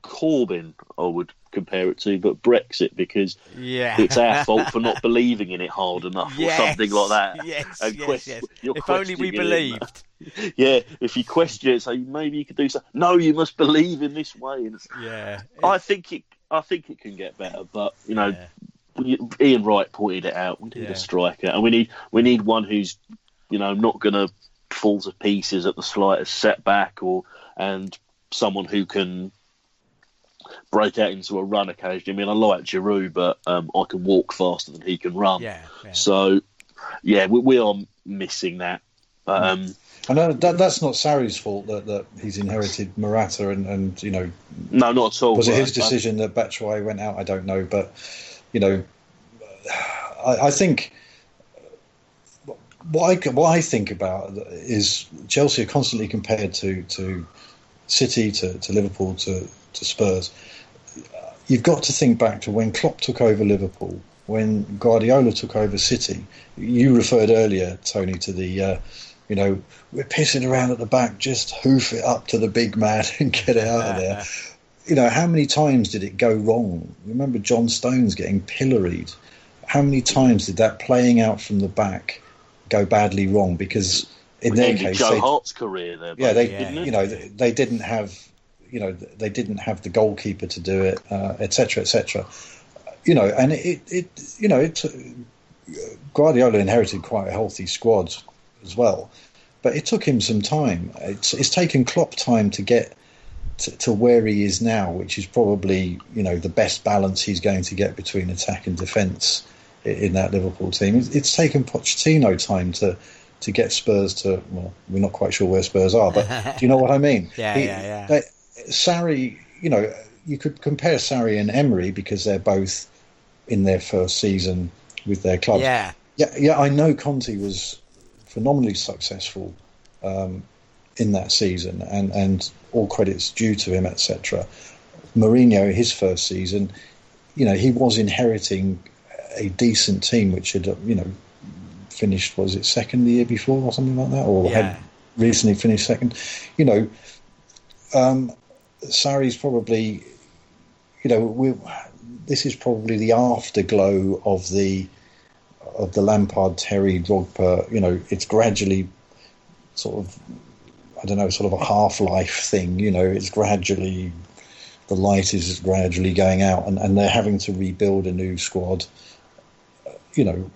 [SPEAKER 3] Corbyn I would compare it to, but Brexit because
[SPEAKER 1] yeah,
[SPEAKER 3] it's our fault for not believing in it hard enough
[SPEAKER 1] Yes,
[SPEAKER 3] or something like that.
[SPEAKER 1] Yes,
[SPEAKER 3] And
[SPEAKER 1] yes,
[SPEAKER 3] quest-
[SPEAKER 1] yes. If only we
[SPEAKER 3] it.
[SPEAKER 1] believed.
[SPEAKER 3] Yeah, if you question it, say maybe you could do something. No, you must believe in this way. And it's-
[SPEAKER 1] Yeah,
[SPEAKER 3] I think it. I think it can get better, but you know,
[SPEAKER 1] Yeah.
[SPEAKER 3] Ian Wright pointed it out. We need
[SPEAKER 1] Yeah.
[SPEAKER 3] a striker, and we need we need one who's you know not going to fall to pieces at the slightest setback, or and someone who can break out into a run occasionally. I mean, I like Giroud, but um, I can walk faster than he can run.
[SPEAKER 1] yeah, yeah.
[SPEAKER 3] So, yeah, we, we are missing that. Um,
[SPEAKER 2] I know that, that's not Sarri's fault that, that he's inherited Morata and, and you know
[SPEAKER 3] no, not at all.
[SPEAKER 2] was it his
[SPEAKER 3] I-
[SPEAKER 2] decision that Batshuayi went out? I don't know, but you know, I, I think what I what I think about is Chelsea are constantly compared to to City, to, to Liverpool, to to Spurs. You've got to think back to when Klopp took over Liverpool, when Guardiola took over City. You referred earlier, Tony, to the. Uh, you know, we're pissing around at the back, just hoof it up to the big man and get it out of there you know, how many times did it go wrong? Remember John Stones getting pilloried. How many times did that playing out from the back go badly wrong? Because in
[SPEAKER 3] it
[SPEAKER 2] their case,
[SPEAKER 3] Joe
[SPEAKER 2] they,
[SPEAKER 3] Hart's career there.
[SPEAKER 2] yeah, they,
[SPEAKER 1] Yeah.
[SPEAKER 2] you know, they, they didn't have you know, they didn't have the goalkeeper to do it, etc., uh, etc. Et you know, and it, it, you know, it, Guardiola inherited quite a healthy squad as well, but it took him some time. It's, it's taken Klopp time to get to, to, where he is now, which is probably you know the best balance he's going to get between attack and defence in, in that Liverpool team. It's, it's taken Pochettino time to to get Spurs to well, we're not quite sure where Spurs are, but do you know what I mean?
[SPEAKER 1] yeah, he, yeah, yeah.
[SPEAKER 2] Sarri, you know, you could compare Sarri and Emery because they're both in their first season with their clubs.
[SPEAKER 1] Yeah,
[SPEAKER 2] yeah, yeah. I know Conte was phenomenally successful um, in that season, and and all credits due to him, etc. Mourinho, his first season, you know, he was inheriting a decent team which had, you know, finished was it second the year before or something like that, or yeah. had recently finished second. You know, um, Sarri's probably, you know, we this is probably the afterglow of the of the Lampard, Terry, Drogba. You know, it's gradually sort of, I don't know, sort of a half life thing. You know, it's gradually the light is gradually going out, and, and they're having to rebuild a new squad. You know,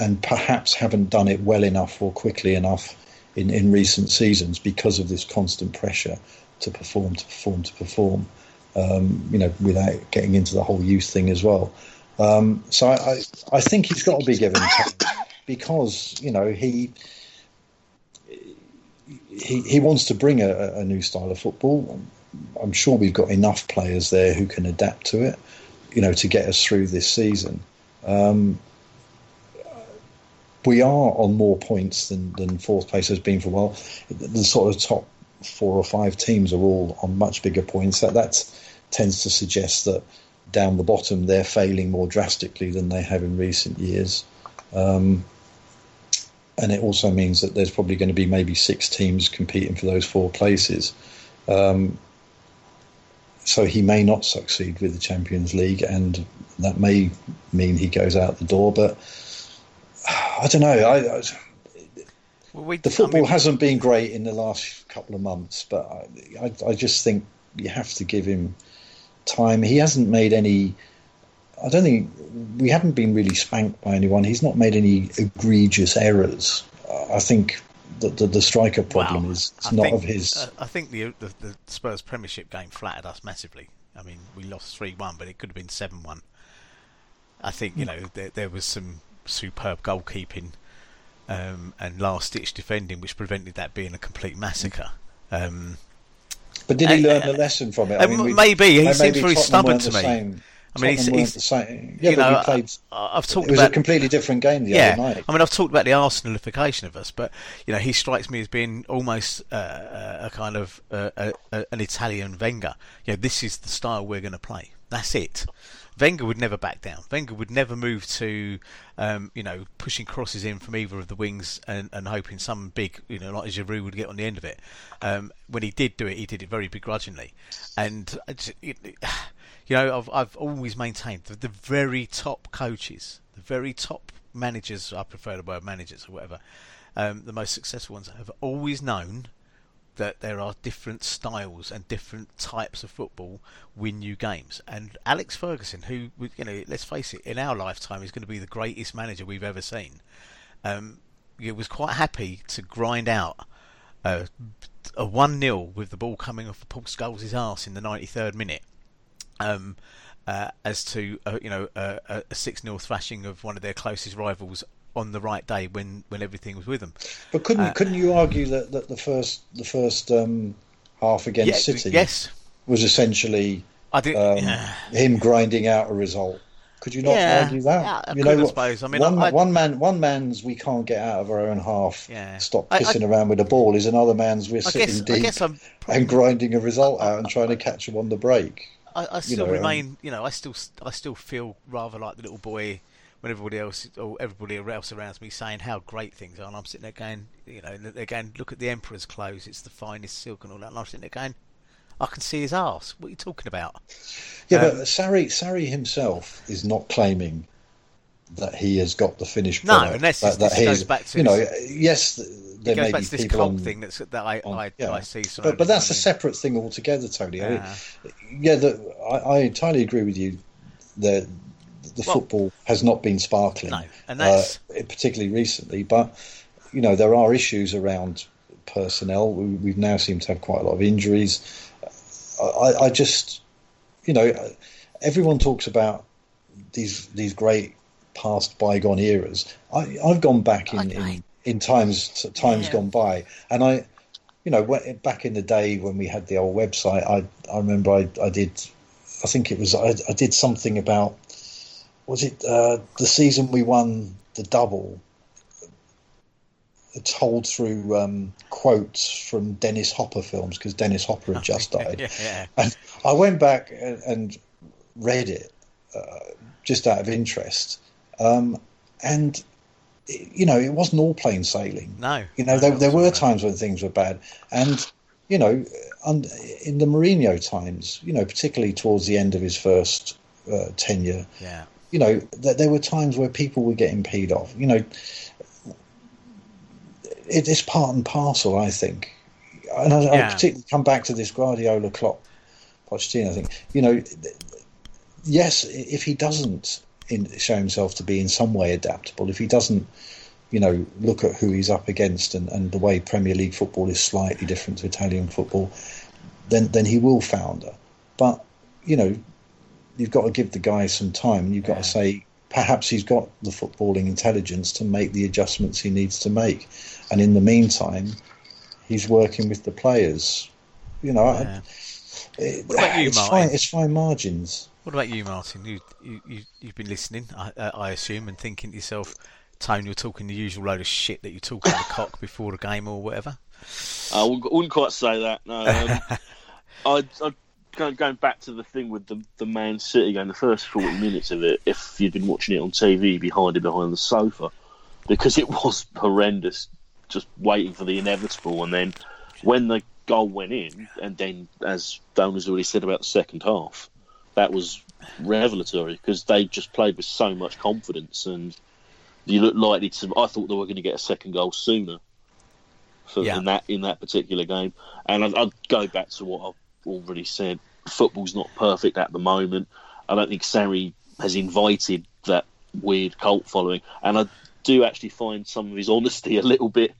[SPEAKER 2] and perhaps haven't done it well enough or quickly enough in, in recent seasons because of this constant pressure to perform, to perform, to perform. Um, you know, without getting into the whole youth thing as well. Um, so I, I, I, think he's got to be given time because you know he he, he wants to bring a, a new style of football. I'm sure we've got enough players there who can adapt to it, you know, to get us through this season. Um, we are on more points than, than fourth place has been for a while. The sort of top four or five teams are all on much bigger points. That that tends to suggest that down the bottom they're failing more drastically than they have in recent years. Um, and it also means that there's probably going to be maybe six teams competing for those four places. Um, so he may not succeed with the Champions League, and that may mean he goes out the door. But I don't know. I, I well, we, the football I mean, hasn't been great in the last couple of months, but I, I, just think you have to give him time. He hasn't made any. I don't think we haven't been really spanked by anyone. He's not made any egregious errors. I think that the, the, striker problem well, is not
[SPEAKER 1] think,
[SPEAKER 2] of his.
[SPEAKER 1] Uh, I think the, the, the Spurs Premiership game flattered us massively. I mean, we lost three one, but it could have been seven one. I think you hmm. know there, there was some superb goalkeeping um, and last ditch defending, which prevented that being a complete massacre. Um,
[SPEAKER 2] but did he learn a lesson from it?
[SPEAKER 1] I mean, maybe he seems very stubborn to me. Same. I mean, he's, he's
[SPEAKER 2] the same. Yeah, you know, played,
[SPEAKER 1] I, have talked
[SPEAKER 2] it was
[SPEAKER 1] about
[SPEAKER 2] a completely different game the
[SPEAKER 1] yeah,
[SPEAKER 2] other night.
[SPEAKER 1] I mean, I've talked about the Arsenalification of us, but you know, he strikes me as being almost uh, a kind of uh, a, a, an Italian Wenger. You know, this is the style we're going to play. That's it. Wenger would never back down. Wenger would never move to, um, you know, pushing crosses in from either of the wings and, and hoping some big, you know, like Giroud would get on the end of it. Um, when he did do it, he did it very begrudgingly, and it, you know, I've I've always maintained that the very top coaches, the very top managers, I prefer the word managers or whatever, um, the most successful ones have always known that there are different styles and different types of football win you games. And Alex Ferguson, who you know, let's face it, in our lifetime is going to be the greatest manager we've ever seen. Um, was quite happy to grind out uh, a one 0 with the ball coming off of Paul Scholes' arse in the ninety third minute. Um, uh, as to uh, you know a six 0 thrashing of one of their closest rivals on the right day when, when everything was with them.
[SPEAKER 2] But couldn't uh, couldn't you argue that, that the first the first um, half against yeah, City
[SPEAKER 1] yes.
[SPEAKER 2] was essentially
[SPEAKER 1] I
[SPEAKER 2] um,
[SPEAKER 1] yeah.
[SPEAKER 2] him grinding out a result? Could you not
[SPEAKER 1] yeah,
[SPEAKER 2] argue that?
[SPEAKER 1] Yeah, I you know, I suppose. I mean,
[SPEAKER 2] one,
[SPEAKER 1] I,
[SPEAKER 2] one, man, one man's we can't get out of our own half. Yeah. Stop pissing around with the ball. Is another man's we're sitting guess, deep and grinding a result out and trying to catch him on the break.
[SPEAKER 1] I, still you know, remain, um, you know, I still, I still feel rather like the little boy when everybody else or everybody else around me saying how great things are, and I'm sitting there going, you know, they're going, look at the emperor's clothes, it's the finest silk and all that, and I'm sitting there going, I can see his ass. What are you talking about?
[SPEAKER 2] Yeah, um, but Sarri, Sarri himself is not claiming that he has got the finished
[SPEAKER 1] No,
[SPEAKER 2] product.
[SPEAKER 1] unless
[SPEAKER 2] that, that
[SPEAKER 1] goes back to
[SPEAKER 2] you know,
[SPEAKER 1] this-
[SPEAKER 2] yes, there
[SPEAKER 1] goes
[SPEAKER 2] may
[SPEAKER 1] back
[SPEAKER 2] be
[SPEAKER 1] to this
[SPEAKER 2] people on,
[SPEAKER 1] thing that's, that I,
[SPEAKER 2] on-
[SPEAKER 1] I,
[SPEAKER 2] yeah.
[SPEAKER 1] I see.
[SPEAKER 2] but but that's a separate thing altogether, Tony. I mean,
[SPEAKER 1] Yeah.
[SPEAKER 2] yeah, the, I, I entirely agree with you. that the
[SPEAKER 1] Well-
[SPEAKER 2] football has not been sparkling,
[SPEAKER 1] No, and that's-
[SPEAKER 2] uh, particularly recently. But you know, there are issues around personnel. We, we've now seemed to have quite a lot of injuries. I, I just, you know, everyone talks about these these great past bygone eras. I, I've gone back in, in, in times times
[SPEAKER 1] Yeah.
[SPEAKER 2] gone by, and I, you know, back in the day when we had the old website, I I remember I, I did, I think it was I, I did something about, was it uh, the season we won the double? Told through um, quotes from Dennis Hopper films because Dennis Hopper had just died.
[SPEAKER 1] yeah.
[SPEAKER 2] And I went back and, and read it uh, just out of interest. Um, and, you know, it wasn't all plain sailing.
[SPEAKER 1] No,
[SPEAKER 2] You know,
[SPEAKER 1] no,
[SPEAKER 2] there, there were
[SPEAKER 1] all.
[SPEAKER 2] times when things were bad. And, you know, in the Mourinho times, you know, particularly towards the end of his first uh, tenure,
[SPEAKER 1] Yeah,
[SPEAKER 2] you know, th- there were times where people were getting peed off. You know, it, it's part and parcel, I think. And I, I particularly come back to this Guardiola, Klopp, Pochettino thing. You know, th- yes, if he doesn't in, show himself to be in some way adaptable, if he doesn't, you know, look at who he's up against and, and the way Premier League football is slightly different to Italian football, then then he will founder. But you know, you've got to give the guy some time. You've got
[SPEAKER 1] Yeah.
[SPEAKER 2] to say perhaps he's got the footballing intelligence to make the adjustments he needs to make, and in the meantime, he's working with the players. You know, I-
[SPEAKER 1] yeah.
[SPEAKER 2] it-
[SPEAKER 1] What about you,
[SPEAKER 2] it's
[SPEAKER 1] Martin?
[SPEAKER 2] fine. It's fine margins.
[SPEAKER 1] What about you, Martin? You, you, you you've been listening, I, uh, I assume, and thinking to yourself, Tony, you're talking the usual load of shit that you talk on the cock before the game or whatever.
[SPEAKER 3] I wouldn't wouldn't quite say that. No, um, I, I going, going back to the thing with the the Man City game, the first forty minutes of it. If you'd been watching it on TV, you'd be hiding behind the sofa because it was horrendous, just waiting for the inevitable. And then when the goal went in, and then as Donal's already said about the second half, that was revelatory because they just played with so much confidence and. You looked likely to. I thought they were going to get a second goal sooner for,
[SPEAKER 1] Yeah.
[SPEAKER 3] in that in that particular game. And I'd, I'd go back to what I've already said. Football's not perfect at the moment. I don't think Sarri has invited that weird cult following, and I do actually find some of his honesty a little bit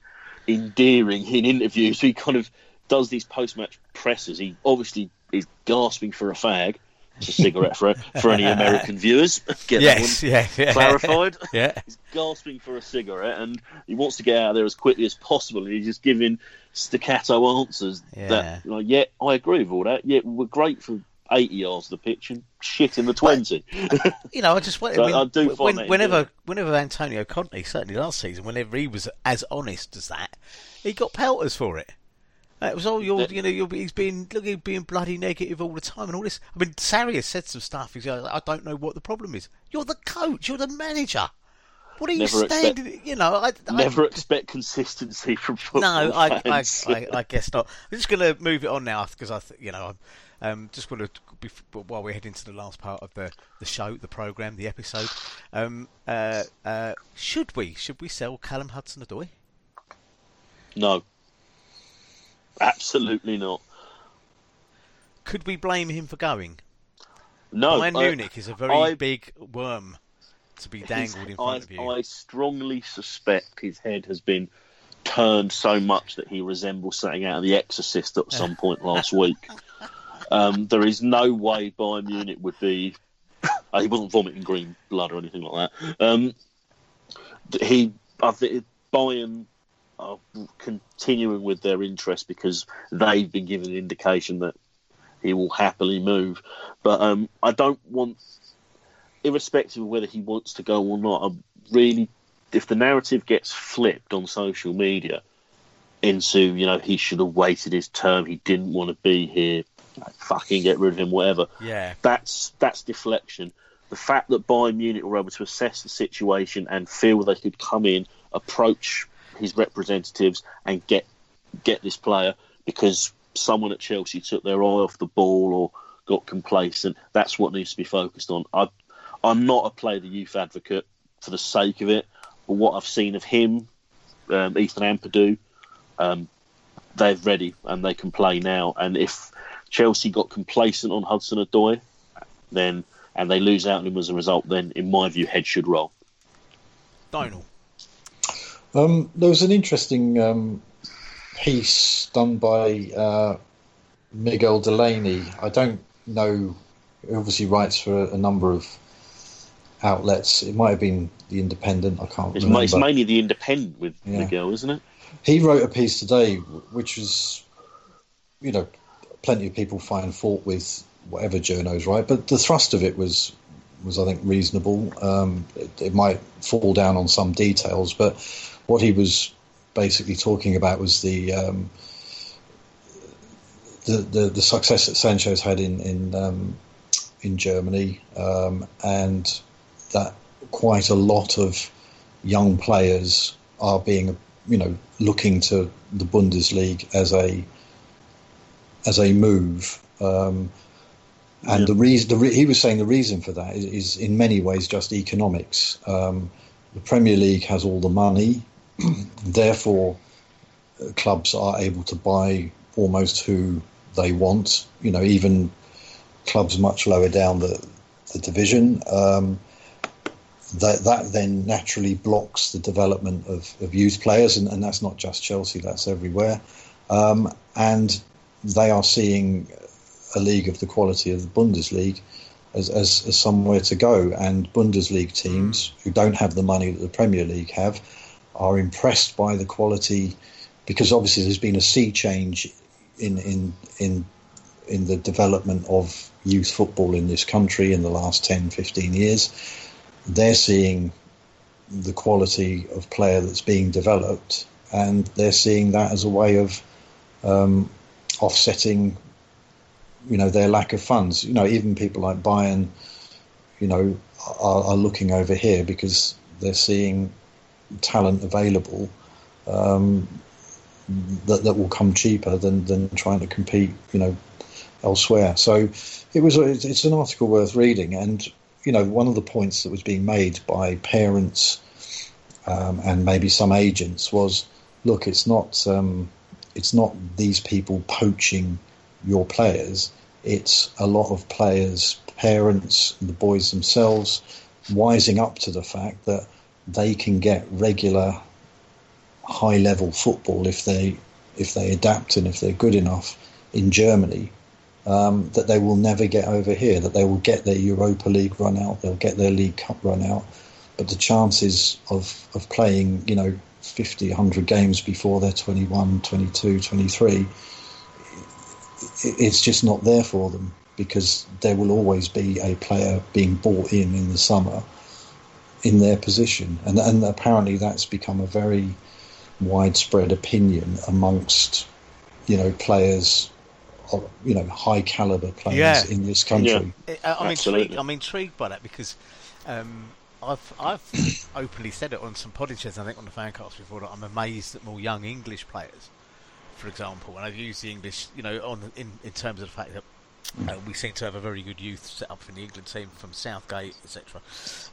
[SPEAKER 3] endearing in interviews. He kind of does these post-match presses. He obviously is gasping for a fag. It's a cigarette for for any American viewers. Get
[SPEAKER 1] yes,
[SPEAKER 3] that one
[SPEAKER 1] yeah, yeah.
[SPEAKER 3] clarified.
[SPEAKER 1] yeah,
[SPEAKER 3] He's gasping for a cigarette and he wants to get out of there as quickly as possible. And he's just giving staccato answers.
[SPEAKER 1] Yeah.
[SPEAKER 3] That, like, yeah, I agree with all that. Yeah, we're great for 80 yards of the pitch and shit in the 20.
[SPEAKER 1] you know, I just wonder.
[SPEAKER 3] So
[SPEAKER 1] when-
[SPEAKER 3] I do find
[SPEAKER 1] when-
[SPEAKER 3] that
[SPEAKER 1] whenever, whenever Antonio Conte, certainly last season, whenever he was as honest as that, he got pelters for it. It was all you're, you know, you're, he's being look, he's being bloody negative all the time and all this. I mean, Sarri has said some stuff. He's like, I don't know what the problem is. You're the coach. You're the manager. What are you
[SPEAKER 3] Never expect-
[SPEAKER 1] You know, I, I
[SPEAKER 3] Never expect consistency from football
[SPEAKER 1] no, I, I,
[SPEAKER 3] fans.
[SPEAKER 1] I, I guess not. I'm just going to move it on now because I, th- you know, I'm um, just want to while we head into the last part of the, the show, the program, the episode. Um, uh, uh, should we should we sell Callum Hudson-Odoi?
[SPEAKER 3] no. Absolutely not.
[SPEAKER 1] Could we blame him for going?
[SPEAKER 3] No.
[SPEAKER 1] Bayern Munich is a very
[SPEAKER 3] I-
[SPEAKER 1] big worm to be dangled in
[SPEAKER 3] I,
[SPEAKER 1] front of you.
[SPEAKER 3] I strongly suspect his head has been turned so much that he resembles something out of The Exorcist at some point last week. Um, there is no way Bayern Munich would be. uh, he wasn't vomiting green blood or anything like that. Um, he, I think Bayern are continuing with their interest because they've been given an indication that he will happily move. But um, I don't want irrespective of whether he wants to go or not, I'm really, if the narrative gets flipped on social media into, you know, he should have waited his term, he didn't want to be here, fucking get rid of him, whatever.
[SPEAKER 1] yeah,
[SPEAKER 3] That's that's deflection. The fact that Bayern Munich were able to assess the situation and feel they could come in, approach his representatives, and get get this player because someone at Chelsea took their eye off the ball or got complacent. That's what needs to be focused on. I, I'm not a play the youth advocate for the sake of it. But what I've seen of him, um, Ethan Ampadu, um, they're ready and they can play now. And if Chelsea got complacent on Hudson Odoi, then and they lose out on him as a result, then in my view, head should roll.
[SPEAKER 1] Donal.
[SPEAKER 2] Um, there was an interesting um, piece done by uh, Miguel Delaney. I don't know. He obviously writes for a, a number of outlets. It might have been the Independent. I can't
[SPEAKER 3] It's,
[SPEAKER 2] remember.
[SPEAKER 3] it's mainly the Independent with
[SPEAKER 2] Yeah.
[SPEAKER 3] Miguel, isn't it?
[SPEAKER 2] he wrote a piece today, which was, you know, plenty of people find fault with whatever journos write, but the thrust of it was, was I think reasonable. Um, it, it might fall down on some details, but what he was basically talking about was the um, the, the the success that Sancho's had in in um, in Germany, um, and that quite a lot of young players are being, you know, looking to the Bundesliga as a as a move. Um, and the reason the re- he was saying the reason for that is, is in many ways just economics. Um, the Premier League has all the money, therefore, uh, clubs are able to buy almost who they want. You know, even clubs much lower down the the division. Um, that that then naturally blocks the development of, of youth players, and, and that's not just Chelsea; that's everywhere. Um, and they are seeing a league of the quality of the Bundesliga as, as, as somewhere to go. And Bundesliga teams who don't have the money that the Premier League have are impressed by the quality because obviously there's been a sea change in in in in the development of youth football in this country in the last 10 15 years they're seeing the quality of player that's being developed and they're seeing that as a way of um, offsetting you know their lack of funds. You know even people like Bayern you know are, are looking over here because they're seeing talent available um, that that will come cheaper than than trying to compete you know elsewhere. So it was a, it's an article worth reading and you know one of the points that was being made by parents um, and maybe some agents was look it's not um, it's not these people poaching your players. It's a lot of players parents the boys themselves wising up to the fact that they can get regular high level football if they if they adapt and if they're good enough in Germany um, that they will never get over here that they will get their Europa League run out they'll get their League Cup run out. But the chances of of playing you know 50 100 games before they're 21 22 23 it's just not there for them because there will always be a player being bought in in the summer in their position. And and apparently that's become a very widespread opinion amongst you know players you know high caliber players
[SPEAKER 1] Yeah.
[SPEAKER 2] in this country
[SPEAKER 3] Yeah.
[SPEAKER 1] I- I'm
[SPEAKER 3] Absolutely.
[SPEAKER 1] intrigued. I'm intrigued by that because um, I've I've openly said it on some potty chats. I think on the fancast before that I'm amazed at more young English players, for example, and I've used the English, you know, on in in terms of the fact that. Uh, we seem to have a very good youth set up in the England team from Southgate, etc.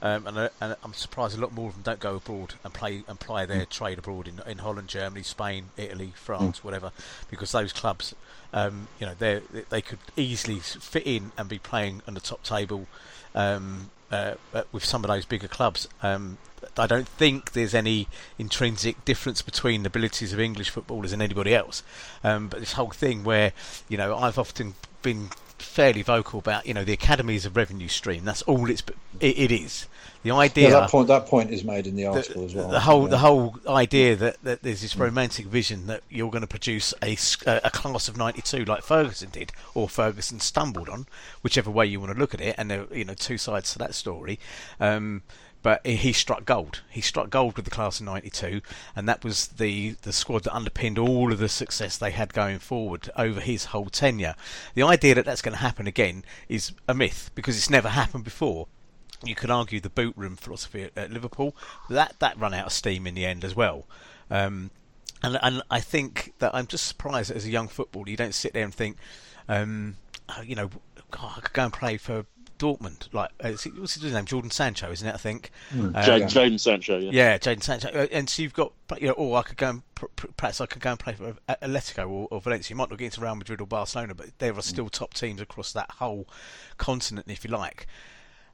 [SPEAKER 1] Um, and, uh, and I'm surprised a lot more of them don't go abroad and play and play their trade abroad in, in Holland, Germany, Spain, Italy, France, whatever, because those clubs, um, you know, they they could easily fit in and be playing on the top table um, uh, uh, with some of those bigger clubs. Um, I don't think there's any intrinsic difference between the abilities of English footballers and anybody else. Um, but this whole thing where, you know, I've often been fairly vocal about, you know, the academy is a revenue stream. That's all it's it, it is. The idea
[SPEAKER 2] yeah, that point that point is made in the article
[SPEAKER 1] the,
[SPEAKER 2] as well
[SPEAKER 1] the whole
[SPEAKER 2] yeah.
[SPEAKER 1] the whole idea that, that there's this romantic vision that you're going to produce a, a class of 92 like Ferguson did or Ferguson stumbled on whichever way you want to look at it and there you know two sides to that story um, but he- struck gold. He struck gold with the class of 92 and that was the the squad that underpinned all of the success they had going forward over his whole tenure. The idea that that's going to happen again is a myth because it's never happened before. You could argue the boot room philosophy at, at Liverpool, that that ran out of steam in the end as well. Um, and and I think that I'm just surprised that as a young footballer you don't sit there and think, um, oh, you know, God, I could go and play for Dortmund. Like, uh, is it- what's his name? Jordan Sancho, isn't it? I think. Um,
[SPEAKER 3] Jade, Jaden Sancho, yeah.
[SPEAKER 1] yeah, Jaden Sancho, Uh, and so you've got, you know, or I could go and pr- pr- perhaps I could go and play for A- Atletico or, or Valencia. You might not get into Real Madrid or Barcelona, but there are still top teams across that whole continent, if you like.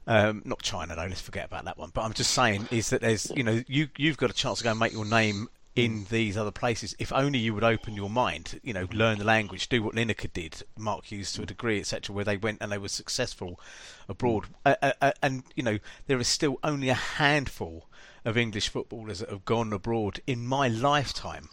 [SPEAKER 1] Um, not China though. Let's forget about that one. But I'm just saying is that there's, you know, you you've got a chance to go and make your name in these other places. If only you would open your mind, you know, learn the language, do what Lineker did, Mark Hughes to a degree, etc., where they went and they were successful abroad. Uh, uh, uh, and you know, there is still only a handful of English footballers that have gone abroad in my lifetime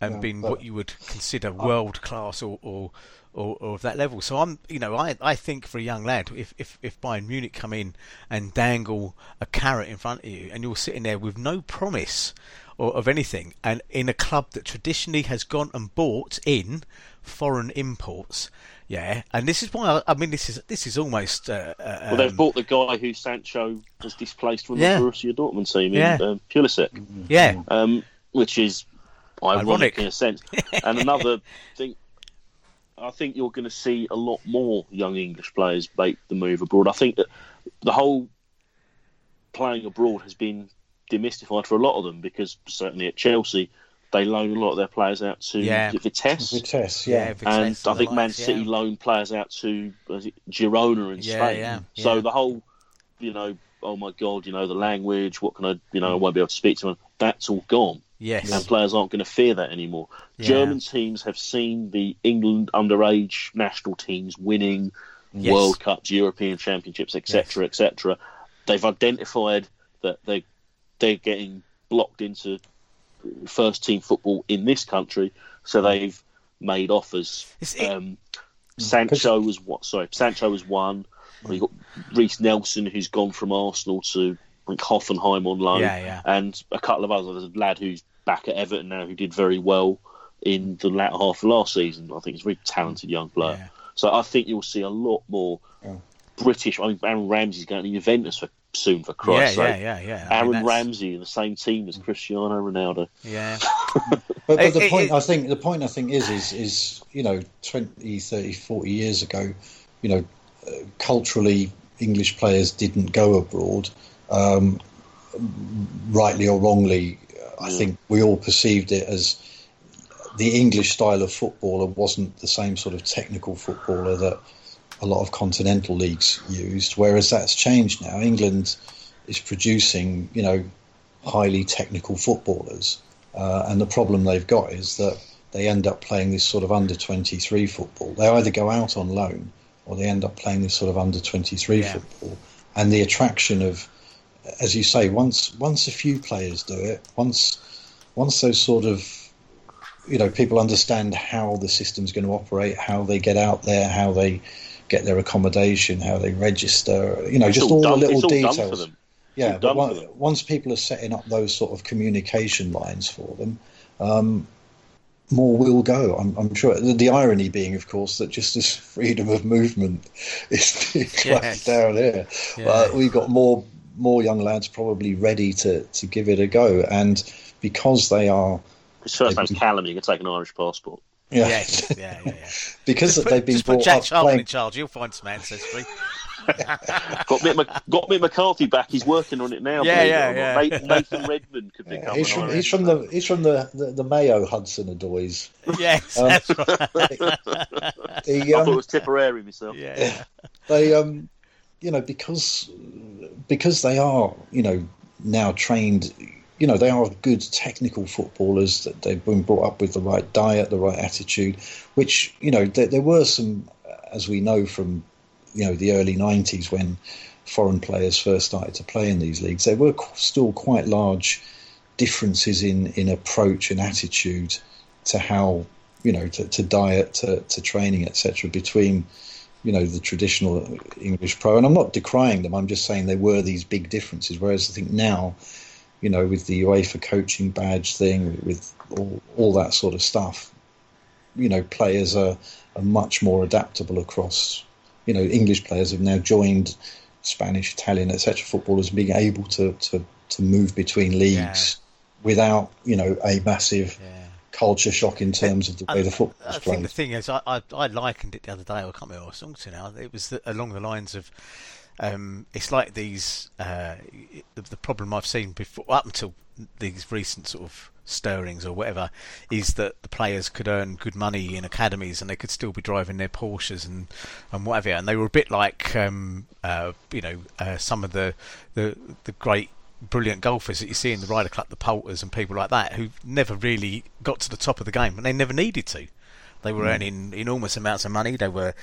[SPEAKER 1] and
[SPEAKER 2] Yeah,
[SPEAKER 1] been what you would consider world class or, or, or, or of that level. So I'm, you know, I, I think for a young lad, if, if, if Bayern Munich come in and dangle a carrot in front of you and you're sitting there with no promise or of anything and in a club that traditionally has gone and bought in foreign imports, yeah, and this is why I, I mean this is this is almost uh, uh,
[SPEAKER 3] Well, they've
[SPEAKER 1] um,
[SPEAKER 3] bought the guy who Sancho has displaced from
[SPEAKER 1] Yeah.
[SPEAKER 3] the Borussia Dortmund team in
[SPEAKER 1] Yeah.
[SPEAKER 3] um, Pulisic,
[SPEAKER 1] yeah,
[SPEAKER 3] um, which is ironic,
[SPEAKER 1] Ironic.
[SPEAKER 3] in a sense. and another thing, I think you're going to see a lot more young English players make the move abroad. I think that the whole playing abroad has been demystified for a lot of them because certainly at Chelsea they loan a lot of their players out to
[SPEAKER 1] Yeah.
[SPEAKER 3] Vitesse.
[SPEAKER 2] Vitesse,
[SPEAKER 1] yeah,
[SPEAKER 2] yeah.
[SPEAKER 1] Vitesse
[SPEAKER 3] and
[SPEAKER 1] and
[SPEAKER 3] I
[SPEAKER 1] the
[SPEAKER 3] think Man City
[SPEAKER 1] yeah.
[SPEAKER 3] loan players out to Girona in
[SPEAKER 1] Yeah,
[SPEAKER 3] Spain.
[SPEAKER 1] yeah,
[SPEAKER 3] So the whole, you know, oh my God, you know the language. What can I, you know, I won't be able to speak to them. That's all gone,
[SPEAKER 1] yes,
[SPEAKER 3] and players aren't going to fear that anymore.
[SPEAKER 1] Yeah.
[SPEAKER 3] German teams have seen the England underage national teams winning
[SPEAKER 1] Yes.
[SPEAKER 3] World Cups, European Championships, etc., etc. They've identified that they they're getting blocked into first team football in this country, so they've made offers. Um, Sancho was what? Sorry, Sancho was one. You got Reiss Nelson, who's gone from Arsenal to think Hoffenheim on loan,
[SPEAKER 1] Yeah, yeah.
[SPEAKER 3] and a couple of others. There's a lad who's back at Everton now who did very well in the latter half of last season. I think he's a very talented young player.
[SPEAKER 1] Yeah.
[SPEAKER 3] So I think you'll see a lot more British. I mean, Aaron Ramsey's going to Juventus for soon, for
[SPEAKER 1] yeah,
[SPEAKER 3] Christ's
[SPEAKER 1] yeah,
[SPEAKER 3] sake.
[SPEAKER 1] yeah, yeah. I
[SPEAKER 3] Aaron
[SPEAKER 1] mean,
[SPEAKER 3] Ramsey in the same team as Cristiano Ronaldo.
[SPEAKER 1] yeah,
[SPEAKER 2] But, but
[SPEAKER 1] It-
[SPEAKER 2] the point
[SPEAKER 1] it-
[SPEAKER 2] I think the point I think is is is you know 20 30 40 years ago you know uh, culturally English players didn't go abroad um, rightly or wrongly I
[SPEAKER 3] Yeah.
[SPEAKER 2] think we all perceived it as the English style of footballer wasn't the same sort of technical footballer that a lot of continental leagues used whereas that's changed now England is producing you know highly technical footballers uh, and the problem they've got is that they end up playing this sort of under 23 football. They either go out on loan or they end up playing this sort of under 23
[SPEAKER 1] Yeah.
[SPEAKER 2] football. And the attraction of, as you say, once once a few players do it, once once those sort of you know people understand how the system's going to operate, how they get out there, how they get their accommodation, how they register, you know,
[SPEAKER 3] It's
[SPEAKER 2] just
[SPEAKER 3] all
[SPEAKER 2] all,
[SPEAKER 3] done-
[SPEAKER 2] the little
[SPEAKER 3] it's all done
[SPEAKER 2] details.
[SPEAKER 3] for them.
[SPEAKER 2] Yeah,
[SPEAKER 3] all
[SPEAKER 2] but
[SPEAKER 3] done
[SPEAKER 2] on-
[SPEAKER 3] for them.
[SPEAKER 2] once people are setting up those sort of communication lines for them, um, more will go. I'm, I'm sure. The, the irony being, of course, that just as freedom of movement is being
[SPEAKER 1] Yes.
[SPEAKER 2] down here,
[SPEAKER 1] Yeah.
[SPEAKER 2] uh, we've got more more young lads probably ready to, to give it a go, and because they are,
[SPEAKER 3] His first name's Callum. You can take an Irish passport.
[SPEAKER 2] Yeah,
[SPEAKER 1] yes, yeah, yeah, yeah.
[SPEAKER 2] because
[SPEAKER 1] put,
[SPEAKER 2] they've been
[SPEAKER 1] just put
[SPEAKER 2] brought
[SPEAKER 1] Jack
[SPEAKER 2] up playing.
[SPEAKER 1] in charge. You'll find some ancestry.
[SPEAKER 3] Got Mick, Mc- got Mick McCarthy back. He's working on it now.
[SPEAKER 1] Yeah, yeah, yeah.
[SPEAKER 3] Nathan, Nathan Redmond could become.
[SPEAKER 2] He's from, he's from the he's from the, the, the Mayo Hudson Odois.
[SPEAKER 1] yes,
[SPEAKER 2] Um,
[SPEAKER 1] that's right.
[SPEAKER 2] The,
[SPEAKER 3] I thought it
[SPEAKER 2] um,
[SPEAKER 3] was Tipperary myself.
[SPEAKER 1] Yeah, yeah.
[SPEAKER 2] they um you know because because they are you know now trained you know they are good technical footballers that they've been brought up with the right diet the right attitude which you know there, there were some as we know from you know the early 90s when foreign players first started to play in these leagues there were still quite large differences in in approach and attitude to how you know to, to diet to, to training etc between you know the traditional English pro, and I'm not decrying them. I'm just saying there were these big differences. Whereas I think now, you know, with the UEFA coaching badge thing, with all, all that sort of stuff, you know, players are, are much more adaptable across. You know, English players have now joined Spanish, Italian, etc. footballers being able to to to move between leagues without you know a massive
[SPEAKER 1] yeah.
[SPEAKER 2] culture shock in terms of the way the football is played.
[SPEAKER 1] I think the thing is, I, I, I likened it the other day. I can't remember what song to now. It was along the lines of um, it's like these uh, the, the problem I've seen before up until these recent sort of stirrings or whatever is that the players could earn good money in academies and they could still be driving their Porsches and, and whatever and they were a bit like um, uh, you know uh, some of the, the the great brilliant golfers that you see in the Ryder Cup the Poulters and people like that who never really got to the top of the game and they never needed to. They were mm. earning enormous amounts of money. They were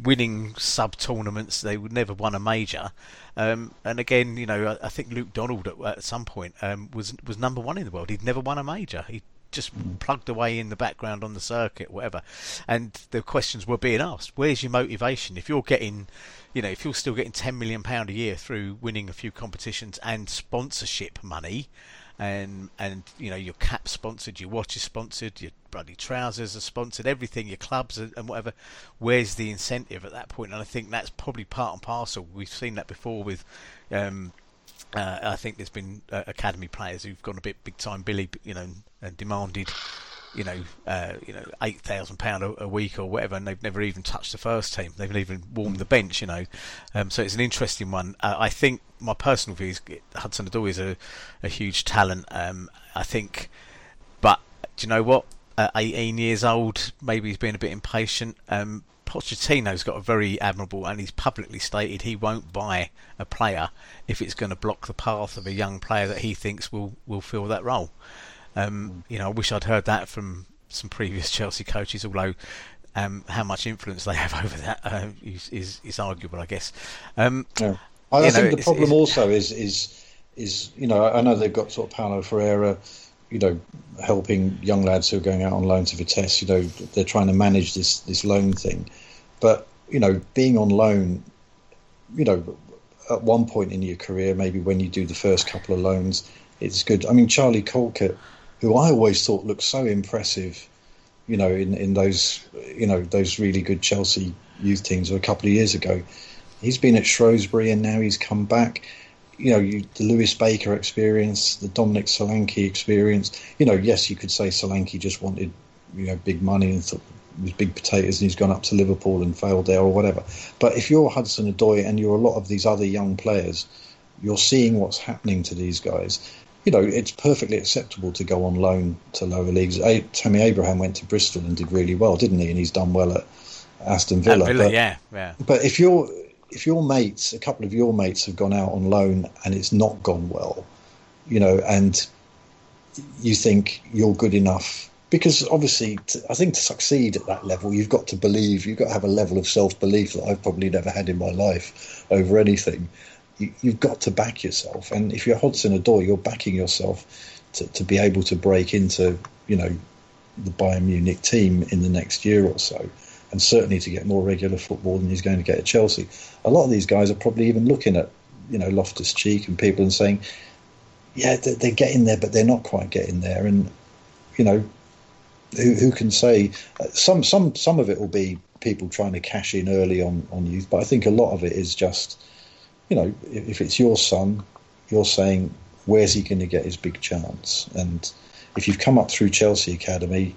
[SPEAKER 1] winning sub tournaments. They would never won a major. Um, and again, you know, I, I think Luke Donald at, at some point um, was was number one in the world. He'd never won a major. He just plugged away in the background on the circuit, whatever. And the questions were being asked: Where's your motivation? If you're getting, you know, if you're still getting ten million pound a year through winning a few competitions and sponsorship money, and and you know your cap sponsored, your watch is sponsored, your bloody trousers are sponsored, everything, your clubs and whatever. Where's the incentive at that point? And I think that's probably part and parcel. We've seen that before with. Um, uh, I think there's been uh, academy players who've gone a bit big time Billy, you know, and demanded you know, uh, you know, eight thousand pound a week or whatever, and they've never even touched the first team. They've even warmed the bench, you know. Um, so it's an interesting one. Uh, I think my personal view is Hudson Odoi is a, a huge talent. Um, I think, but do you know what? At 18 years old, maybe he's being a bit impatient. Um, Pochettino's got a very admirable, and he's publicly stated he won't buy a player if it's going to block the path of a young player that he thinks will will fill that role. Um, you know, I wish I'd heard that from some previous Chelsea coaches, although um, how much influence they have over that uh, is, is, is arguable, I guess. Um,
[SPEAKER 2] yeah. I, I think know, the problem it's, also is is is you know I know they've got sort of Paulo Ferreira, you know, helping young lads who are going out on loan to Vitesse. You know, they're trying to manage this this loan thing, but you know, being on loan, you know, at one point in your career, maybe when you do the first couple of loans, it's good. I mean, Charlie Colkett who I always thought looked so impressive, you know, in, in those you know those really good Chelsea youth teams a couple of years ago. He's been at Shrewsbury and now he's come back. You know, you, the Lewis Baker experience, the Dominic Solanke experience. You know, yes, you could say Solanke just wanted you know big money and thought was big potatoes and he's gone up to Liverpool and failed there or whatever. But if you're Hudson Odoi and you're a lot of these other young players, you're seeing what's happening to these guys you know, it's perfectly acceptable to go on loan to lower leagues. A- Tammy Abraham went to Bristol and did really well, didn't he? And he's done well at Aston Villa.
[SPEAKER 1] Villa but, yeah, yeah.
[SPEAKER 2] But if your if your mates, a couple of your mates, have gone out on loan and it's not gone well, you know, and you think you're good enough because obviously, to, I think to succeed at that level, you've got to believe, you've got to have a level of self belief that I've probably never had in my life over anything you, have got to back yourself. And if you're Hudson Odoi, you're backing yourself to, to be able to break into, you know, the Bayern Munich team in the next year or so, and certainly to get more regular football than he's going to get at Chelsea. A lot of these guys are probably even looking at, you know, Loftus Cheek and people and saying, yeah, they're, getting there, but they're not quite getting there. And, you know, who, who can say? Uh, some, some, some of it will be people trying to cash in early on, on youth, but I think a lot of it is just you know, if it's your son, you're saying, where's he going to get his big chance? And if you've come up through Chelsea Academy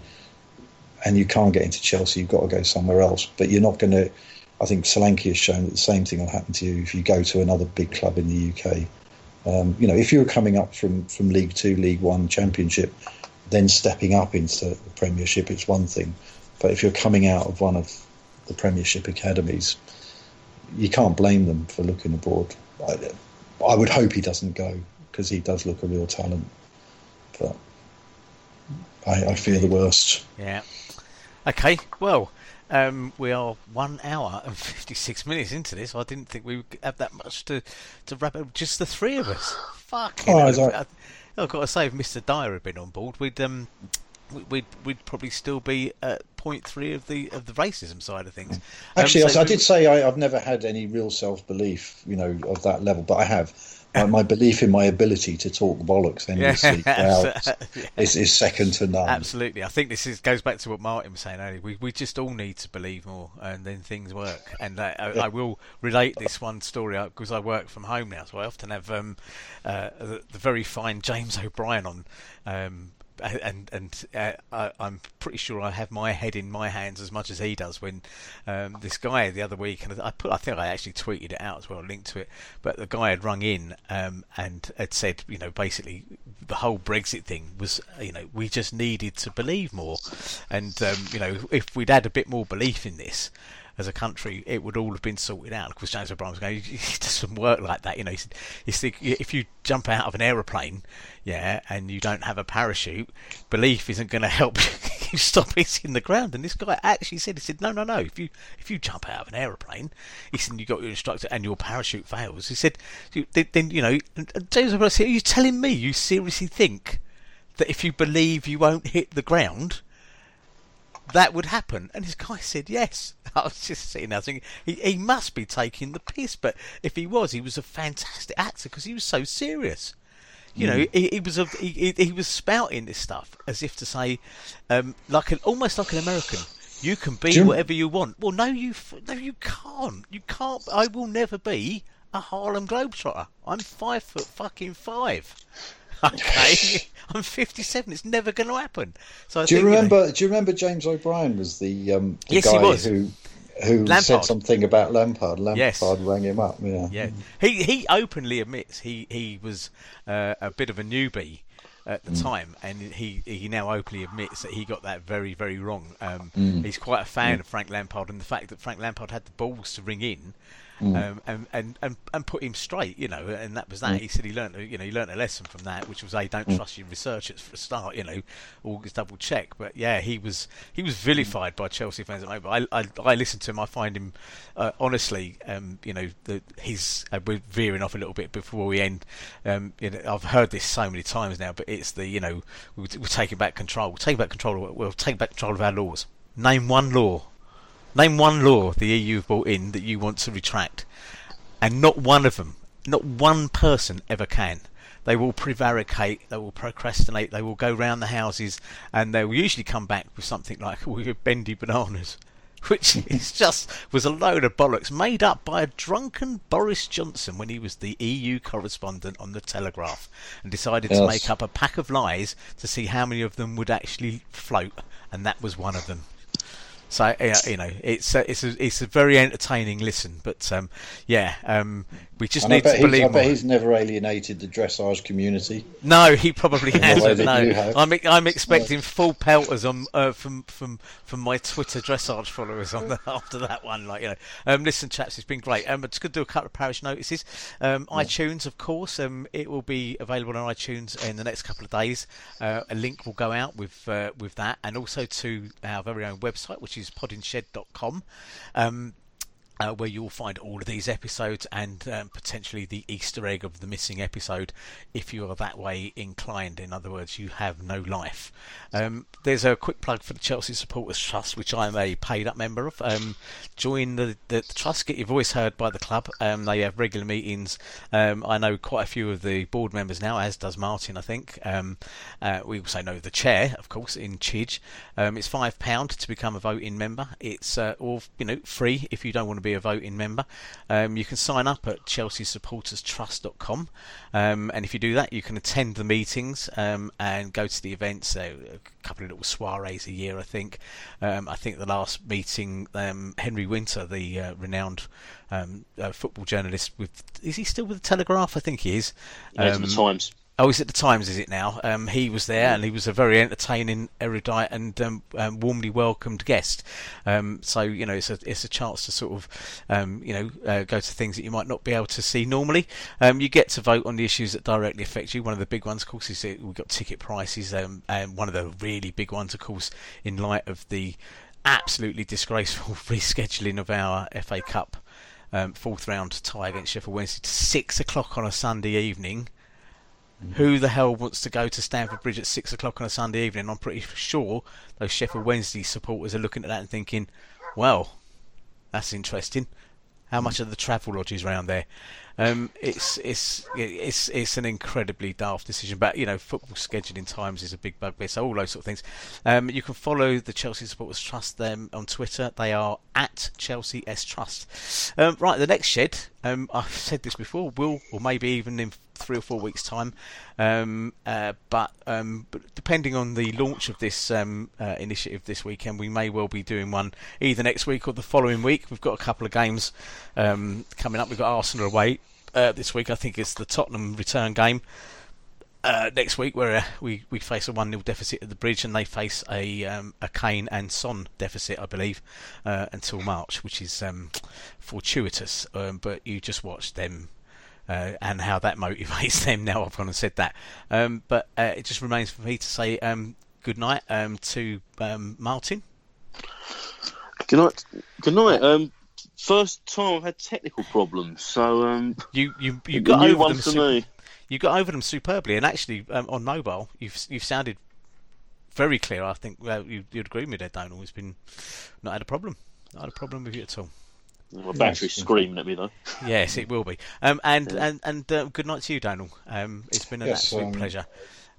[SPEAKER 2] and you can't get into Chelsea, you've got to go somewhere else. But you're not going to. I think Solanke has shown that the same thing will happen to you if you go to another big club in the UK. Um, you know, if you're coming up from, from League Two, League One, Championship, then stepping up into the Premiership, it's one thing. But if you're coming out of one of the Premiership academies, you can't blame them for looking abroad. I, I would hope he doesn't go because he does look a real talent, but I, I fear the worst.
[SPEAKER 1] Yeah. Okay. Well, um, we are one hour and fifty-six minutes into this. I didn't think we would have that much to to wrap up. Just the three of us. Fuck. Oh, I, I've got to say, if Mister Dyer had been on board, we'd um, we'd we'd probably still be at point three of the of the racism side of things.
[SPEAKER 2] Actually, um, so I, I, did say I, have never had any real self belief, you know, of that level, but I have. My, my belief in my ability to talk bollocks endlessly yeah. is, is second to none.
[SPEAKER 1] Absolutely, I think this is goes back to what Martin was saying earlier. We we just all need to believe more, and then things work. And uh, I, I, will relate this one story because I work from home now, so I often have um, uh, the, the, very fine James O'Brien on. Um, and and uh, I, I'm pretty sure I have my head in my hands as much as he does. When um, this guy the other week, and I put, I think I actually tweeted it out as well, linked to it. But the guy had rung in um, and had said, you know, basically the whole Brexit thing was, you know, we just needed to believe more, and um, you know, if we'd had a bit more belief in this as a country, it would all have been sorted out. Of course, James O'Brien was going, it doesn't work like that. You know, he said, he said, if you jump out of an aeroplane, yeah, and you don't have a parachute, belief isn't going to help you stop hitting the ground. And this guy actually said, he said, no, no, no. If you if you jump out of an aeroplane, he said, you got your instructor and your parachute fails. He said, then you know, James O'Brien said, are you telling me you seriously think that if you believe you won't hit the ground? That would happen. And this guy said yes. I was just sitting there thinking, he, he must be taking the piss. But if he was, he was a fantastic actor because he was so serious. You know, mm. he, he, was a, he, he was spouting this stuff as if to say, um, like an almost like an American. You can be you... whatever you want. Well, no, you no, you can't. You can't. I will never be a Harlem Globetrotter. I'm five foot fucking five. Okay, I'm 57. It's never going to happen.
[SPEAKER 2] So I do you remember? You know, do you remember James O'Brien was the, um, the
[SPEAKER 1] yes,
[SPEAKER 2] guy who who Lampard. said something about Lampard? Lampard
[SPEAKER 1] yes.
[SPEAKER 2] rang him up. Yeah,
[SPEAKER 1] yeah. He he openly admits he he was uh, a bit of a newbie at the mm. time, and he he now openly admits that he got that very very wrong. Um, mm. He's quite a fan mm. of Frank Lampard, and the fact that Frank Lampard had the balls to ring in mm. um, and, and, and and put him straight, you know, and that was that. Mm. He said he learned, you know, he learned a lesson from that, which was, a don't mm. trust your researchers for a start, you know, always double check. But yeah, he was he was vilified by Chelsea fans at the moment. I I, I listen to him, I find him uh, honestly, um, you know, the, he's uh, we're veering off a little bit before we end. Um, you know, I've heard this so many times now, but it's the you know we're, we're taking back control. We're taking back control. We'll take back control of our laws. Name one law Name one law the EU have brought in that you want to retract, and not one of them, not one person ever can. They will prevaricate, they will procrastinate, they will go round the houses, and they will usually come back with something like "we're bendy bananas," which is just was a load of bollocks made up by a drunken Boris Johnson when he was the EU correspondent on the Telegraph, and decided yes. to make up a pack of lies to see how many of them would actually float, and that was one of them. So you know, it's a, it's a, it's a very entertaining listen. But um, yeah, um, we just and need to believe. I
[SPEAKER 2] bet he's never alienated the dressage community.
[SPEAKER 1] No, he probably hasn't. No, I'm I'm expecting full pelters on uh, from from from my Twitter dressage followers on the, after that one. Like you know, um, listen, chaps, it's been great. Um, just going to do a couple of parish notices. Um, yeah. iTunes, of course, um, it will be available on iTunes in the next couple of days. Uh, a link will go out with uh, with that, and also to our very own website, which is podinshed.com. Um, uh, where you'll find all of these episodes and um, potentially the Easter egg of the missing episode if you are that way inclined. In other words, you have no life. Um, there's a quick plug for the Chelsea Supporters Trust, which I'm a paid up member of. Um, join the, the, trust, get your voice heard by the club. Um, they have regular meetings. Um, I know quite a few of the board members now, as does Martin, I think. Um, uh, we also know the chair, of course, in Chidge. it's £5 to become a voting member. It's uh, all you know free if you don't want to be a voting member. Um, you can sign up at chelseasupporterstrust.com, um, and if you do that, you can attend the meetings um, and go to the events. So a couple of little soirees a year, I think. Um, I think the last meeting, um, Henry Winter, the uh, renowned um, uh, football journalist, with is he still with the Telegraph? I think he is.
[SPEAKER 3] Yeah, the Times.
[SPEAKER 1] Oh, is it the Times? Is it now? Um, he was there, and he was a very entertaining, erudite, and um, um, warmly welcomed guest. Um, so you know, it's a it's a chance to sort of um, you know uh, go to things that you might not be able to see normally. Um, you get to vote on the issues that directly affect you. One of the big ones, of course, is we've got ticket prices, and one of the really big ones, of course, in light of the absolutely disgraceful rescheduling of our FA Cup fourth round tie against Sheffield Wednesday to six o'clock on a Sunday evening who the hell wants to go to Stamford Bridge at six o'clock on a Sunday evening? I'm pretty sure those Sheffield Wednesday supporters are looking at that and thinking, well, that's interesting. How much are the travel lodges around there? Um, it's it's it's it's an incredibly daft decision, but you know football scheduling times is a big bugbear. So all those sort of things. Um, you can follow the Chelsea Supporters Trust them on Twitter. They are at Chelsea S Trust. Um, right, the next shed. Um, I've said this before. Will or maybe even in three or four weeks' time. Um, uh, but, um, but depending on the launch of this um, uh, initiative this weekend, we may well be doing one either next week or the following week. We've got a couple of games um, coming up. We've got Arsenal away uh, this week. I think it's the Tottenham return game. Uh, next week, where uh, we, we face a 1 0 deficit at the bridge, and they face a um, a Kane and Son deficit, I believe, uh, until March, which is um, fortuitous. But you just watch them uh, and how that motivates them. Now I've gone and said that. Um, but uh, it just remains for me to say um, good night um, to um, Martin.
[SPEAKER 3] Good night. Good night. Um, first time I've had technical problems, so um,
[SPEAKER 1] You you you got over
[SPEAKER 3] one
[SPEAKER 1] them.
[SPEAKER 3] for
[SPEAKER 1] su- you got over them superbly, and actually um, on mobile, you've you've sounded very clear. I think well, you, you'd agree with me there, Donal. It's been not had a problem, not had a problem with you at all.
[SPEAKER 3] My battery's screaming at me though.
[SPEAKER 1] Yes, it will be. Um, and and and uh, good night to you, Daniel. Um, it's been an
[SPEAKER 2] Yes,
[SPEAKER 1] absolute
[SPEAKER 2] um,
[SPEAKER 1] pleasure.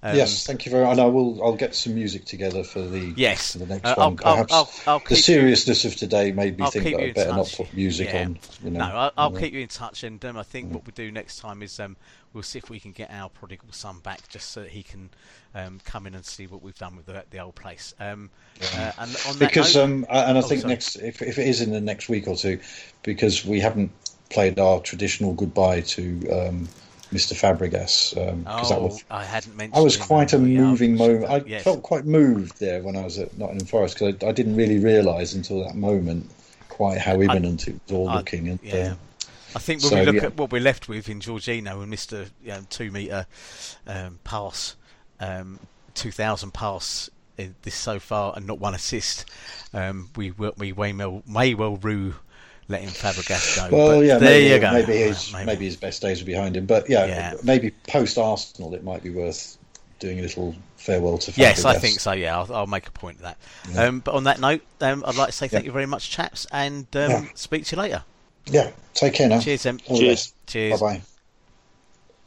[SPEAKER 1] Um,
[SPEAKER 2] yes, thank you very much. And I will. I'll get some music together for the
[SPEAKER 1] Yes.
[SPEAKER 2] for the next
[SPEAKER 1] Uh, I'll-
[SPEAKER 2] one.
[SPEAKER 1] I'll-
[SPEAKER 2] Perhaps
[SPEAKER 1] I'll- I'll keep
[SPEAKER 2] the
[SPEAKER 1] you-
[SPEAKER 2] seriousness of today made me
[SPEAKER 1] I'll
[SPEAKER 2] think that I
[SPEAKER 1] in
[SPEAKER 2] better not put music
[SPEAKER 1] Yeah.
[SPEAKER 2] on. You know.
[SPEAKER 1] No, I'll, I'll
[SPEAKER 2] Yeah.
[SPEAKER 1] keep you in touch, and um, I think what we do next time is um, we'll see if we can get our prodigal son back, just so that he can um, come in and see what we've done with the, the old place. Um, uh, and on that
[SPEAKER 2] because
[SPEAKER 1] note-
[SPEAKER 2] um, I- and I
[SPEAKER 1] Oh,
[SPEAKER 2] think
[SPEAKER 1] sorry.
[SPEAKER 2] next if, if it is in the next week or two, because we haven't played our traditional goodbye to um, Mr. Fabregas because that
[SPEAKER 1] oh,
[SPEAKER 2] was
[SPEAKER 1] I hadn't mentioned.
[SPEAKER 2] that was quite a
[SPEAKER 1] yeah,
[SPEAKER 2] moving moment. I
[SPEAKER 1] yes.
[SPEAKER 2] felt quite moved there when I was at Nottingham Forest because I, I didn't really realise until that moment quite how imminent it was all
[SPEAKER 1] I-
[SPEAKER 2] looking. And
[SPEAKER 1] yeah. I think when
[SPEAKER 2] So,
[SPEAKER 1] we look
[SPEAKER 2] yeah.
[SPEAKER 1] at what we're left with in Jorginho and Mr. You know, two metre um, pass, um, 2,000 pass in this so far and not one assist, um, we we may well, may well rue letting Fabregas go.
[SPEAKER 2] well,
[SPEAKER 1] but
[SPEAKER 2] yeah,
[SPEAKER 1] there
[SPEAKER 2] maybe,
[SPEAKER 1] you go.
[SPEAKER 2] maybe his
[SPEAKER 1] Maybe.
[SPEAKER 2] maybe. his best days are behind him. But yeah,
[SPEAKER 1] Yeah.
[SPEAKER 2] maybe post Arsenal, it might be worth doing a little farewell to. Fabregas.
[SPEAKER 1] Yes, I think so. Yeah, I'll, I'll make a point of that.
[SPEAKER 2] Yeah.
[SPEAKER 1] Um, but on that note, um, I'd like to say thank
[SPEAKER 2] Yeah.
[SPEAKER 1] you very much, chaps, and um, speak to you later.
[SPEAKER 2] Yeah, take care now.
[SPEAKER 1] Cheers, then.
[SPEAKER 2] All the
[SPEAKER 3] Cheers.
[SPEAKER 1] Cheers.
[SPEAKER 2] Bye bye.